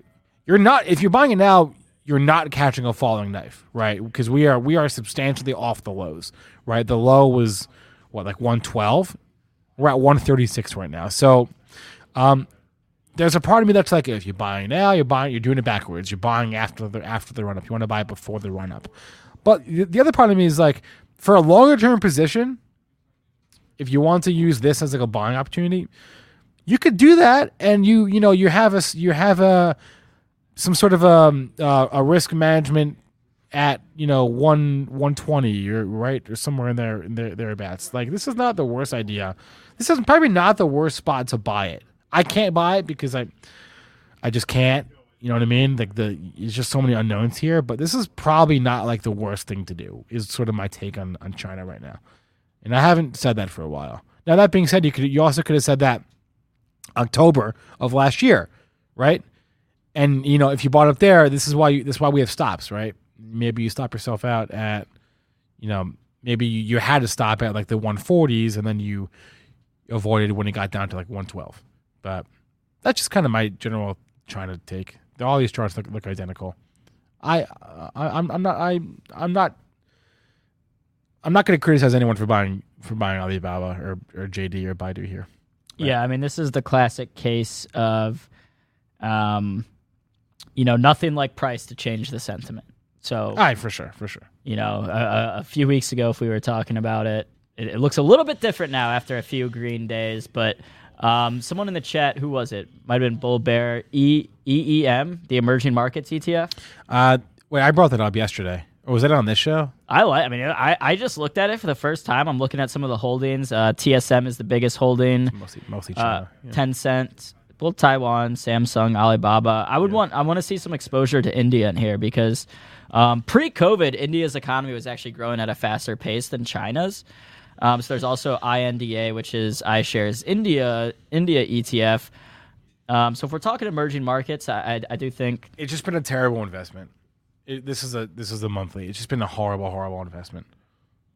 You're not if you're buying it now, you're not catching a falling knife, right? Because we are we are substantially off the lows, right? The low was what like 112. We're at 136 right now. So um, there's a part of me that's like, if you're buying now, you're buying, you're doing it backwards. You're buying after the after the run up. You want to buy it before the run up. But the the other part of me is like, for a longer term position, if you want to use this as like a buying opportunity, you could do that, and you you know you have a you have a some sort of a uh, a risk management at you know one one twenty or right or somewhere in there in there thereabouts. Like this is not the worst idea. This is probably not the worst spot to buy it. I can't buy it because I I just can't. You know what I mean? Like the there's just so many unknowns here. But this is probably not like the worst thing to do. Is sort of my take on on China right now. And I haven't said that for a while. Now that being said, you could you also could have said that October of last year, right? And you know, if you bought up there, this is why you, this is why we have stops, right? Maybe you stop yourself out at, you know, maybe you, you had to stop at like the 140s, and then you avoided when it got down to like 112. But that's just kind of my general to take. All these charts look, look identical. I, I I'm I'm not I I'm not I'm not going to criticize anyone for buying for buying Alibaba or or JD or Baidu here. Yeah, I mean, this is the classic case of, um, you know, nothing like price to change the sentiment. So, Aye, for sure, for sure. you know, a, a- a few weeks ago, if we were talking about it, it, it looks a little bit different now after a few green days. But um, someone in the chat, who was it? Might have been Bull Bear E EEM, the Emerging Markets ETF. Uh, wait, I brought that up yesterday. Or was that on this show? I like. I mean, I, I just looked at it for the first time. I'm looking at some of the holdings. Uh, TSM is the biggest holding. Mostly, mostly Uh, China. yeah. Tencent, both Taiwan, Samsung, Alibaba. I would want. I want to see some exposure to India in here because um, pre-COVID, India's economy was actually growing at a faster pace than China's. Um, so there's also INDA, which is iShares India India ETF. Um, so if we're talking emerging markets, I, I, I do think It's just been a terrible investment. It, this is a this is a monthly. It's just been a horrible, horrible investment,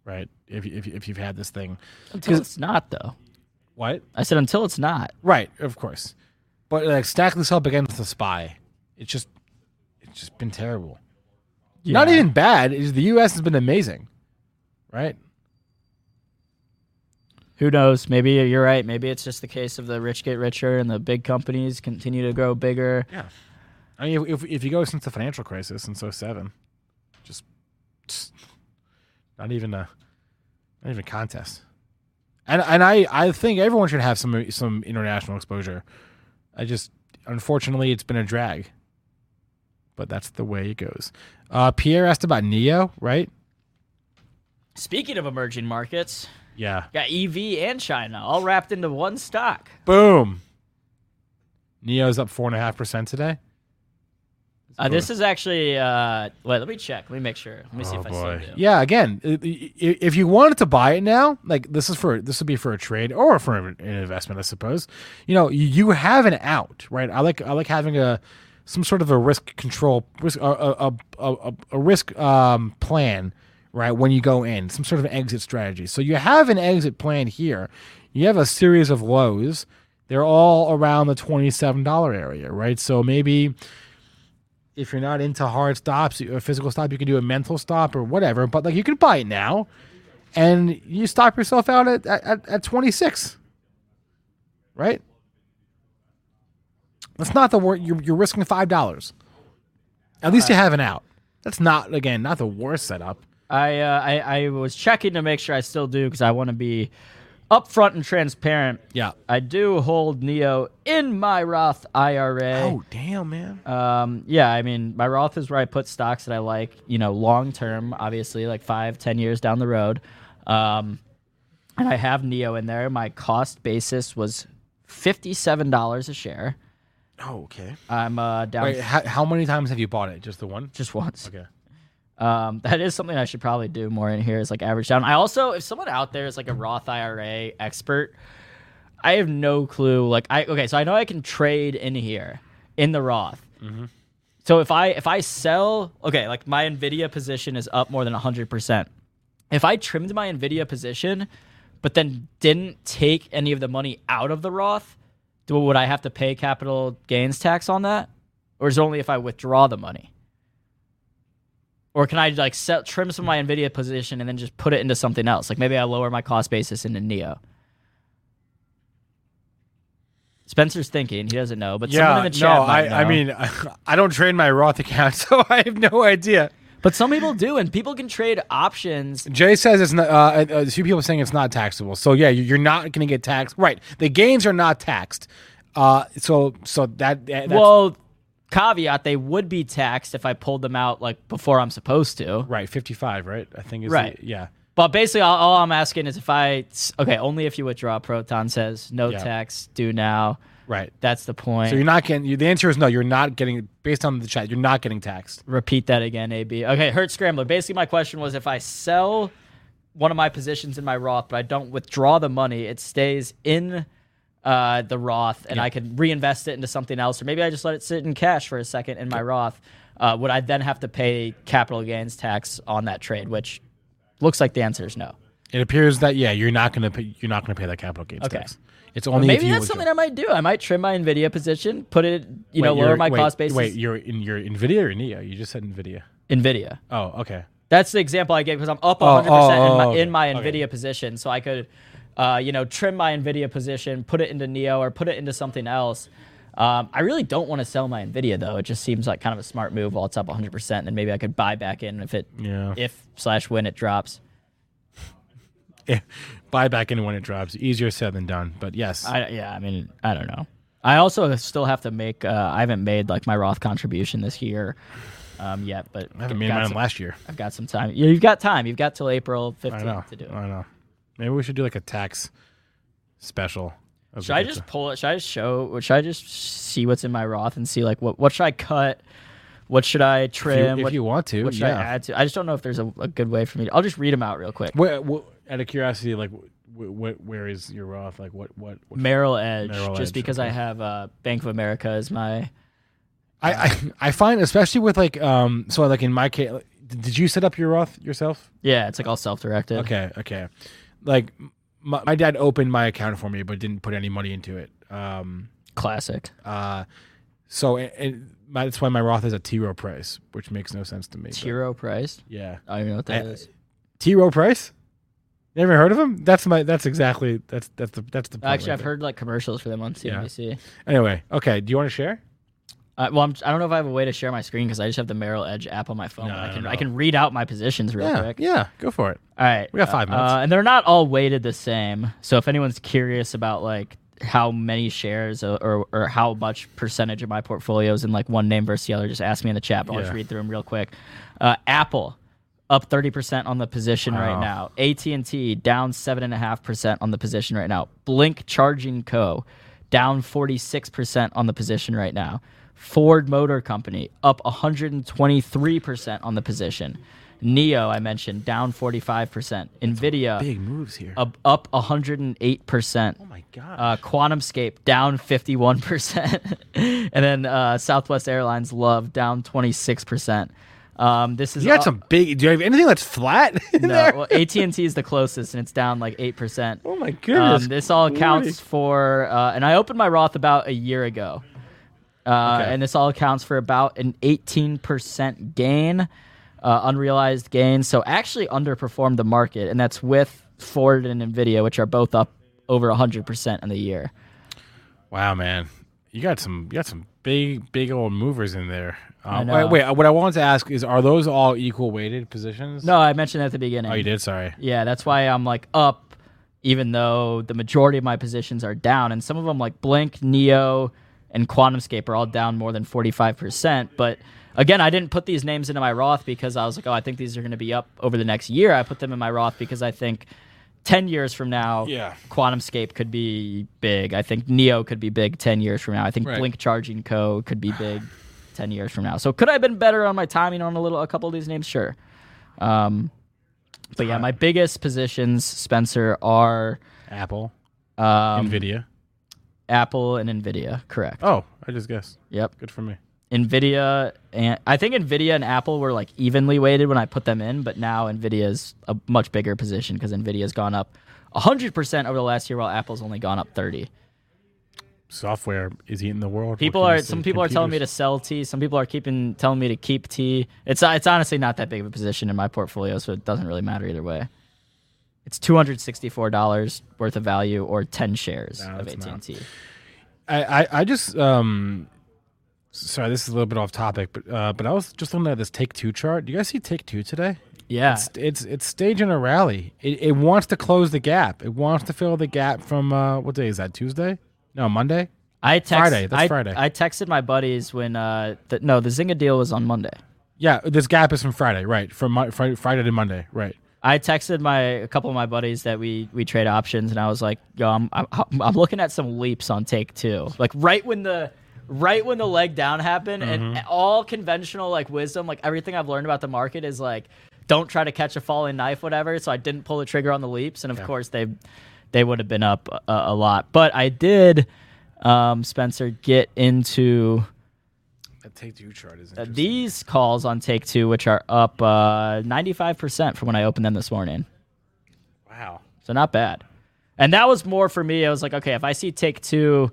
right? If you- if you- if you've had this thing, until it's not though. what? I said until it's not. Right, of course. But like stack this up against the spy, it's just it's just been terrible. Not Yeah. even bad. It's, the U.S. has been amazing, right? Who knows? Maybe you're right. Maybe it's just the case of the rich get richer and the big companies continue to grow bigger. Yeah. I mean, if if you go since the financial crisis in '07, just, just not even a not even a contest. And and I I think everyone should have some some international exposure. I just unfortunately it's been a drag. but that's the way it goes. Uh, Pierre asked about NIO, right? Speaking of emerging markets, Yeah. got EV and China all wrapped into one stock. Boom. NIO's up four and a half percent today. Uh, this is actually. Uh, wait, let me check. Let me make sure. Let me see Oh if I still do. Yeah, again, if you wanted to buy it now, like this is for this would be for a trade or for an investment, I suppose. You know, you- you have an out, right? I like I like having a some sort of a risk control risk a a, a, a, a risk um, plan, right? When you go in, some sort of exit strategy. So you have an exit plan here. You have a series of lows. They're all around the twenty seven dollar area, right? So maybe if you're not into hard stops, a physical stop, you can do a mental stop or whatever. But like you can buy it now, and you stop yourself out at at, at 26, right? That's not the worst. You're, you're risking five dollars. At least you have an out. That's not again not the worst setup. I, uh, I I was checking to make sure I still do because I want to be upfront and transparent. Yeah. I do hold NIO in my Roth IRA. Oh damn, man. Um, yeah, I mean, my Roth is where I put stocks that I like, you know, long term, obviously, like five, ten years down the road. Um, and I have NIO in there. My cost basis was fifty-seven dollars a share. Oh okay. I'm uh, down Wait, how, how many times have you bought it? Just the one? just once. Okay. Um, (laughs) that is something I should probably do more in here is like average down. I also, if someone out there is like a Roth IRA expert, I have no clue. Like I okay, so I know I can trade in here in the Roth. So if I if I sell okay, like my Nvidia position is up more than hundred percent. If I trimmed my Nvidia position, but then didn't take any of the money out of the Roth, do would I have to pay capital gains tax on that, or is it only if I withdraw the money? Or can I like sell, trim some of my Nvidia position and then just put it into something else? Like maybe I lower my cost basis into NIO. Spencer's thinking he doesn't know, but someone in the chat no, might I, I mean, (laughs) I don't trade my Roth account, (laughs) so I have no idea. but some people do, and people can trade options. Jay says it's not. Uh, a few people saying it's not taxable. So yeah, you- you're not going to get taxed. Right, the gains are not taxed. Uh, so so that that's, well, caveat: they would be taxed if I pulled them out like before I'm supposed to. right, 55. Right, I think is Right. the- yeah. But basically, all, all I'm asking is if I okay, only if you withdraw. Proton says no Yeah. tax do now. Right. That's the point. So you're not getting. you- The answer is no. You're not getting. Based on the chat, you're not getting taxed. Repeat that again, AB. Okay, Hurt Scrambler. Basically, my question was if I sell one of my positions in my Roth, but I don't withdraw the money, it stays in uh, the Roth, and I could reinvest it into something else, or maybe I just let it sit in cash for a second in my Roth. Uh, would I then have to pay capital gains tax on that trade? Which looks like the answer is no. It appears that yeah, you're not going to pay. You're not going to pay that capital gains Okay. tax. It's only Maybe that's something I might do. I might trim my Nvidia position, put it, you know, lower my wait, cost basis. Wait, you're in your Nvidia or NIO? You just said Nvidia. Nvidia. Oh, okay. That's the example I gave because I'm up Oh, 100% oh, in my, oh, okay. in my Okay. Nvidia position, so I could, uh, you know, trim my Nvidia position, put it into NIO or put it into something else. Um, I really don't want to sell my Nvidia though. It just seems like kind of a smart move while it's up 100%. Then maybe I could buy back in if it Yeah. if slash when it drops. (laughs) yeah. Buy back in when it drops. Easier said than done. But yes. I yeah, I mean, I don't know. I also still have to make. Uh, I haven't made like my Roth contribution this year um, yet, but I haven't made mine some- last year. I've got some time. Yeah, You've got time. You've got till April I know. 15th to do it. I know. Maybe we should do like a tax special. Should I just pull it? Should I just show? Should I just see what's in my Roth and see like what what should I cut? What should I if you, trim? if what, you want to? what should yeah. I add to? I just don't know if there's a, a good way for me. To, I'll just read them out real quick. Where, wh- out of curiosity, like, wh- wh- where is your Roth? Like, what, what? what Merrill Edge, Merrill just Edge, because I have uh, Bank of America as my. I, I I find especially with like um so like in my case, did you set up your Roth yourself? Yeah, it's like all self-directed. Okay, okay. Like my, my dad opened my account for me, but didn't put any money into it. Um, Classic. uh, so it, my, that's why my Roth is a T. Rowe Price, which makes no sense to me. T. Rowe Price. Yeah, I don't even know what that I- is. T. Rowe Price. Never heard of them? That's my. That's exactly. That's that's the that's the. point Actually, right I've there. heard like commercials for them on CNBC. Anyway, okay. Do you want to share? Uh, well, I'm, I don't know if I have a way to share my screen because I just have the Merrill Edge app on my phone. No, I can no. I can read out my positions real yeah, quick. yeah. Go for it. All right, We got five Uh, minutes. and they're not all weighted the same. So if anyone's curious about like how many shares or, or, or how much percentage of my portfolio is in like one name versus the other, just ask me in the chat. But I'll just read through them real quick. Uh, Apple up 30% on the position right now. AT&T down 7.5% on the position right now. Blink Charging Co. down 46% on the position right now. Ford Motor Company up 123% on the position. NIO, I mentioned, down 45%. NVIDIA Big moves here. up, up 108%. oh my god. Uh, QuantumScape down 51%. (laughs) and then uh, Southwest Airlines Love down 26%. Um, this is you got all- some big. Do you have anything that's flat? (laughs) no, there? well, AT&T is the closest, and it's down like 8%. Oh my goodness. Um, this all accounts for, uh, and I opened my Roth about a year ago, uh, Okay. and this all accounts for about an 18% gain, uh, unrealized gain. So actually underperformed the market, and that's with Ford and Nvidia, which are both up over 100% in the year. Wow, man, you got some. You got some big, big old movers in there. Um, wait, wait, what I wanted to ask is, are those all equal weighted positions? No, I mentioned that at the beginning. Oh, you did. Sorry. Yeah, that's why I'm like up, even though the majority of my positions are down, and some of them like Blink, NIO, and QuantumScape are all down more than 45%. But again, I didn't put these names into my Roth because I was like, oh, I think these are going to be up over the next year. I put them in my Roth because I think 10 years from now, Yeah. QuantumScape could be big. I think NIO could be big 10 years from now. I think Right. Blink Charging Co. could be big 10 years from now. So could I have been better on my timing on a little a couple of these names? Sure. Um, but yeah, my biggest positions, Spencer, are Apple, um, Nvidia. Apple and Nvidia. Correct. Oh, I just guessed. Yep. Good for me. Nvidia and I think Nvidia and Apple were like evenly weighted when I put them in, but now Nvidia is a much bigger position because Nvidia's gone up 100% over the last year, while Apple's only gone up 30. Software is eating the world. People are some people are telling me to sell T. Some people are keeping telling me to keep T. It's it's honestly not that big of a position in my portfolio, so it doesn't really matter either way. It's two hundred sixty four dollars worth of value or ten shares No, of AT and T. I, I, I just um sorry, this is a little bit off topic, but uh, but I was just looking at this Take-Two chart. Do you guys see Take-Two today? Yeah, It's it's it's staging a rally. It, it wants to close the gap. It wants to fill the gap from uh, what day is that? Tuesday? No, Monday. I text, Friday, that's I, Friday. I texted my buddies when uh the, no the Zynga deal was on Monday. Yeah, this gap is from Friday, right? From Friday to Monday, right? I texted my a couple of my buddies that we we trade options, and I was like, "Yo, I'm I'm, I'm looking at some leaps on Take-Two. Like right when the right when the leg down happened, and all conventional like wisdom, like everything I've learned about the market is like, don't try to catch a falling knife, whatever. So I didn't pull the trigger on the leaps, and of course they they would have been up a, a lot, but I did, um, Spencer, get into. That Take-Two chart is Uh, these calls on Take-Two, which are up uh, 95% from when I opened them this morning. wow. So not bad. And that was more for me. I was like, okay, if I see Take-Two,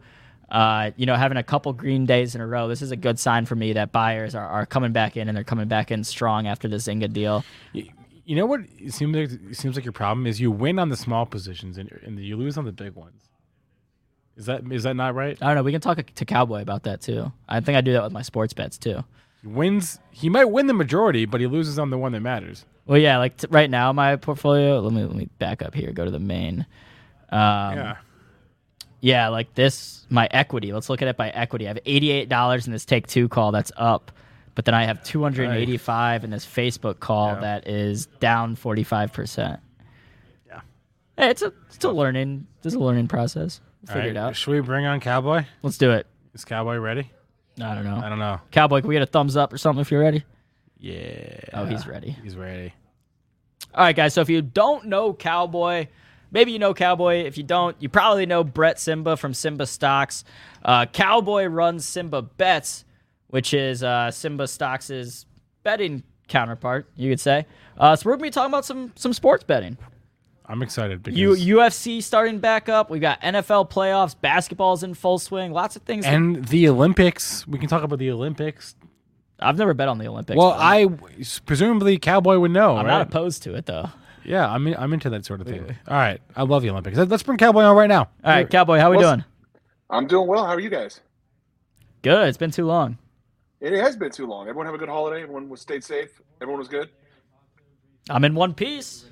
uh, you know, having a couple green days in a row, this is a good sign for me that buyers are, are coming back in and they're coming back in strong after the Zynga deal. You, you know what? It seems like it seems like your problem is you win on the small positions and, and you lose on the big ones. Is that is that not right? I don't know. We can talk to Cowboy about that too. I think I do that with my sports bets too. He wins. He might win the majority, but he loses on the one that matters. Well, yeah, like t- right now, my portfolio. Let me let me back up here. Go to the main. Um, yeah. Yeah, like this, my equity. Let's look at it by equity. I have eighty-eight dollars in this Take-Two call that's up, but then I have two hundred and eighty-five in this Facebook call Yeah. that is down forty-five percent. Yeah. Hey, it's a it's a learning. This is a learning process. We'll figure it out. Should we bring on Cowboy? Let's do it. Is Cowboy ready? I don't know. I don't know. Cowboy, can we get a thumbs up or something if you're ready? Yeah. Oh, he's ready. He's ready. All right, guys. So if you don't know Cowboy, maybe you know Cowboy. If you don't, you probably know Brett Simba from Simba Stocks. Uh, Cowboy runs Simba Bets, which is uh, Simba Stocks' betting counterpart, you could say. Uh, so we're gonna be talking about some some sports betting. I'm excited because U- UFC starting back up. We got NFL playoffs. Basketball's in full swing. Lots of things. and the Olympics. We can talk about the Olympics. I've never bet on the Olympics. Well, I'm- presumably Cowboy would know. I'm right? not opposed to it though. Yeah, I'm in, I'm into that sort of thing. (laughs) All right, I love the Olympics. Let's bring Cowboy on right now. All right, Cowboy, how are we What's- doing? I'm doing well. How are you guys? Good. It's been too long. It has been too long. Everyone have a good holiday. Everyone was stayed safe. Everyone was good. I'm in one piece.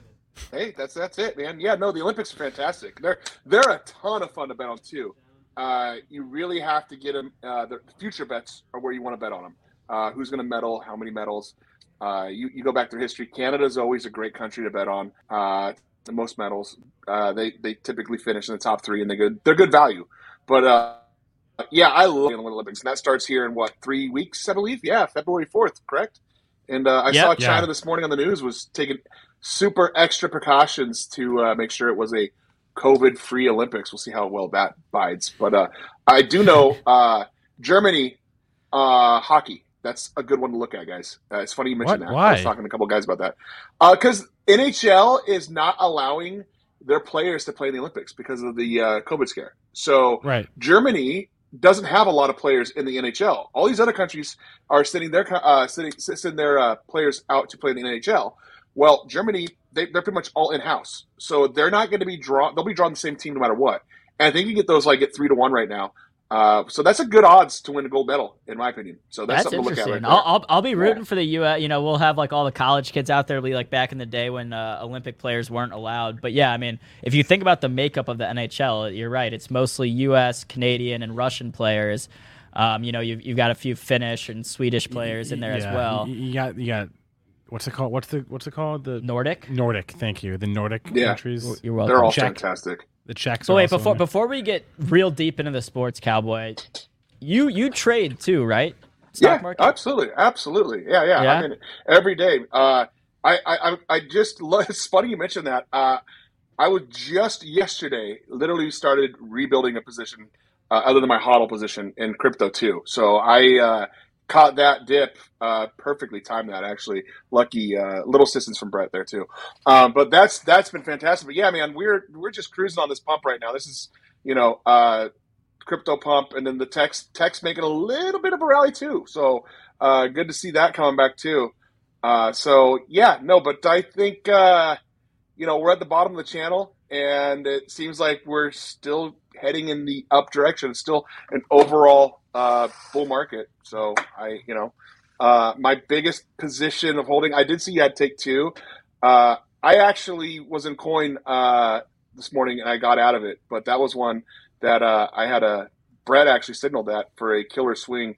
Hey, that's that's it, man. Yeah, no, the Olympics are fantastic. They're they're a ton of fun to bet on too. uh, you really have to get them. Uh, the future bets are where you want to bet on them. Uh, who's going to medal? How many medals? Uh, you, you go back through history. Canada is always a great country to bet on. Uh, the most medals. Uh, they they typically finish in the top three, and they good. They're good value. But uh, yeah, I love the Olympics, and that starts here in what three weeks, I believe. Yeah, February fourth, correct? And uh, I Yep. saw China Yeah. this morning on the news was taking super extra precautions to uh, make sure it was a COVID-free Olympics. We'll see how well that bides. But uh, I do know (laughs) uh, Germany uh, hockey. That's a good one to look at, guys. Uh, it's funny you mentioned What? that. I Why? was talking to a couple guys about that because NHL is not allowing their players to play in the Olympics because of the uh, COVID scare. So Right. Germany doesn't have a lot of players in the NHL. All these other countries are sending their uh, sending, sending their uh, players out to play in the NHL. Well, Germany they, they're pretty much all in house, so they're not going to be drawn. They'll be drawn the same team no matter what. And I think you get those like at three to one right now. Uh, so that's a good odds to win a gold medal, in my opinion. So that's, That's something to look at interesting. right. I'll, I'll I'll be rooting for the U.S. You know, we'll have like all the college kids out there, be like back in the day when uh, Olympic players weren't allowed. But yeah, I mean, if you think about the makeup of the NHL, you're right. It's mostly U.S., Canadian, and Russian players. Um, you know, you've, you've got a few Finnish and Swedish players in there as well. You, you got you got what's it called? What's the what's it called? The Nordic. Nordic. Thank you. The Nordic Yeah. countries. You're welcome. They're all Check. fantastic. The Czechs. So are wait, before there. before we get real deep into the sports, cowboy, you you trade too, right? Stock yeah, market. absolutely, absolutely. Yeah, yeah. Yeah? I mean, every day. Uh, I, I, I- I just. lo- (laughs) It's funny you mentioned that. Uh, I was just yesterday, literally started rebuilding a position, uh, other than my hodl position in crypto too. So I uh, caught that dip. Uh, perfectly timed that actually. Lucky uh, little assistance from Brett there too. Um, but that's that's been fantastic. But yeah, man, we're we're just cruising on this pump right now. This is you know. Uh, crypto pump and then the text text making a little bit of a rally too so uh, good to see that coming back too uh, so yeah no but i think uh, you know we're at the bottom of the channel and it seems like we're still heading in the up direction it's still an overall uh, bull market so i you know uh, my biggest position of holding i did see you had Take-Two uh, i actually was in coin uh, this morning and i got out of it but that was one that uh, I had a Brett actually signaled that for a killer swing,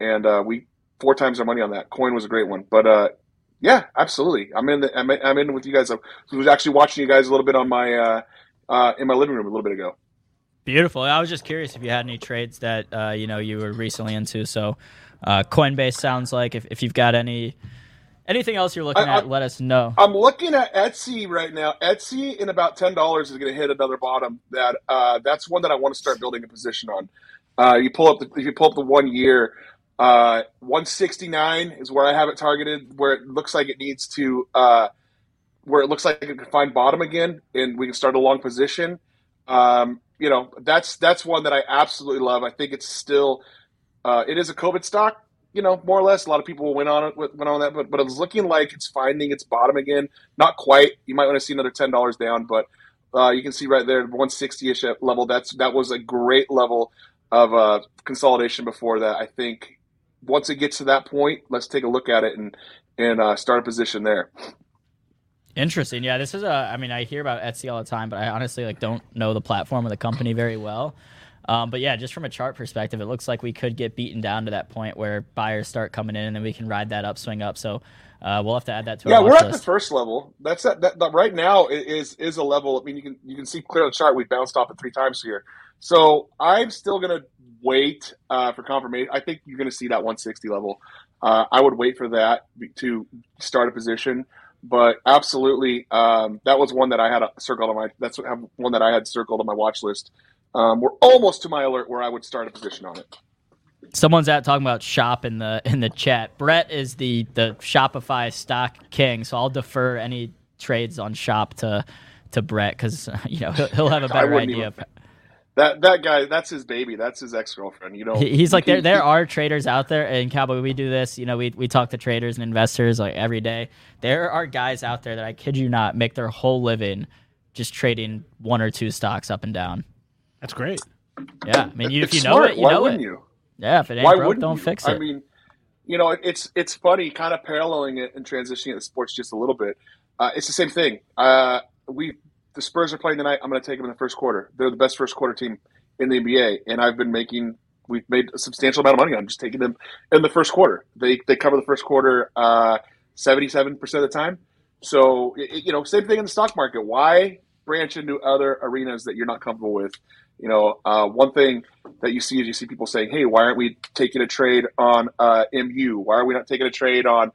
and uh, we four times our money on that. Coin was a great one, but yeah, absolutely. I'm in. The, I'm, in, with you guys. I was actually watching you guys a little bit on my uh, in my living room a little bit ago. Beautiful. I was just curious if you had any trades that uh, you know you were recently into. So, uh, Coinbase sounds like if, if you've got any anything else you're looking I- at, let us know. I'm looking at Etsy right now. Etsy in about ten dollars is going to hit another bottom. That uh, that's one that I want to start building a position on. Uh, you pull up the if you pull up the one year, uh, 169 is where I have it targeted. Where it looks like it needs to, uh, where it looks like it can find bottom again, and we can start a long position. Um, you know, that's that's one that I absolutely love. I think it's still, uh, it is a COVID stock you know, more or less. A lot of people went on it, went on that, but but it's looking like it's finding its bottom again. Not quite. You might want to see another ten dollars down, but uh, you can see right there, one sixty ish level. That's that was a great level of uh, consolidation before that. I think once it gets to that point, let's take a look at it and and uh, start a position there. Interesting. Yeah, this is a. I mean, I hear about Etsy all the time, but I honestly like don't know the platform or the company very well. Um, but yeah, just from a chart perspective, it looks like we could get beaten down to that point where buyers start coming in, and then we can ride that upswing up. So uh, we'll have to add that to Yeah, we're at the first level. That's that, that, that right now is is a level. I mean, you can you can see clear on the chart. We bounced off it three times here, so I'm still gonna wait uh, for confirmation. I think you're gonna see that 160 level. Uh, I would wait for that to start a position, but absolutely, um, that was one that I had circled on my. That's one that I had circled on my watch list. Um, we're almost to my alert where I would start a position on it. Someone's out talking about shop in the in the chat. Brett is the the Shopify stock king, so I'll defer any trades on shop to to Brett because (laughs) you know he'll, he'll have a better idea. even- That that guy, that's his baby. That's his ex girlfriend. You know, He- He's like there. he- There are traders out there, and Cowboy, we do this. You know, we we talk to traders and investors like every day. There are guys out there that I kid you not make their whole living just trading one or two stocks up and down. That's great. Yeah, I mean, you, if It's you know smart. it, you Why know wouldn't it. you? Yeah, if it ain't Why broke, don't you? fix it. I mean, you know, it's it's funny, kind of paralleling it and transitioning it to sports just a little bit. Uh, it's the same thing. Uh, we the Spurs are playing tonight. I'm going to take them in the first quarter. They're the best first quarter team in the NBA, and I've been making. We've made a substantial amount of money on just taking them in the first quarter. They they cover the first quarter seventy seven percent of the time. So it, you know, same thing in the stock market. Why branch into other arenas that you're not comfortable with? You know, uh, one thing that you see is you see people saying, "Hey, why aren't we taking a trade on uh, MU? Why are we not taking a trade on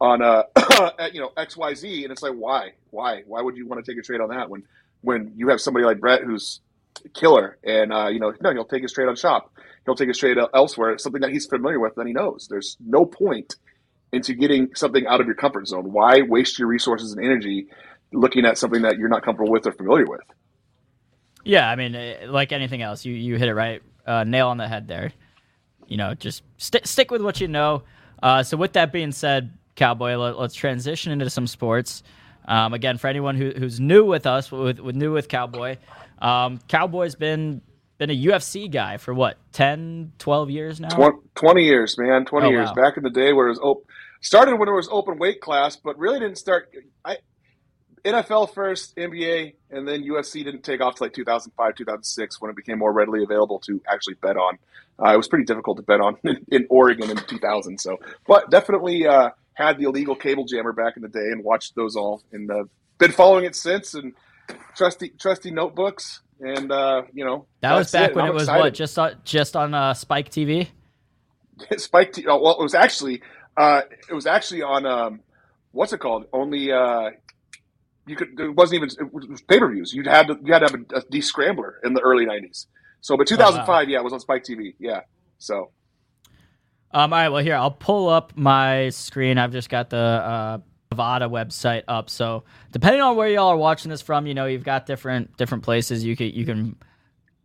on uh, (coughs) you know XYZ, And it's like, why, why, why would you want to take a trade on that when when you have somebody like Brett who's a killer and uh, you know no he'll take his trade on shop. He'll take his trade elsewhere it's something that he's familiar with and he knows. There's no point into getting something out of your comfort zone. Why waste your resources and energy looking at something that you're not comfortable with or familiar with? Yeah, I mean, eh, like anything else, you you hit it right, uh, nail on the head there. You know, just st- stick with what you know. Uh, so, with that being said, Cowboy, let, us transition into some sports. Um, again, for anyone who, who's new with us, with, with new with Cowboy, um, Cowboy's been been a UFC guy for what 10, 12 years now. 20, 20 years, man, twenty oh, years. Wow. Back in the day, where it was open, started when it was open weight class, but really didn't start. I NFL first, NBA, and then UFC didn't take off to like 2005, 2006 when it became more readily available to actually bet on. Uh, it was pretty difficult to bet on (laughs) in Oregon in 2000. So, but definitely uh, had the illegal cable jammer back in the day and watched those all, and uh, been following it since. And trusty, trusty notebooks, and uh, you know that was back it. when I'm it was excited. what just on, just on uh, Spike TV. (laughs) Spike TV. Oh, well, it was actually uh, it was actually on um, what's it called? Only you could it wasn't even it was pay per views. You had to you had to have a, a descrambler in the early '90s. So, but 2005, oh, wow. yeah, it was on Spike TV. Yeah, so. Um, all right, well, here I'll pull up my screen. I've just got the uh, Bovada website up. So, depending on where y'all are watching this from, you know, you've got different different places you can you can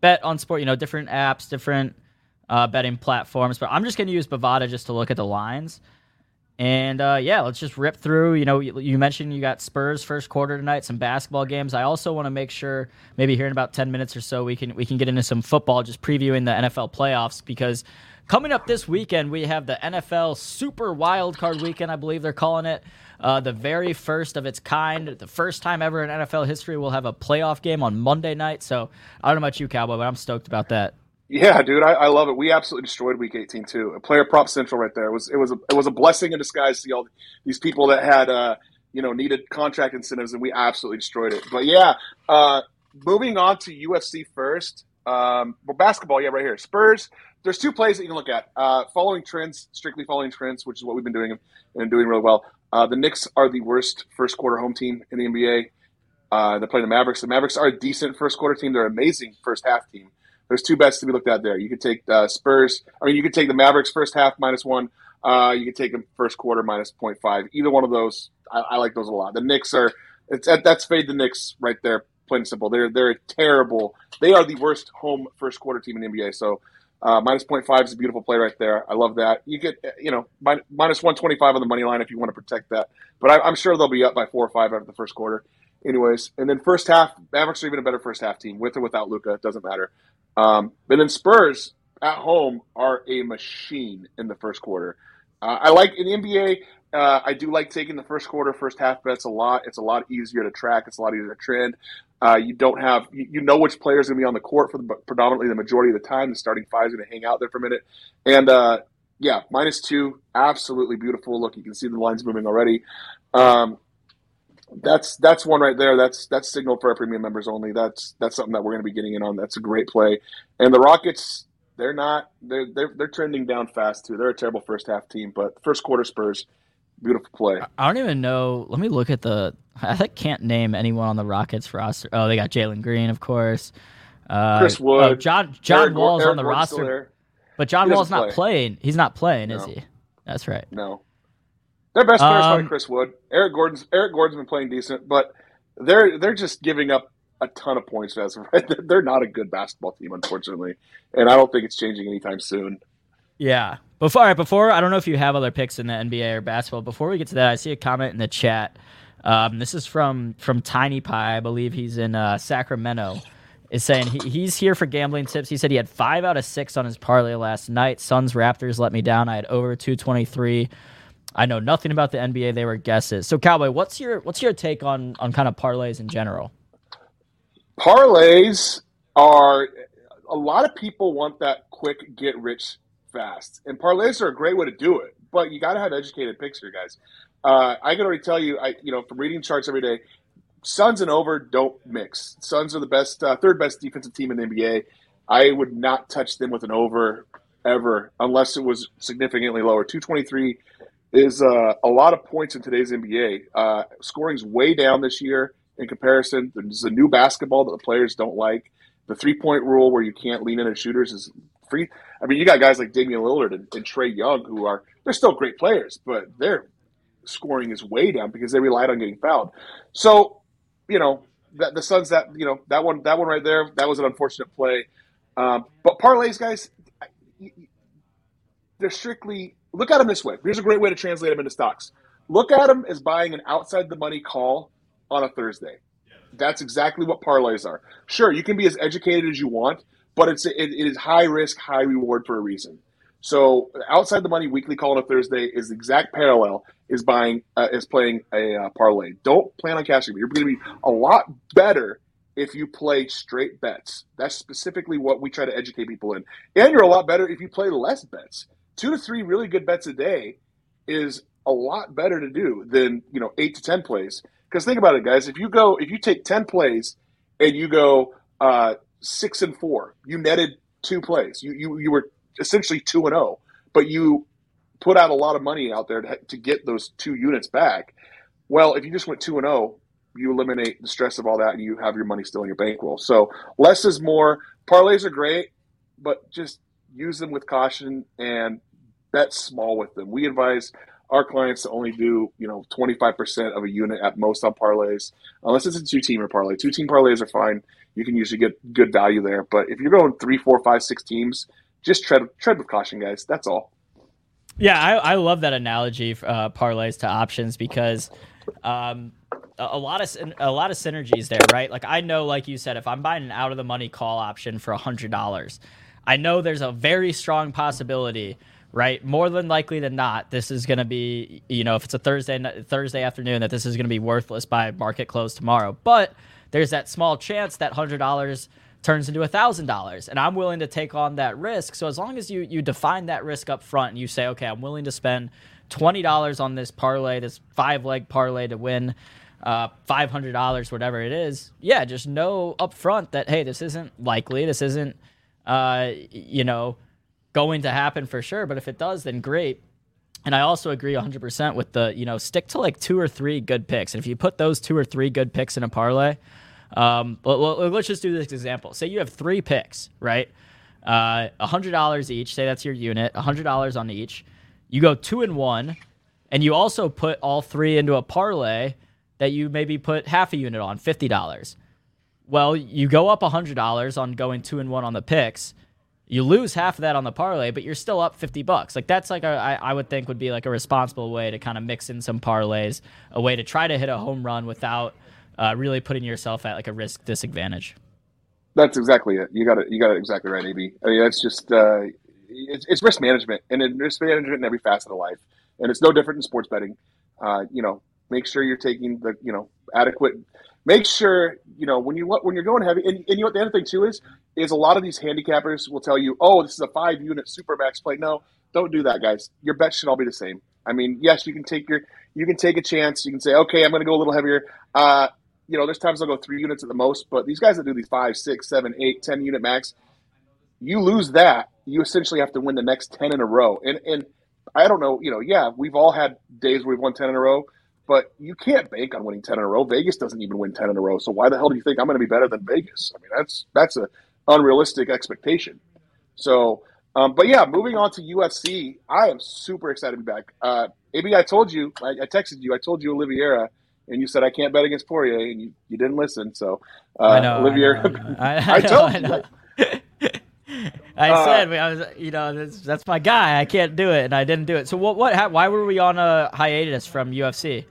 bet on sport. You know, different apps, different uh, betting platforms. But I'm just going to use Bovada just to look at the lines. And uh, yeah, let's just rip through. You know, you, you, mentioned you got Spurs first quarter tonight, some basketball games. I also want to make sure maybe here in about ten minutes or so we can we can get into some football, just previewing the NFL playoffs because coming up this weekend we have the NFL Super Wild Card Weekend, I believe they're calling it. Uh, the very first of its kind, the first time ever in NFL history, we'll have a playoff game on Monday night. So I don't know about you, Cowboy, but I'm stoked about that. Yeah, dude, I, I, love it. We absolutely destroyed Week 18 too. Player prop central right there. It was it was a, it was a blessing in disguise to see all these people that had uh, you know needed contract incentives, and we absolutely destroyed it. But yeah, uh, moving on to UFC first. Um, well, basketball, yeah, right here. Spurs. There's two plays that you can look at. Uh, following trends, strictly following trends, which is what we've been doing and doing really well. Uh, the Knicks are the worst first quarter home team in the NBA. Uh, they're playing the Mavericks. The Mavericks are a decent first quarter team. They're an amazing first half team there's two bets to be looked at there. You could take uh, Spurs. I mean, you could take the Mavericks first half minus one. Uh, you could take them first quarter minus 0.5. Either one of those, I, I like those a lot. The Knicks are it's that's fade the Knicks right there, plain simple. They're they're terrible. They are the worst home first quarter team in the NBA. So uh, minus 0.5 is a beautiful play right there. I love that. You get you know minus 125 on the money line if you want to protect that. But I, I'm sure they'll be up by four or five after the first quarter anyways. And then first half, Mavericks are even a better first half team with or without Luka. It doesn't matter. Um, but then Spurs at home are a machine in the first quarter. Uh, I like in the NBA. Uh, I do like taking the first quarter, first half bets a lot. It's a lot easier to track. It's a lot easier to trend. Uh, you don't have you, you know which players going to be on the court for the, predominantly the majority of the time. The starting five is going to hang out there for a minute, and uh, yeah, minus two, absolutely beautiful. Look, you can see the lines moving already. Um, that's that's one right there. That's that's signal for our premium members only. That's that's something that we're going to be getting in on. That's a great play. And the Rockets, they're not they're they're they're trending down fast too. They're a terrible first half team, but first quarter Spurs, beautiful play. I don't even know. Let me look at the. I can't name anyone on the Rockets roster. Oh, they got Jalen Green, of course. Uh, Chris Wood, oh, John John Eric, Wall's on the Ward's roster, but John Wall's not play. playing. He's not playing, no. is he? That's right. No. Their best player is probably um, Chris Wood. Eric Gordon's Eric Gordon's been playing decent, but they're they're just giving up a ton of points as right. (laughs) They're not a good basketball team, unfortunately, and I don't think it's changing anytime soon. Yeah. Before, all right, before I don't know if you have other picks in the NBA or basketball. Before we get to that, I see a comment in the chat. Um, this is from from Tiny Pie. I believe he's in uh, Sacramento. Is saying he, he's here for gambling tips. He said he had five out of six on his parlay last night. Suns Raptors let me down. I had over two twenty three. I know nothing about the NBA. They were guesses. So, Cowboy, what's your what's your take on on kind of parlays in general? Parlays are a lot of people want that quick get rich fast, and parlays are a great way to do it. But you got to have educated picks here, guys. Uh, I can already tell you, I you know from reading charts every day, Suns and over don't mix. Suns are the best, uh, third best defensive team in the NBA. I would not touch them with an over ever unless it was significantly lower. Two twenty three is uh, a lot of points in today's NBA. Uh, scoring's way down this year in comparison. There's a new basketball that the players don't like. The three point rule where you can't lean into shooters is free. I mean, you got guys like Damian Lillard and, and Trae Young who are they're still great players, but their scoring is way down because they relied on getting fouled. So, you know, that the Suns that you know that one that one right there that was an unfortunate play. Um, but parlays, guys, they're strictly look at them this way. Here's a great way to translate them into stocks. Look at them as buying an outside the money call on a Thursday. That's exactly what parlays are. Sure, you can be as educated as you want, but it's it, it is high risk, high reward for a reason. So outside the money weekly call on a Thursday is the exact parallel is buying uh, is playing a uh, parlay. Don't plan on cashing. You're going to be a lot better if you play straight bets. That's specifically what we try to educate people in. And you're a lot better if you play less bets. Two to three really good bets a day is a lot better to do than you know eight to ten plays. Because think about it, guys. If you go, if you take ten plays and you go uh, six and four, you netted two plays. You you you were essentially two and oh, but you put out a lot of money out there to, to get those two units back. Well, if you just went two and oh, you eliminate the stress of all that, and you have your money still in your bankroll. So less is more. Parlays are great, but just use them with caution and bet small with them. We advise our clients to only do you know 25% of a unit at most on parlays unless it's a two team or parlay. Two team parlays are fine. You can usually get good value there. But if you're going three four five six teams just tread tread with caution guys. That's all. Yeah i, I love that analogy uh, parlays to options because um, a, a lot of a lot of synergies there right? Like i know like you said if i'm buying an out of the money call option for a hundred dollars i know there's a very strong possibility right? More than likely than not, this is going to be, you know, if it's a Thursday Thursday afternoon, that this is going to be worthless by market close tomorrow. But there's that small chance that hundred dollars turns into a thousand dollars, and I'm willing to take on that risk. So as long as you you define that risk up front and you say, okay, I'm willing to spend twenty dollars on this parlay, this five leg parlay to win. Uh, five hundred dollars, whatever it is. Yeah, just know up front that hey, this isn't likely. This isn't, uh, you know, going to happen for sure. But if it does, then great. And I also agree 100% with the, you know, stick to like two or three good picks. And if you put those two or three good picks in a parlay, um, well, let's just do this example. Say you have three picks, right? Uh, $100 each. Say that's your unit, $100 on each. You go two and one, and you also put all three into a parlay that you maybe put half a unit on, $50. Well, you go up $100 on going two and one on the picks you lose half of that on the parlay, but you're still up 50 bucks. Like that's like a, I, I would think would be like a responsible way to kind of mix in some parlays, a way to try to hit a home run without uh, really putting yourself at like a risk disadvantage. That's exactly it. You got it. You got it exactly right, AB. I mean, that's just uh, it's, it's, risk management and it's risk management in every facet of life, and it's no different in sports betting. Uh, you know, make sure you're taking the you know adequate make sure you know when you when you're going heavy. And, and you know what the other thing too is is a lot of these handicappers will tell you, oh, this is a five unit super max play. No, don't do that, guys. Your bets should all be the same. I mean, yes, you can take your you can take a chance. You can say, okay, I'm going to go a little heavier. Uh, you know, there's times I'll go three units at the most, but these guys that do these five, six, seven, eight, ten unit max, you lose that, you essentially have to win the next ten in a row. And and I don't know, you know, yeah, we've all had days where we've won ten in a row but you can't bank on winning 10 in a row. Vegas doesn't even win 10 in a row. So why the hell do you think I'm going to be better than Vegas? I mean, that's that's an unrealistic expectation. So, um, but yeah, moving on to UFC, I am super excited to be back. Uh, AB, I told you, I, I texted you, I told you Oliveira, and you said I can't bet against Poirier, and you, you didn't listen. So, uh, I know, Oliveira, (laughs) I, know, I, I, I told you. (laughs) I uh, said, I was, you know, that's, that's, my guy. I can't do it, and I didn't do it. So what? What? why were we on a hiatus from UFC?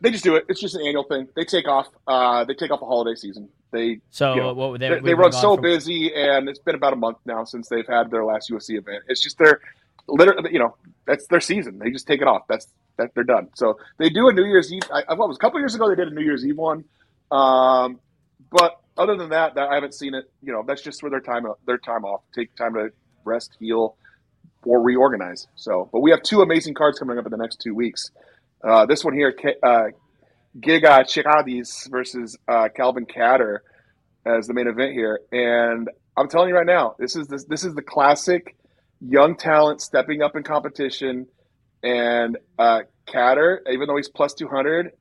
They just do it. It's just an annual thing. They take off. Uh, they take off a holiday season. They so you know, what they, they, they run so from... busy, and it's been about a month now since they've had their last UFC event. It's just their literally, you know, that's their season. They just take it off. That's that they're done. So they do a New Year's Eve. I, I was a couple years ago. They did a New Year's Eve one, um, but other than that, that I haven't seen it. You know, that's just for their time their time off, take time to rest, heal, or reorganize. So, but we have two amazing cards coming up in the next two weeks. Uh, this one here, uh, Giga Chikadze versus uh, Calvin Kattar as the main event here, and I'm telling you right now, this is this, this is the classic young talent stepping up in competition, and uh, even though he's plus 200,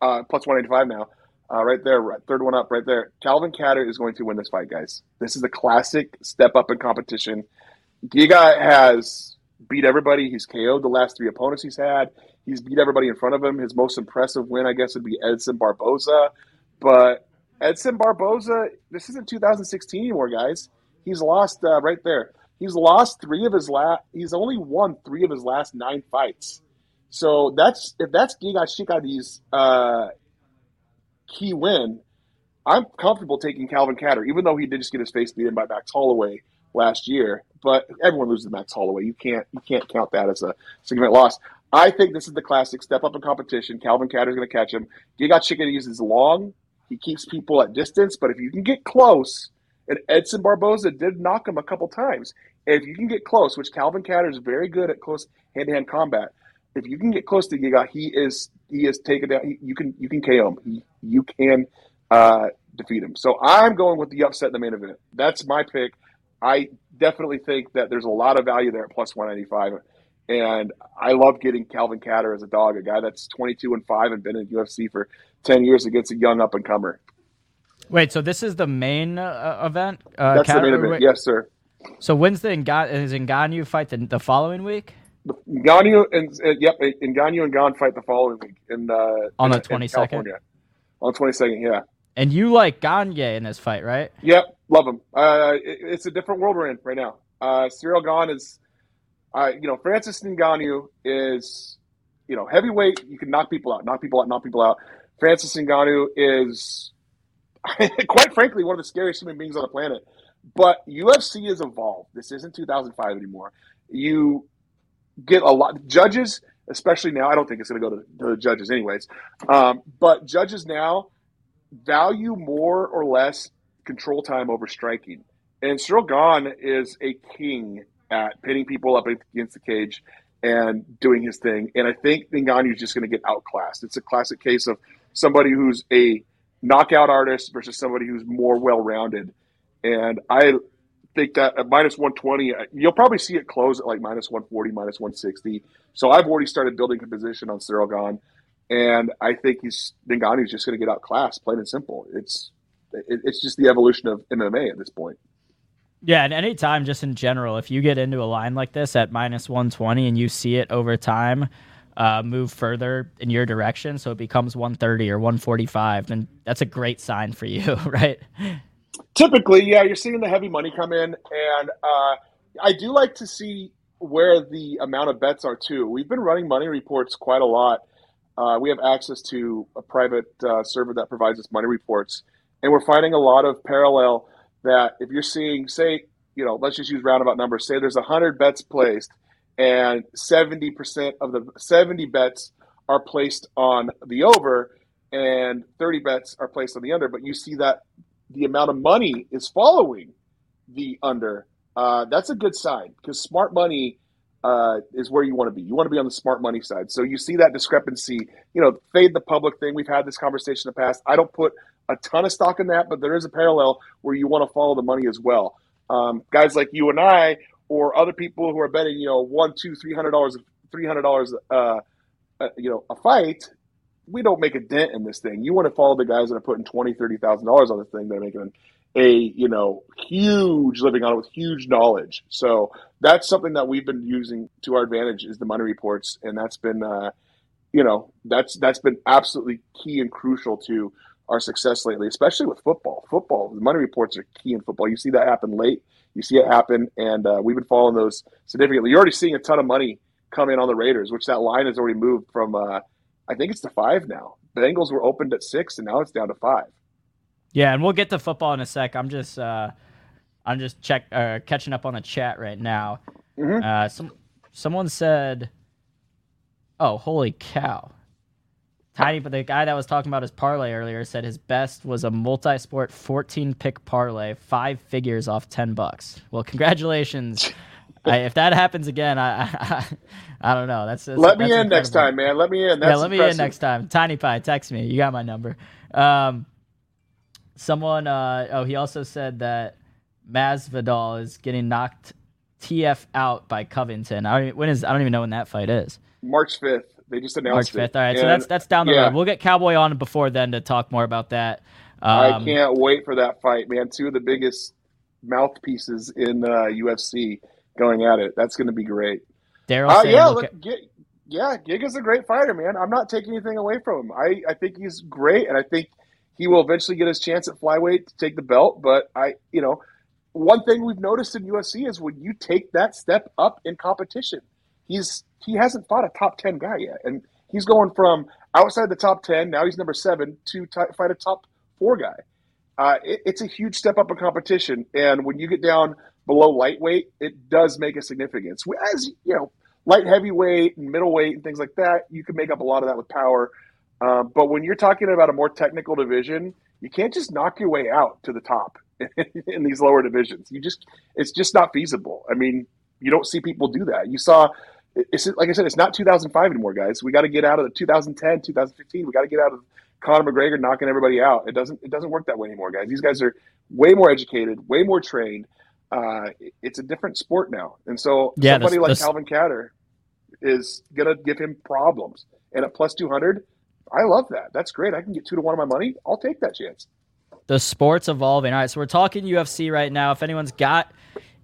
uh, plus 185 now, uh, right there, right, third one up, right there. Calvin Kattar is going to win this fight, guys. This is a classic step up in competition. Giga has beat everybody. He's KO'd the last three opponents he's had. He's beat everybody in front of him. His most impressive win, I guess, would be Edson Barboza. But Edson Barboza, this isn't 2016 anymore, guys. He's lost uh, right there. He's lost three of his last. He's only won three of his last nine fights. So that's if that's Giga Chikadze's uh, key win. I'm comfortable taking Calvin Kattar, even though he did just get his face beaten by Max Holloway last year. But everyone loses to Max Holloway. You can't you can't count that as a significant loss. I think this is the classic step up in competition. Calvin Kattar is going to catch him. Giga Chikadze is long. He keeps people at distance, but if you can get close, and Edson Barboza did knock him a couple times. If you can get close, which Calvin Kattar is very good at close hand to hand combat, if you can get close to Giga, he is he is taken down. He, you can you can KO him. You can uh, defeat him. So I'm going with the upset in the main event. That's my pick. I definitely think that there's a lot of value there at plus 195. And I love getting Calvin Kattar as a dog, a guy that's 22 and 5 and been in UFC for 10 years against a young up and comer. Wait, so this is the main uh, event? Uh, that's Kattar, the main event, wait. yes, sir. So when's the Ngan- is Ngannou fight the, the following week? Ngannou and uh, yep, Ngannou and Gane fight the following week in uh, on the twenty second. On the twenty second, yeah. And you like Gane in this fight, right? Yep, love him. Uh, it, it's a different world we're in right now. Uh, Gane is, uh, you know, Francis Ngannou is, you know, heavyweight. You can knock people out, knock people out, knock people out. Francis Ngannou is, (laughs) quite frankly, one of the scariest human beings on the planet. But UFC has evolved. This isn't 2005 anymore. You get a lot judges, especially now. I don't think it's going to go to, the judges anyways, um, but judges now value more or less control time over striking. And Ciryl Gane is a king at pitting people up against the cage and doing his thing. And I think Ngannou is just going to get outclassed. It's a classic case of somebody who's a knockout artist versus somebody who's more well rounded. And I think that at minus 120, uh, you'll probably see it close at like minus 140, minus 160. So I've already started building a position on Ciryl Gane. And I think he's Ngannou's just going to get outclassed, plain and simple. It's it, it's just the evolution of MMA at this point. Yeah, and anytime, just in general, if you get into a line like this at minus 120 and you see it over time uh, move further in your direction, so it becomes 130 or 145, then that's a great sign for you, (laughs) right? Typically, yeah, you're seeing the heavy money come in, and uh, I do like to see where the amount of bets are too. We've been running money reports quite a lot. Uh, we have access to a private uh, server that provides us money reports, and we're finding a lot of parallel that if you're seeing, say, you know, let's just use roundabout numbers. Say there's hundred bets placed, and seventy percent of the seventy bets are placed on the over, and thirty bets are placed on the under. But you see that the amount of money is following the under, uh, that's a good sign because smart money uh, is where you want to be. You want to be on the smart money side. So you see that discrepancy, you know, fade the public thing. We've had this conversation in the past. I don't put a ton of stock in that, but there is a parallel where you want to follow the money as well. Um, guys like you and I, or other people who are betting, you know, one, two, three hundred dollars, three hundred dollars, uh, uh, you know, a fight we don't make a dent in this thing. You want to follow the guys that are putting twenty, thirty thousand dollars on this thing. that are making a you know huge living on it with huge knowledge. So that's something that we've been using to our advantage is the money reports, and that's been uh, you know that's that's been absolutely key and crucial to our success lately, especially with football. Football, the money reports are key in football. You see that happen late. You see it happen, and uh, we've been following those significantly. You're already seeing a ton of money come in on the Raiders, which that line has already moved from. Uh, I think it's to five now. Bengals were opened at six, and now it's down to five. Yeah, and we'll get to football in a sec. I'm just, uh, I'm just check uh, catching up on the chat right now. Mm-hmm. Uh, some someone said, "Oh, holy cow!" Tiny, but the guy that was talking about his parlay earlier said his best was a multi-sport 14 pick parlay, five figures off 10 bucks. Well, congratulations. I, if that happens again, I I, I don't know. That's, that's Let me that's in next time, man. Let me in. That's yeah, let me in next time. Tiny Pie, text me. You got my number. Um, someone. Uh, oh, he also said that Masvidal is getting knocked TF out by Covington. I don't even, when is I don't even know when that fight is. March fifth. They just announced March fifth. All right, so that's that's down the yeah. road. We'll get Cowboy on before then to talk more about that. Um, I can't wait for that fight, man. Two of the biggest mouthpieces in uh, UFC going at it. That's going to be great. Daryl Uh, yeah, look at- yeah, Giga's a great fighter, man. I'm not taking anything away from him. I, I think he's great, and I think he will eventually get his chance at flyweight to take the belt. But I, you know, one thing we've noticed in UFC is when you take that step up in competition, he's he hasn't fought a top ten guy yet, and he's going from outside the top ten now he's number seven to t- fight a top four guy. Uh, it, it's a huge step up in competition, and when you get down below lightweight, it does make a significance. As you know, light heavyweight and middleweight and things like that, you can make up a lot of that with power. Um, but when you're talking about a more technical division, you can't just knock your way out to the top (laughs) in these lower divisions. You just, it's just not feasible. I mean, you don't see people do that. You saw, it's like I said, it's not 2005 anymore, guys. We got to get out of the 2010, 2015. We got to get out of Conor McGregor knocking everybody out. It doesn't, it doesn't work that way anymore, guys. These guys are way more educated, way more trained. Uh, it's a different sport now, and so Yeah, somebody like Calvin Kattar is gonna give him problems. And at plus 200, I love that. That's great. I can get two to one of my money. I'll take that chance. the sport's evolving. All right, so we're talking UFC right now. If anyone's got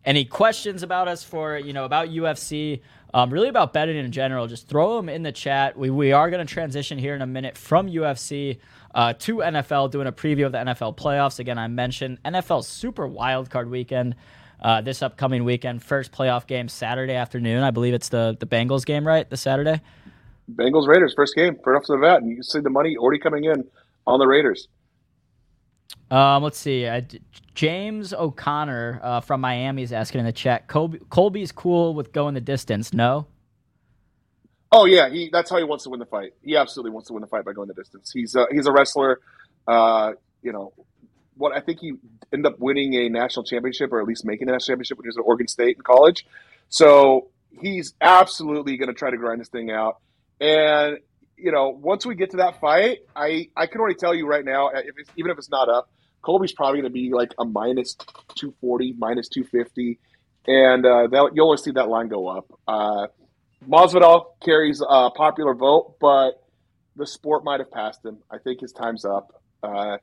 any questions about us for you know about UFC, um, really about betting in general, just throw them in the chat. We we are going to transition here in a minute from UFC uh, to NFL, doing a preview of the NFL playoffs. Again, I mentioned NFL Super Wild Card Weekend. Uh, this upcoming weekend, first playoff game Saturday afternoon. I believe it's the the Bengals game, right? The Saturday. Bengals Raiders first game, right off the bat, and you can see the money already coming in on the Raiders. Um, let's see. Uh, James O'Connor uh, from Miami is asking in the chat. Colby, Colby's cool with going the distance. No. Oh yeah, he that's how he wants to win the fight. He absolutely wants to win the fight by going the distance. He's a, he's a wrestler. Uh, you know, what I think he ended up winning a national championship or at least making a national championship when he was at Oregon State in college. So he's absolutely going to try to grind this thing out. And you know, once we get to that fight, I I can already tell you right now, if it's, even if it's not up, Colby's probably going to be like a minus two forty, minus two fifty, and uh, that you'll only see that line go up. Uh, Masvidal carries a popular vote, but the sport might have passed him. I think his time's up. Uh,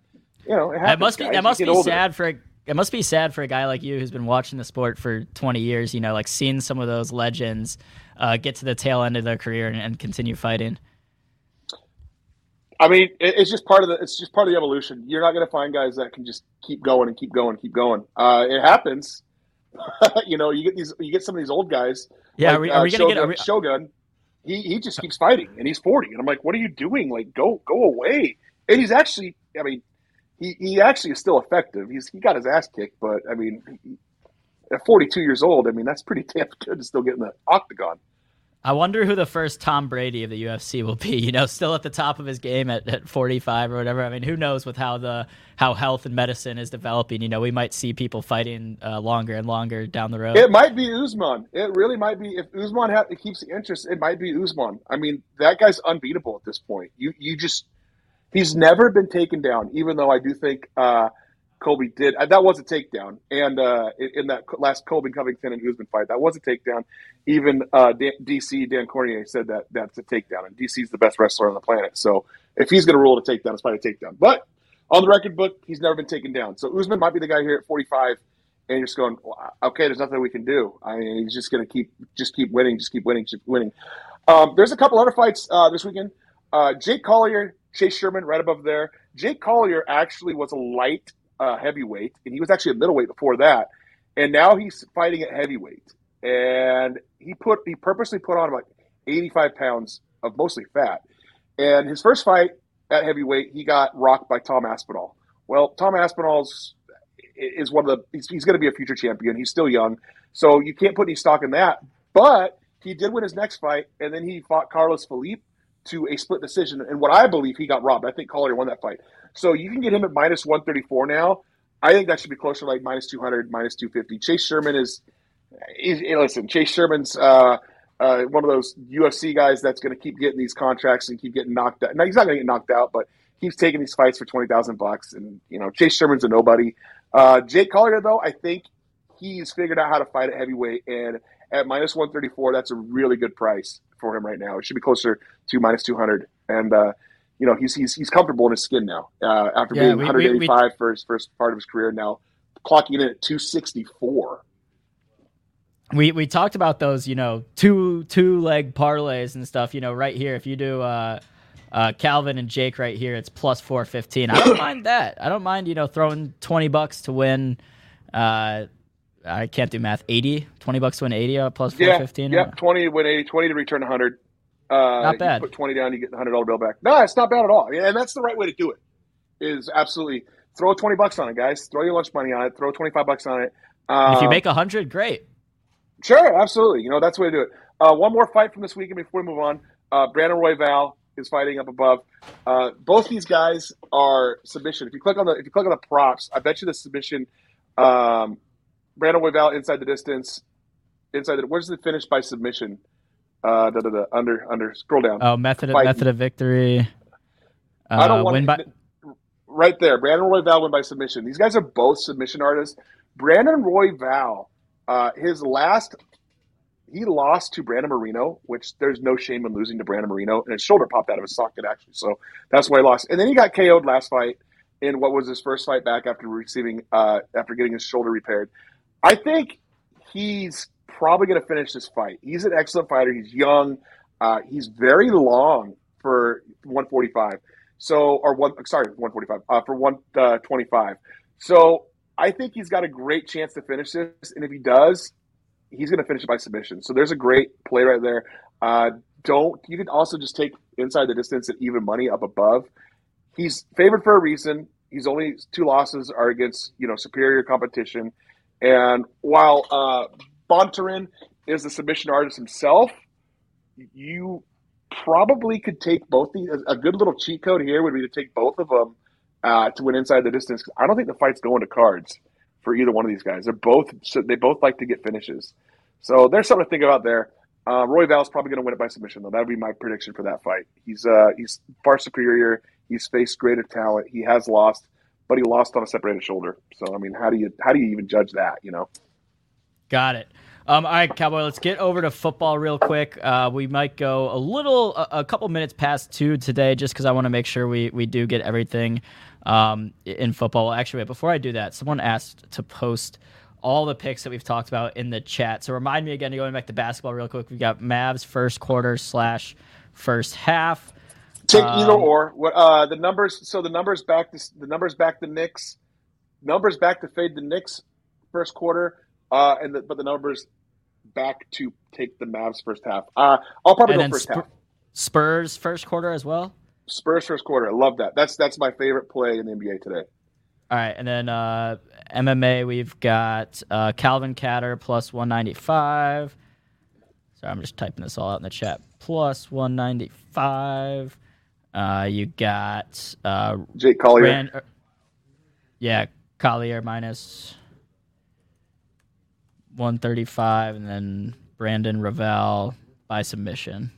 you know, it That must be guys. that must be older. sad for a, it must be sad for a guy like you who's been watching the sport for 20 years. You know, like seeing some of those legends uh, get to the tail end of their career and, and continue fighting. I mean, it, it's just part of the it's just part of the evolution. You're not going to find guys that can just keep going and keep going, keep going. Uh, it happens. (laughs) you know, you get these you get some of these old guys. Yeah, like, are we, are uh, we gonna get? Shogun, we, Shogun? He he just keeps fighting, and he's 40, and I'm like, what are you doing? Like, go go away. And he's actually, I mean, he, he actually is still effective. He's he got his ass kicked, but I mean, at 42 years old, I mean, that's pretty (laughs) damn good to still get in the octagon. I wonder who the first Tom Brady of the UFC will be. You know, still at the top of his game at, at 45 or whatever. I mean, who knows with how the how health and medicine is developing. You know, we might see people fighting uh, longer and longer down the road. It might be Usman. It really might be. If Usman ha- keeps the interest, it might be Usman. I mean, that guy's unbeatable at this point. You you just he's never been taken down. Even though I do think uh, did. Uh, that was a takedown, and uh, in, that last Colby Covington and Usman fight, that was a takedown. Even uh, DC Dan Cormier said that that's a takedown, and DC's the best wrestler on the planet. So if he's going to rule it a takedown, it's probably a takedown. But on the record book, he's never been taken down. So Usman might be the guy here at 45 and you're just going, okay, there's nothing we can do. I mean, he's just going to keep, just keep winning, just keep winning, keep winning. Um, there's a couple other fights uh, this weekend. Uh, Jake Collier, Chase Sherman, right above there. Jake Collier actually was a light uh, heavyweight, and he was actually a middleweight before that, and now he's fighting at heavyweight. And he put, he purposely put on about 85 pounds of mostly fat. And his first fight at heavyweight, he got rocked by Tom Aspinall. Well, Tom Aspinall's is one of the he's, he's going to be a future champion. He's still young, so you can't put any stock in that. But he did win his next fight, and then he fought Carlos Felipe, to a split decision. And what I believe he got robbed. I think Collier won that fight. So you can get him at minus 134 now. I think that should be closer like minus 200, minus 250. Chase Sherman is, is listen, Chase Sherman's uh, uh, one of those UFC guys that's going to keep getting these contracts and keep getting knocked out. Now, he's not going to get knocked out, but keeps taking these fights for 20,000 bucks. And, you know, Chase Sherman's a nobody. Uh, Jake Collier, though, I think he's figured out how to fight at heavyweight. And at minus 134, that's a really good price for him right now. It should be closer to minus 200. And, uh, you know, he's, he's, he's comfortable in his skin now uh, after yeah, being we, 185 we, we, for his first part of his career. Now clocking in at 264. We, we talked about those, you know, two two leg parlays and stuff. You know, right here, if you do uh, uh, Calvin and Jake right here, it's plus four fifteen. I don't mind that. I don't mind, you know, throwing twenty bucks to win. Uh, I can't do math. 80, 20 bucks to win 80 uh, plus 415. Yeah, yep, 20 to win 80, 20 to return 100. Uh, not bad. put 20 down, you get the $100 bill back. No, it's not bad at all. And that's the right way to do it. Is absolutely throw 20 bucks on it, guys. Throw your lunch money on it. Throw 25 bucks on it. Um, if you make 100, great. Sure, absolutely. You know, that's the way to do it. Uh, one more fight from this weekend before we move on. Uh, Brandon Royval is fighting up above. Uh, both these guys are submission. If you click on the if you click on the props, I bet you the submission um, Brandon Royval inside the distance, inside the. Where's the finish by submission? Uh, da, da, da, under under scroll down. Oh, method of, method of victory. Uh, I don't uh, want win by right there. Brandon Royval win by submission. These guys are both submission artists. Brandon Royval, uh, his last, he lost to Brandon Moreno, which there's no shame in losing to Brandon Moreno, and his shoulder popped out of his socket actually, so that's why he lost. And then he got KO'd last fight in what was his first fight back after receiving uh, after getting his shoulder repaired. I think he's probably going to finish this fight. He's an excellent fighter. He's young. Uh, he's very long for 145. So, or one, sorry, 145 uh, for 125. Uh, so, I think he's got a great chance to finish this. And if he does, he's going to finish it by submission. So, there's a great play right there. Uh, don't, you can also just take inside the distance at even money up above. He's favored for a reason. He's only two losses are against, you know, superior competition. And while uh, Bontorin is a submission artist himself, you probably could take both these. A good little cheat code here would be to take both of them uh, to win inside the distance. I don't think the fight's going to cards for either one of these guys. They're both they both like to get finishes. So there's something to think about there. Uh, Royval's probably going to win it by submission, though. That would be my prediction for that fight. He's uh, he's far superior. He's faced greater talent. He has lost but he lost on a separated shoulder. So I mean, how do you how do you even judge that? You know. Got it. Um, all right, Cowboy. Let's get over to football real quick. Uh, we might go a little, a, a couple minutes past two today, just because I want to make sure we we do get everything um, in football. Actually, wait, before I do that, someone asked to post all the picks that we've talked about in the chat. So remind me again, to going back to basketball real quick. We got Mavs first quarter slash first half. Take um, either or. What uh, the numbers? So the numbers back the, the numbers back the Knicks. Numbers back to fade the Knicks first quarter, uh, and the, but the numbers back to take the Mavs first half. Uh, I'll probably go first Sp- half. Spurs first quarter as well. Spurs first quarter. I love that. That's that's my favorite play in the NBA today. All right, and then uh, MMA we've got uh, Calvin Kattar plus one ninety five. Sorry, I'm just typing this all out in the chat. Plus one ninety five. Uh, you got uh, Jake Collier. Rand, uh, yeah, Collier minus 135, and then Brandon Royval by submission.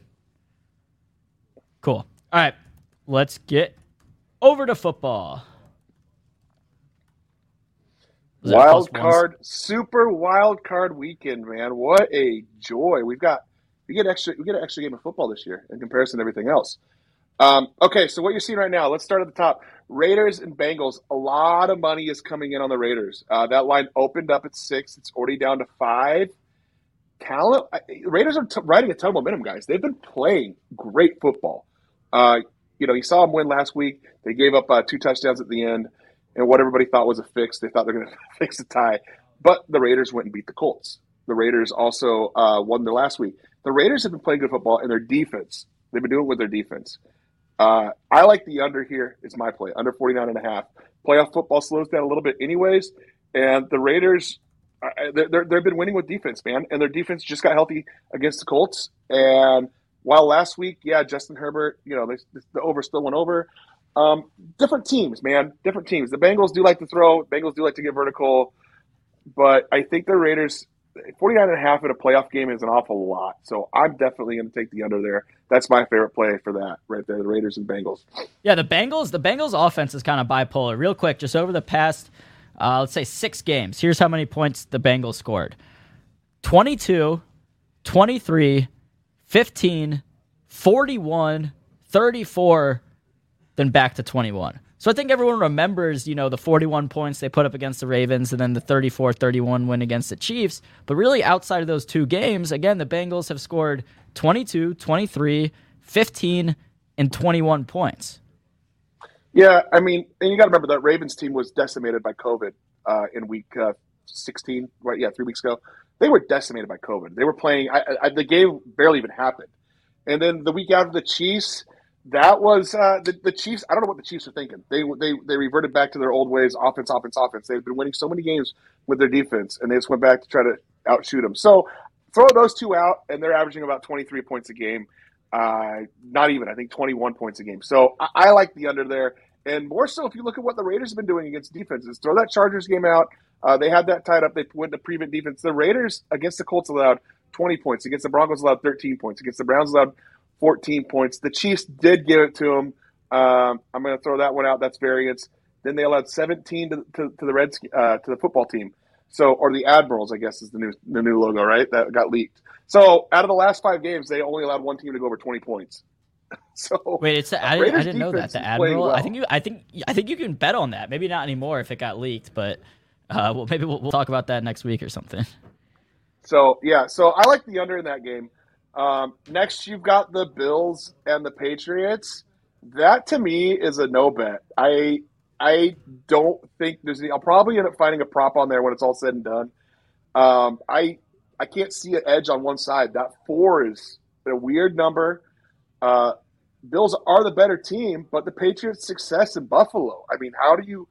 Cool. All right, let's get over to football. Wild card, super wild card weekend, man! What a joy! We've got we get extra we get an extra game of football this year in comparison to everything else. Um, okay, so what you're seeing right now, let's start at the top. Raiders and Bengals, a lot of money is coming in on the Raiders. Uh, that line opened up at six, it's already down to five. Talent, Raiders are t- riding a ton of momentum, guys. They've been playing great football. Uh, you know, you saw them win last week. They gave up uh, two touchdowns at the end, and what everybody thought was a fix, they thought they're going (laughs) to fix the tie. But the Raiders went and beat the Colts. The Raiders also uh, won their last week. The Raiders have been playing good football, and their defense, they've been doing it with their defense. Uh, I like the under here. It's my play under 49 and a half. Playoff football slows down a little bit, anyways. And the Raiders, they're, they're, they've been winning with defense, man. And their defense just got healthy against the Colts. And while last week, yeah, Justin Herbert, you know, the, the over still went over. Um, different teams, man, different teams. The Bengals do like to throw. Bengals do like to get vertical, but I think the Raiders 49 and a half in a playoff game is an awful lot. So I'm definitely going to take the under there. That's my favorite play for that right there, the Raiders and Bengals. Yeah, the Bengals, the Bengals offense is kind of bipolar. Real quick, just over the past uh, let's say 6 games. Here's how many points the Bengals scored. 22, 23, 15, 41, 34, then back to 21. So I think everyone remembers, you know, the 41 points they put up against the Ravens and then the 34-31 win against the Chiefs. But really outside of those two games, again, the Bengals have scored 22, 23, 15 and 21 points. Yeah, I mean, and you got to remember that Ravens team was decimated by COVID uh, in week uh, 16, right? Yeah, 3 weeks ago. They were decimated by COVID. They were playing I, I, the game barely even happened. And then the week after the Chiefs, that was uh, the, the Chiefs. I don't know what the Chiefs are thinking. They they they reverted back to their old ways, offense, offense, offense. They've been winning so many games with their defense, and they just went back to try to outshoot them. So throw those two out, and they're averaging about 23 points a game. Uh, not even, I think 21 points a game. So I, I, like the under there, and more so if you look at what the Raiders have been doing against defenses. Throw that Chargers game out. Uh, they had that tied up. They went to prevent defense. The Raiders against the Colts allowed 20 points. Against the Broncos allowed 13 points. Against the Browns allowed 14 points. The Chiefs did give it to them. Um, I'm going to throw that one out. That's variance. Then they allowed 17 to, to, to the Reds uh, to the football team. So, or the Admirals, I guess, is the new the new logo, right? That got leaked. So, out of the last five games, they only allowed one team to go over 20 points. (laughs) So wait, it's I, I didn't know that the Admiral. Well. I think you, I think, I think you can bet on that. Maybe not anymore if it got leaked, but uh, well, maybe we'll, we'll talk about that next week or something. So yeah, so I like the under in that game. Um, next, you've got the Bills and the Patriots. That to me is a no bet. I I don't think there's. Any, I'll probably end up finding a prop on there when it's all said and done. Um, I I can't see an edge on one side. That four is a weird number. Uh, Bills are the better team, but the Patriots' success in Buffalo. I mean, how do you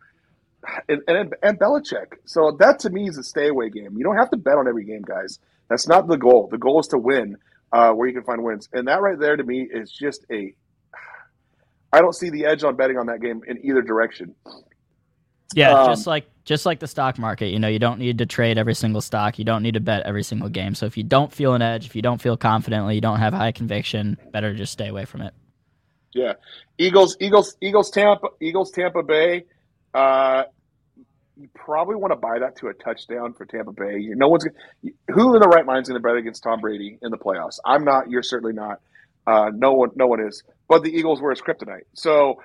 and, and and Belichick? So that to me is a stay away game. You don't have to bet on every game, guys. That's not the goal. The goal is to win uh, where you can find wins. And that right there to me is just a. I don't see the edge on betting on that game in either direction. Yeah, um, just like just like the stock market, you know, you don't need to trade every single stock. You don't need to bet every single game. So if you don't feel an edge, if you don't feel confidently, you don't have high conviction, better just stay away from it. Yeah, Eagles, Eagles, Eagles, Tampa, Eagles, Tampa Bay. Uh, you probably want to buy that to a touchdown for Tampa Bay. No one's who in the right mind is going to bet against Tom Brady in the playoffs. I'm not. You're certainly not. Uh, no one, no one is. But the Eagles were his kryptonite. So,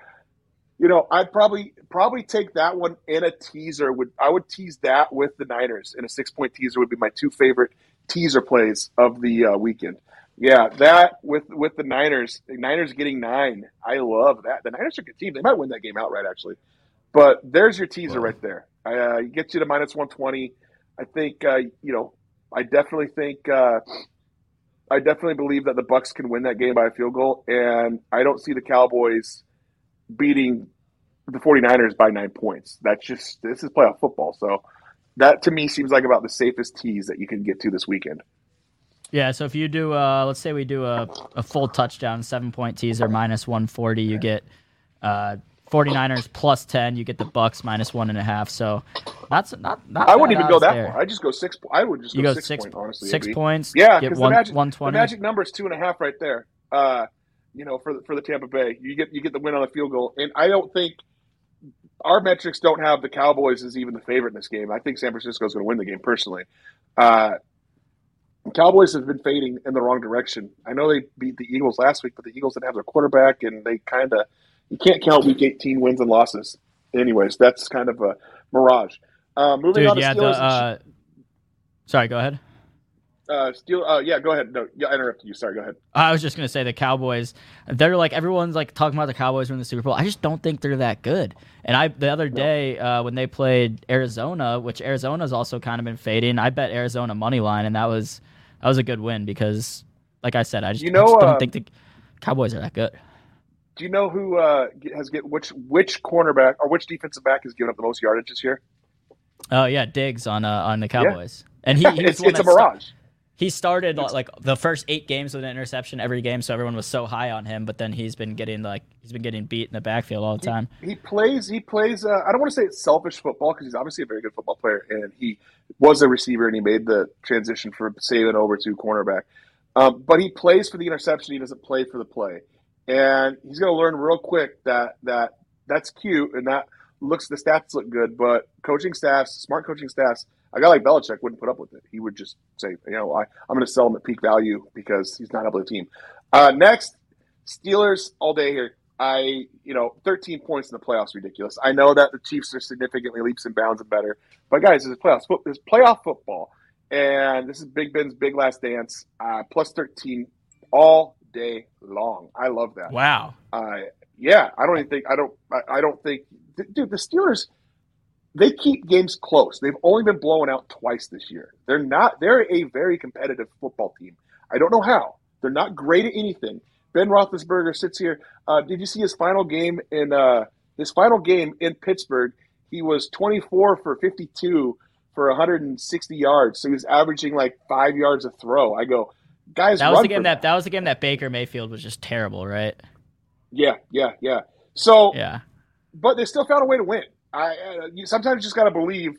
you know, I'd probably probably take that one in a teaser. Would I would tease that with the Niners in a six point teaser would be my two favorite teaser plays of the uh, weekend. Yeah, that with with the Niners, the Niners getting nine. I love that. The Niners are a good team. They might win that game outright, actually. But there's your teaser right there. Uh, get you to minus 120. I think, uh, you know, I definitely think, uh, I definitely believe that the Bucs can win that game by a field goal. And I don't see the Cowboys beating the 49ers by nine points. That's just, this is playoff football. So that to me seems like about the safest tease that you can get to this weekend. Yeah, so if you do, uh, let's say we do a, a full touchdown, seven point teaser, minus 140, you get uh, 49ers plus 10 you get the Bucs minus one and a half. So that's not, not i wouldn't even go that there. far. I just go six i would just you go, go six, six, point, honestly six points yeah because the magic, the magic number is two and a half right there. Uh, you know for the, for the tampa bay. You get you get the win on the field goal. And i don't think our metrics don't have the cowboys as even the favorite in this game. I think san francisco is going to win the game personally. Uh, Cowboys have been fading in the wrong direction. I know they beat the Eagles last week, but the Eagles didn't have their quarterback, and they kind of you can't count Week 18 wins and losses. Anyways, that's kind of a mirage. Uh, moving Dude, on to yeah, Steelers. The, uh, sorry, go ahead. Uh, Steel, uh, yeah, go ahead. No, yeah, I interrupted you. Sorry, go ahead. I was just gonna say the Cowboys. They're like everyone's like talking about the Cowboys winning the Super Bowl. I just don't think they're that good. And I the other day uh, when they played Arizona, which Arizona's also kind of been fading, I bet Arizona money line, and that was that was a good win because, like I said, I just, you know, I just don't uh, think the Cowboys are that good. Do you know who uh, has get which which cornerback or which defensive back has given up the most yardage this year? Oh yeah, Diggs on uh, on the Cowboys, yeah. and he, (laughs) it's, it's a mirage. he started like the first eight games with an interception every game, so everyone was so high on him. But then he's been getting like he's been getting beat in the backfield all the time. He, he plays. He plays. Uh, I don't want to say it's selfish football because he's obviously a very good football player, and he was a receiver and he made the transition from Saban over to cornerback. Um, but he plays for the interception. He doesn't play for the play, and he's going to learn real quick that that that's cute and that looks the stats look good, but coaching staffs, smart coaching staffs a guy like Belichick wouldn't put up with it. He would just say, you know, I, I'm going to sell him at peak value because he's not helping the team. Uh, next, Steelers all day here. I, you know, 13 points in the playoffs ridiculous. I know that the Chiefs are significantly leaps and bounds and better, but guys, this is playoffs. This is playoff football, and this is Big Ben's big last dance. Uh, plus 13 all day long. I love that. Wow. Uh, yeah, I don't even think I don't I, I don't think dude the Steelers they keep games close. They've only been blown out twice this year. They're not. They're a very competitive football team. I don't know how. They're not great at anything. Ben Roethlisberger sits here. Uh, did you see his final game in uh, his final game in Pittsburgh? He was 24 for 52 for 160 yards. So he's averaging like five yards a throw. I go, guys. That was the game that that was the game that Baker Mayfield was just terrible, right? Yeah, yeah, yeah. So yeah, but they still found a way to win. I uh, you sometimes just got to believe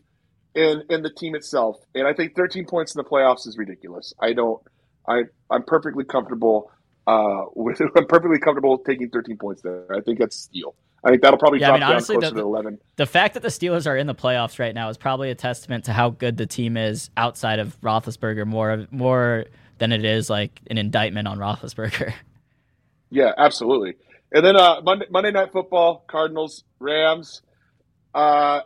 in in the team itself, and I think 13 points in the playoffs is ridiculous. I don't. I I'm perfectly comfortable uh, (laughs) with. I'm perfectly comfortable taking 13 points there. I think that's a steal. I think that'll probably yeah, drop I mean, down honestly, closer the, to 11. The fact that the Steelers are in the playoffs right now is probably a testament to how good the team is outside of Roethlisberger, more more than it is like an indictment on Roethlisberger. (laughs) Yeah, absolutely. And then uh, Monday, Monday Night Football, Cardinals, Rams. Uh,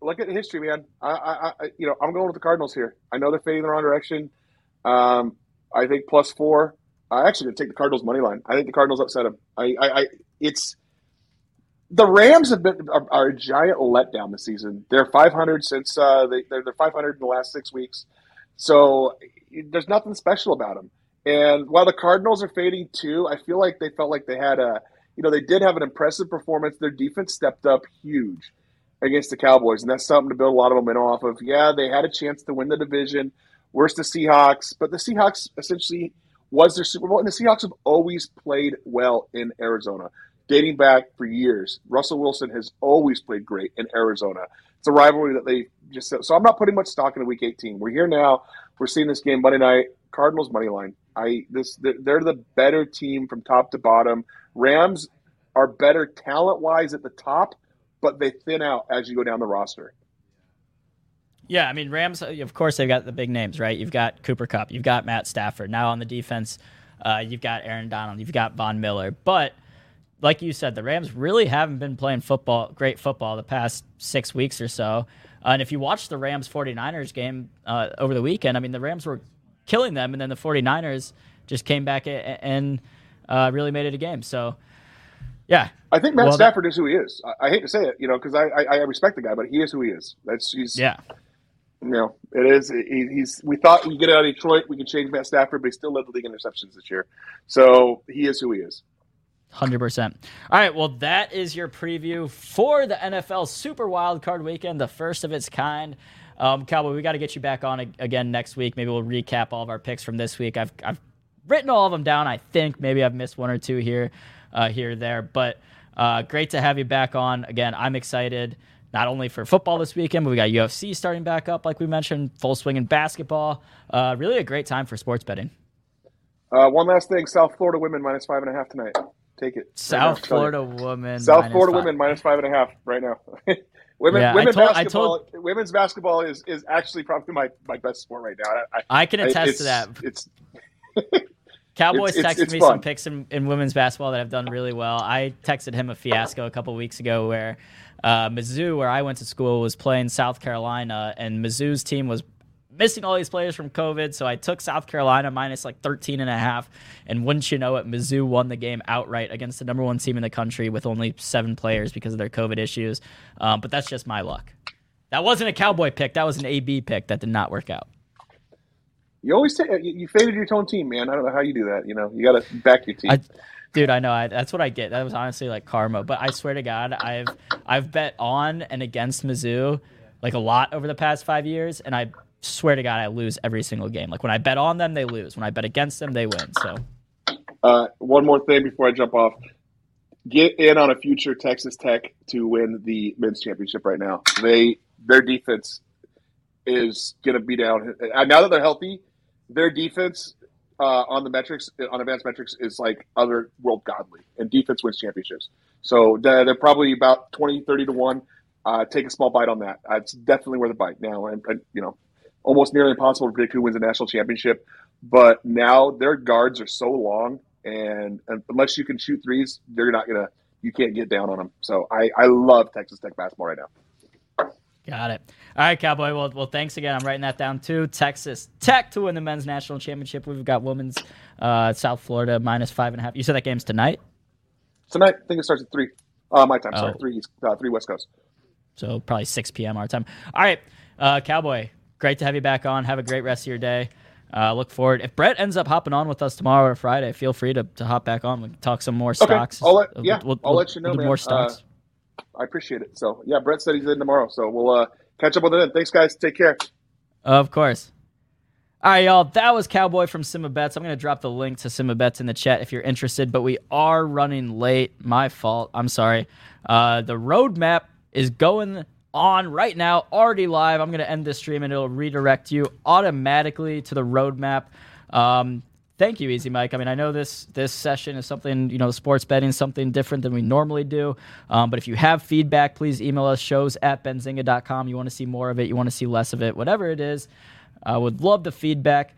look at the history, man. I, I, I, you know, I'm going with the Cardinals here. I know they're fading the wrong direction. Um, I think plus four. I actually going to take the Cardinals money line. I think the Cardinals upset them. I, I, I it's the Rams have been are, are, a giant letdown this season. They're 500 since uh, they they're, they're 500 in the last six weeks. So there's nothing special about them. And while the Cardinals are fading too, I feel like they felt like they had a, you know, they did have an impressive performance. Their defense stepped up huge against the Cowboys, and that's something to build a lot of momentum off of. Yeah, they had a chance to win the division. Worst the Seahawks, but the Seahawks essentially was their Super Bowl, and the Seahawks have always played well in Arizona, dating back for years. Russell Wilson has always played great in Arizona. It's a rivalry that they just so I'm not putting much stock in Week 18. We're here now. We're seeing this game Monday night. Cardinals money line. I this they're the better team from top to bottom. Rams are better talent wise at the top, but they thin out as you go down the roster. Yeah, I mean Rams. Of course, they've got the big names, right? You've got Cooper Kupp, you've got Matt Stafford. Now on the defense, uh, you've got Aaron Donald, you've got Von Miller. But like you said, the Rams really haven't been playing football, great football, the past six weeks or so. Uh, and if you watch the Rams 49ers game uh, over the weekend, I mean, the Rams were killing them, and then the 49ers just came back and uh, really made it a game. So, yeah. I think Matt well, Stafford that, is who he is. I, I, hate to say it, you know, because I, I, I respect the guy, but he is who he is. That's he's yeah. You know, it is. He, he's. We thought we get out of Detroit, we could change Matt Stafford, but he still led the league in interceptions this year. So he is who he is. Hundred percent. All right. Well, that is your preview for the NFL Super Wild Card Weekend, the first of its kind. Um, Cowboy, we got to get you back on again next week. Maybe we'll recap all of our picks from this week. I've I've written all of them down. I think maybe I've missed one or two here, uh, here there, but uh, great to have you back on again. I'm excited not only for football this weekend, but we got UFC starting back up, like we mentioned, full swing in basketball. Uh, really a great time for sports betting. Uh, one last thing: South Florida women minus five and a half tonight. Take it. South right Florida women. South Florida five. women minus five and a half right now. (laughs) women, yeah, women told, basketball. Told, women's basketball is, is actually probably my, my best sport right now. I, I can attest to that. It's (laughs) Cowboys it's, texted it's me fun. some picks in, in, women's basketball that have done really well. I texted him a fiasco a couple weeks ago where uh, Mizzou, where I went to school, was playing South Carolina, and Mizzou's team was missing all these players from COVID. So I took South Carolina minus like 13 and a half. And wouldn't you know it, Mizzou won the game outright against the number one team in the country with only seven players because of their COVID issues. Um, but that's just my luck. That wasn't a cowboy pick. That was an AB pick that did not work out. You always say you faded your own team, man. I don't know how you do that. You know, you got to back your team. I, dude, I know. I, that's what I get. That was honestly like karma. But I swear to God, I've I've bet on and against Mizzou like a lot over the past five years, and I swear to God, I lose every single game. Like when I bet on them, they lose. When I bet against them, they win. So, uh, one more thing before I jump off. Get in on a future Texas Tech to win the men's championship right now. They their defense is going to be down. Now that they're healthy, their defense uh, on the metrics on advanced metrics is like other world godly, and defense wins championships. So they're probably about 20, 30 to one. Uh, take a small bite on that. It's definitely worth a bite. Now, and, and, you know, almost nearly impossible to predict who wins a national championship. But now their guards are so long, and, and unless you can shoot threes, they're not gonna. You can't get down on them. So I, I love Texas Tech basketball right now. Got it. All right, Cowboy. Well, well, thanks again. I'm writing that down too. Texas Tech to win the men's national championship. We've got women's uh, South Florida minus five and a half. You said that game's tonight. Tonight, I think it starts at three. Uh, my time. Oh. Sorry, three. Uh, three West Coast. So probably 6 p.m. our time. All right, uh, Cowboy. Great to have you back on. Have a great rest of your day. Uh, look forward. If Brett ends up hopping on with us tomorrow or Friday, feel free to, to hop back on. We can talk some more stocks. I'll let, Uh, yeah, we'll, I'll we'll- let you know, we'll man. More stocks. Uh, I appreciate it. So yeah, Brett said he's in tomorrow, so we'll uh, catch up with it then. Thanks, guys. Take care. Of course. All right, y'all. That was Cowboy from Simba Bets. I'm going to drop the link to Simba Bets in the chat if you're interested, but we are running late. My fault. I'm sorry. Uh, the roadmap is going on right now, already live. I'm going to end this stream and it'll redirect you automatically to the roadmap. Um, thank you, Easy Mike. I mean, I know this this session is something you know, sports betting, is something different than we normally do. Um, but if you have feedback, please email us shows at benzinga.com. You want to see more of it, you want to see less of it, whatever it is. I would love the feedback.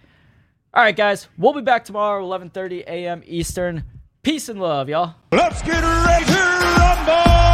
All right, guys, we'll be back tomorrow, 11:30 a.m. Eastern. Peace and love, y'all. Let's get ready to rumble!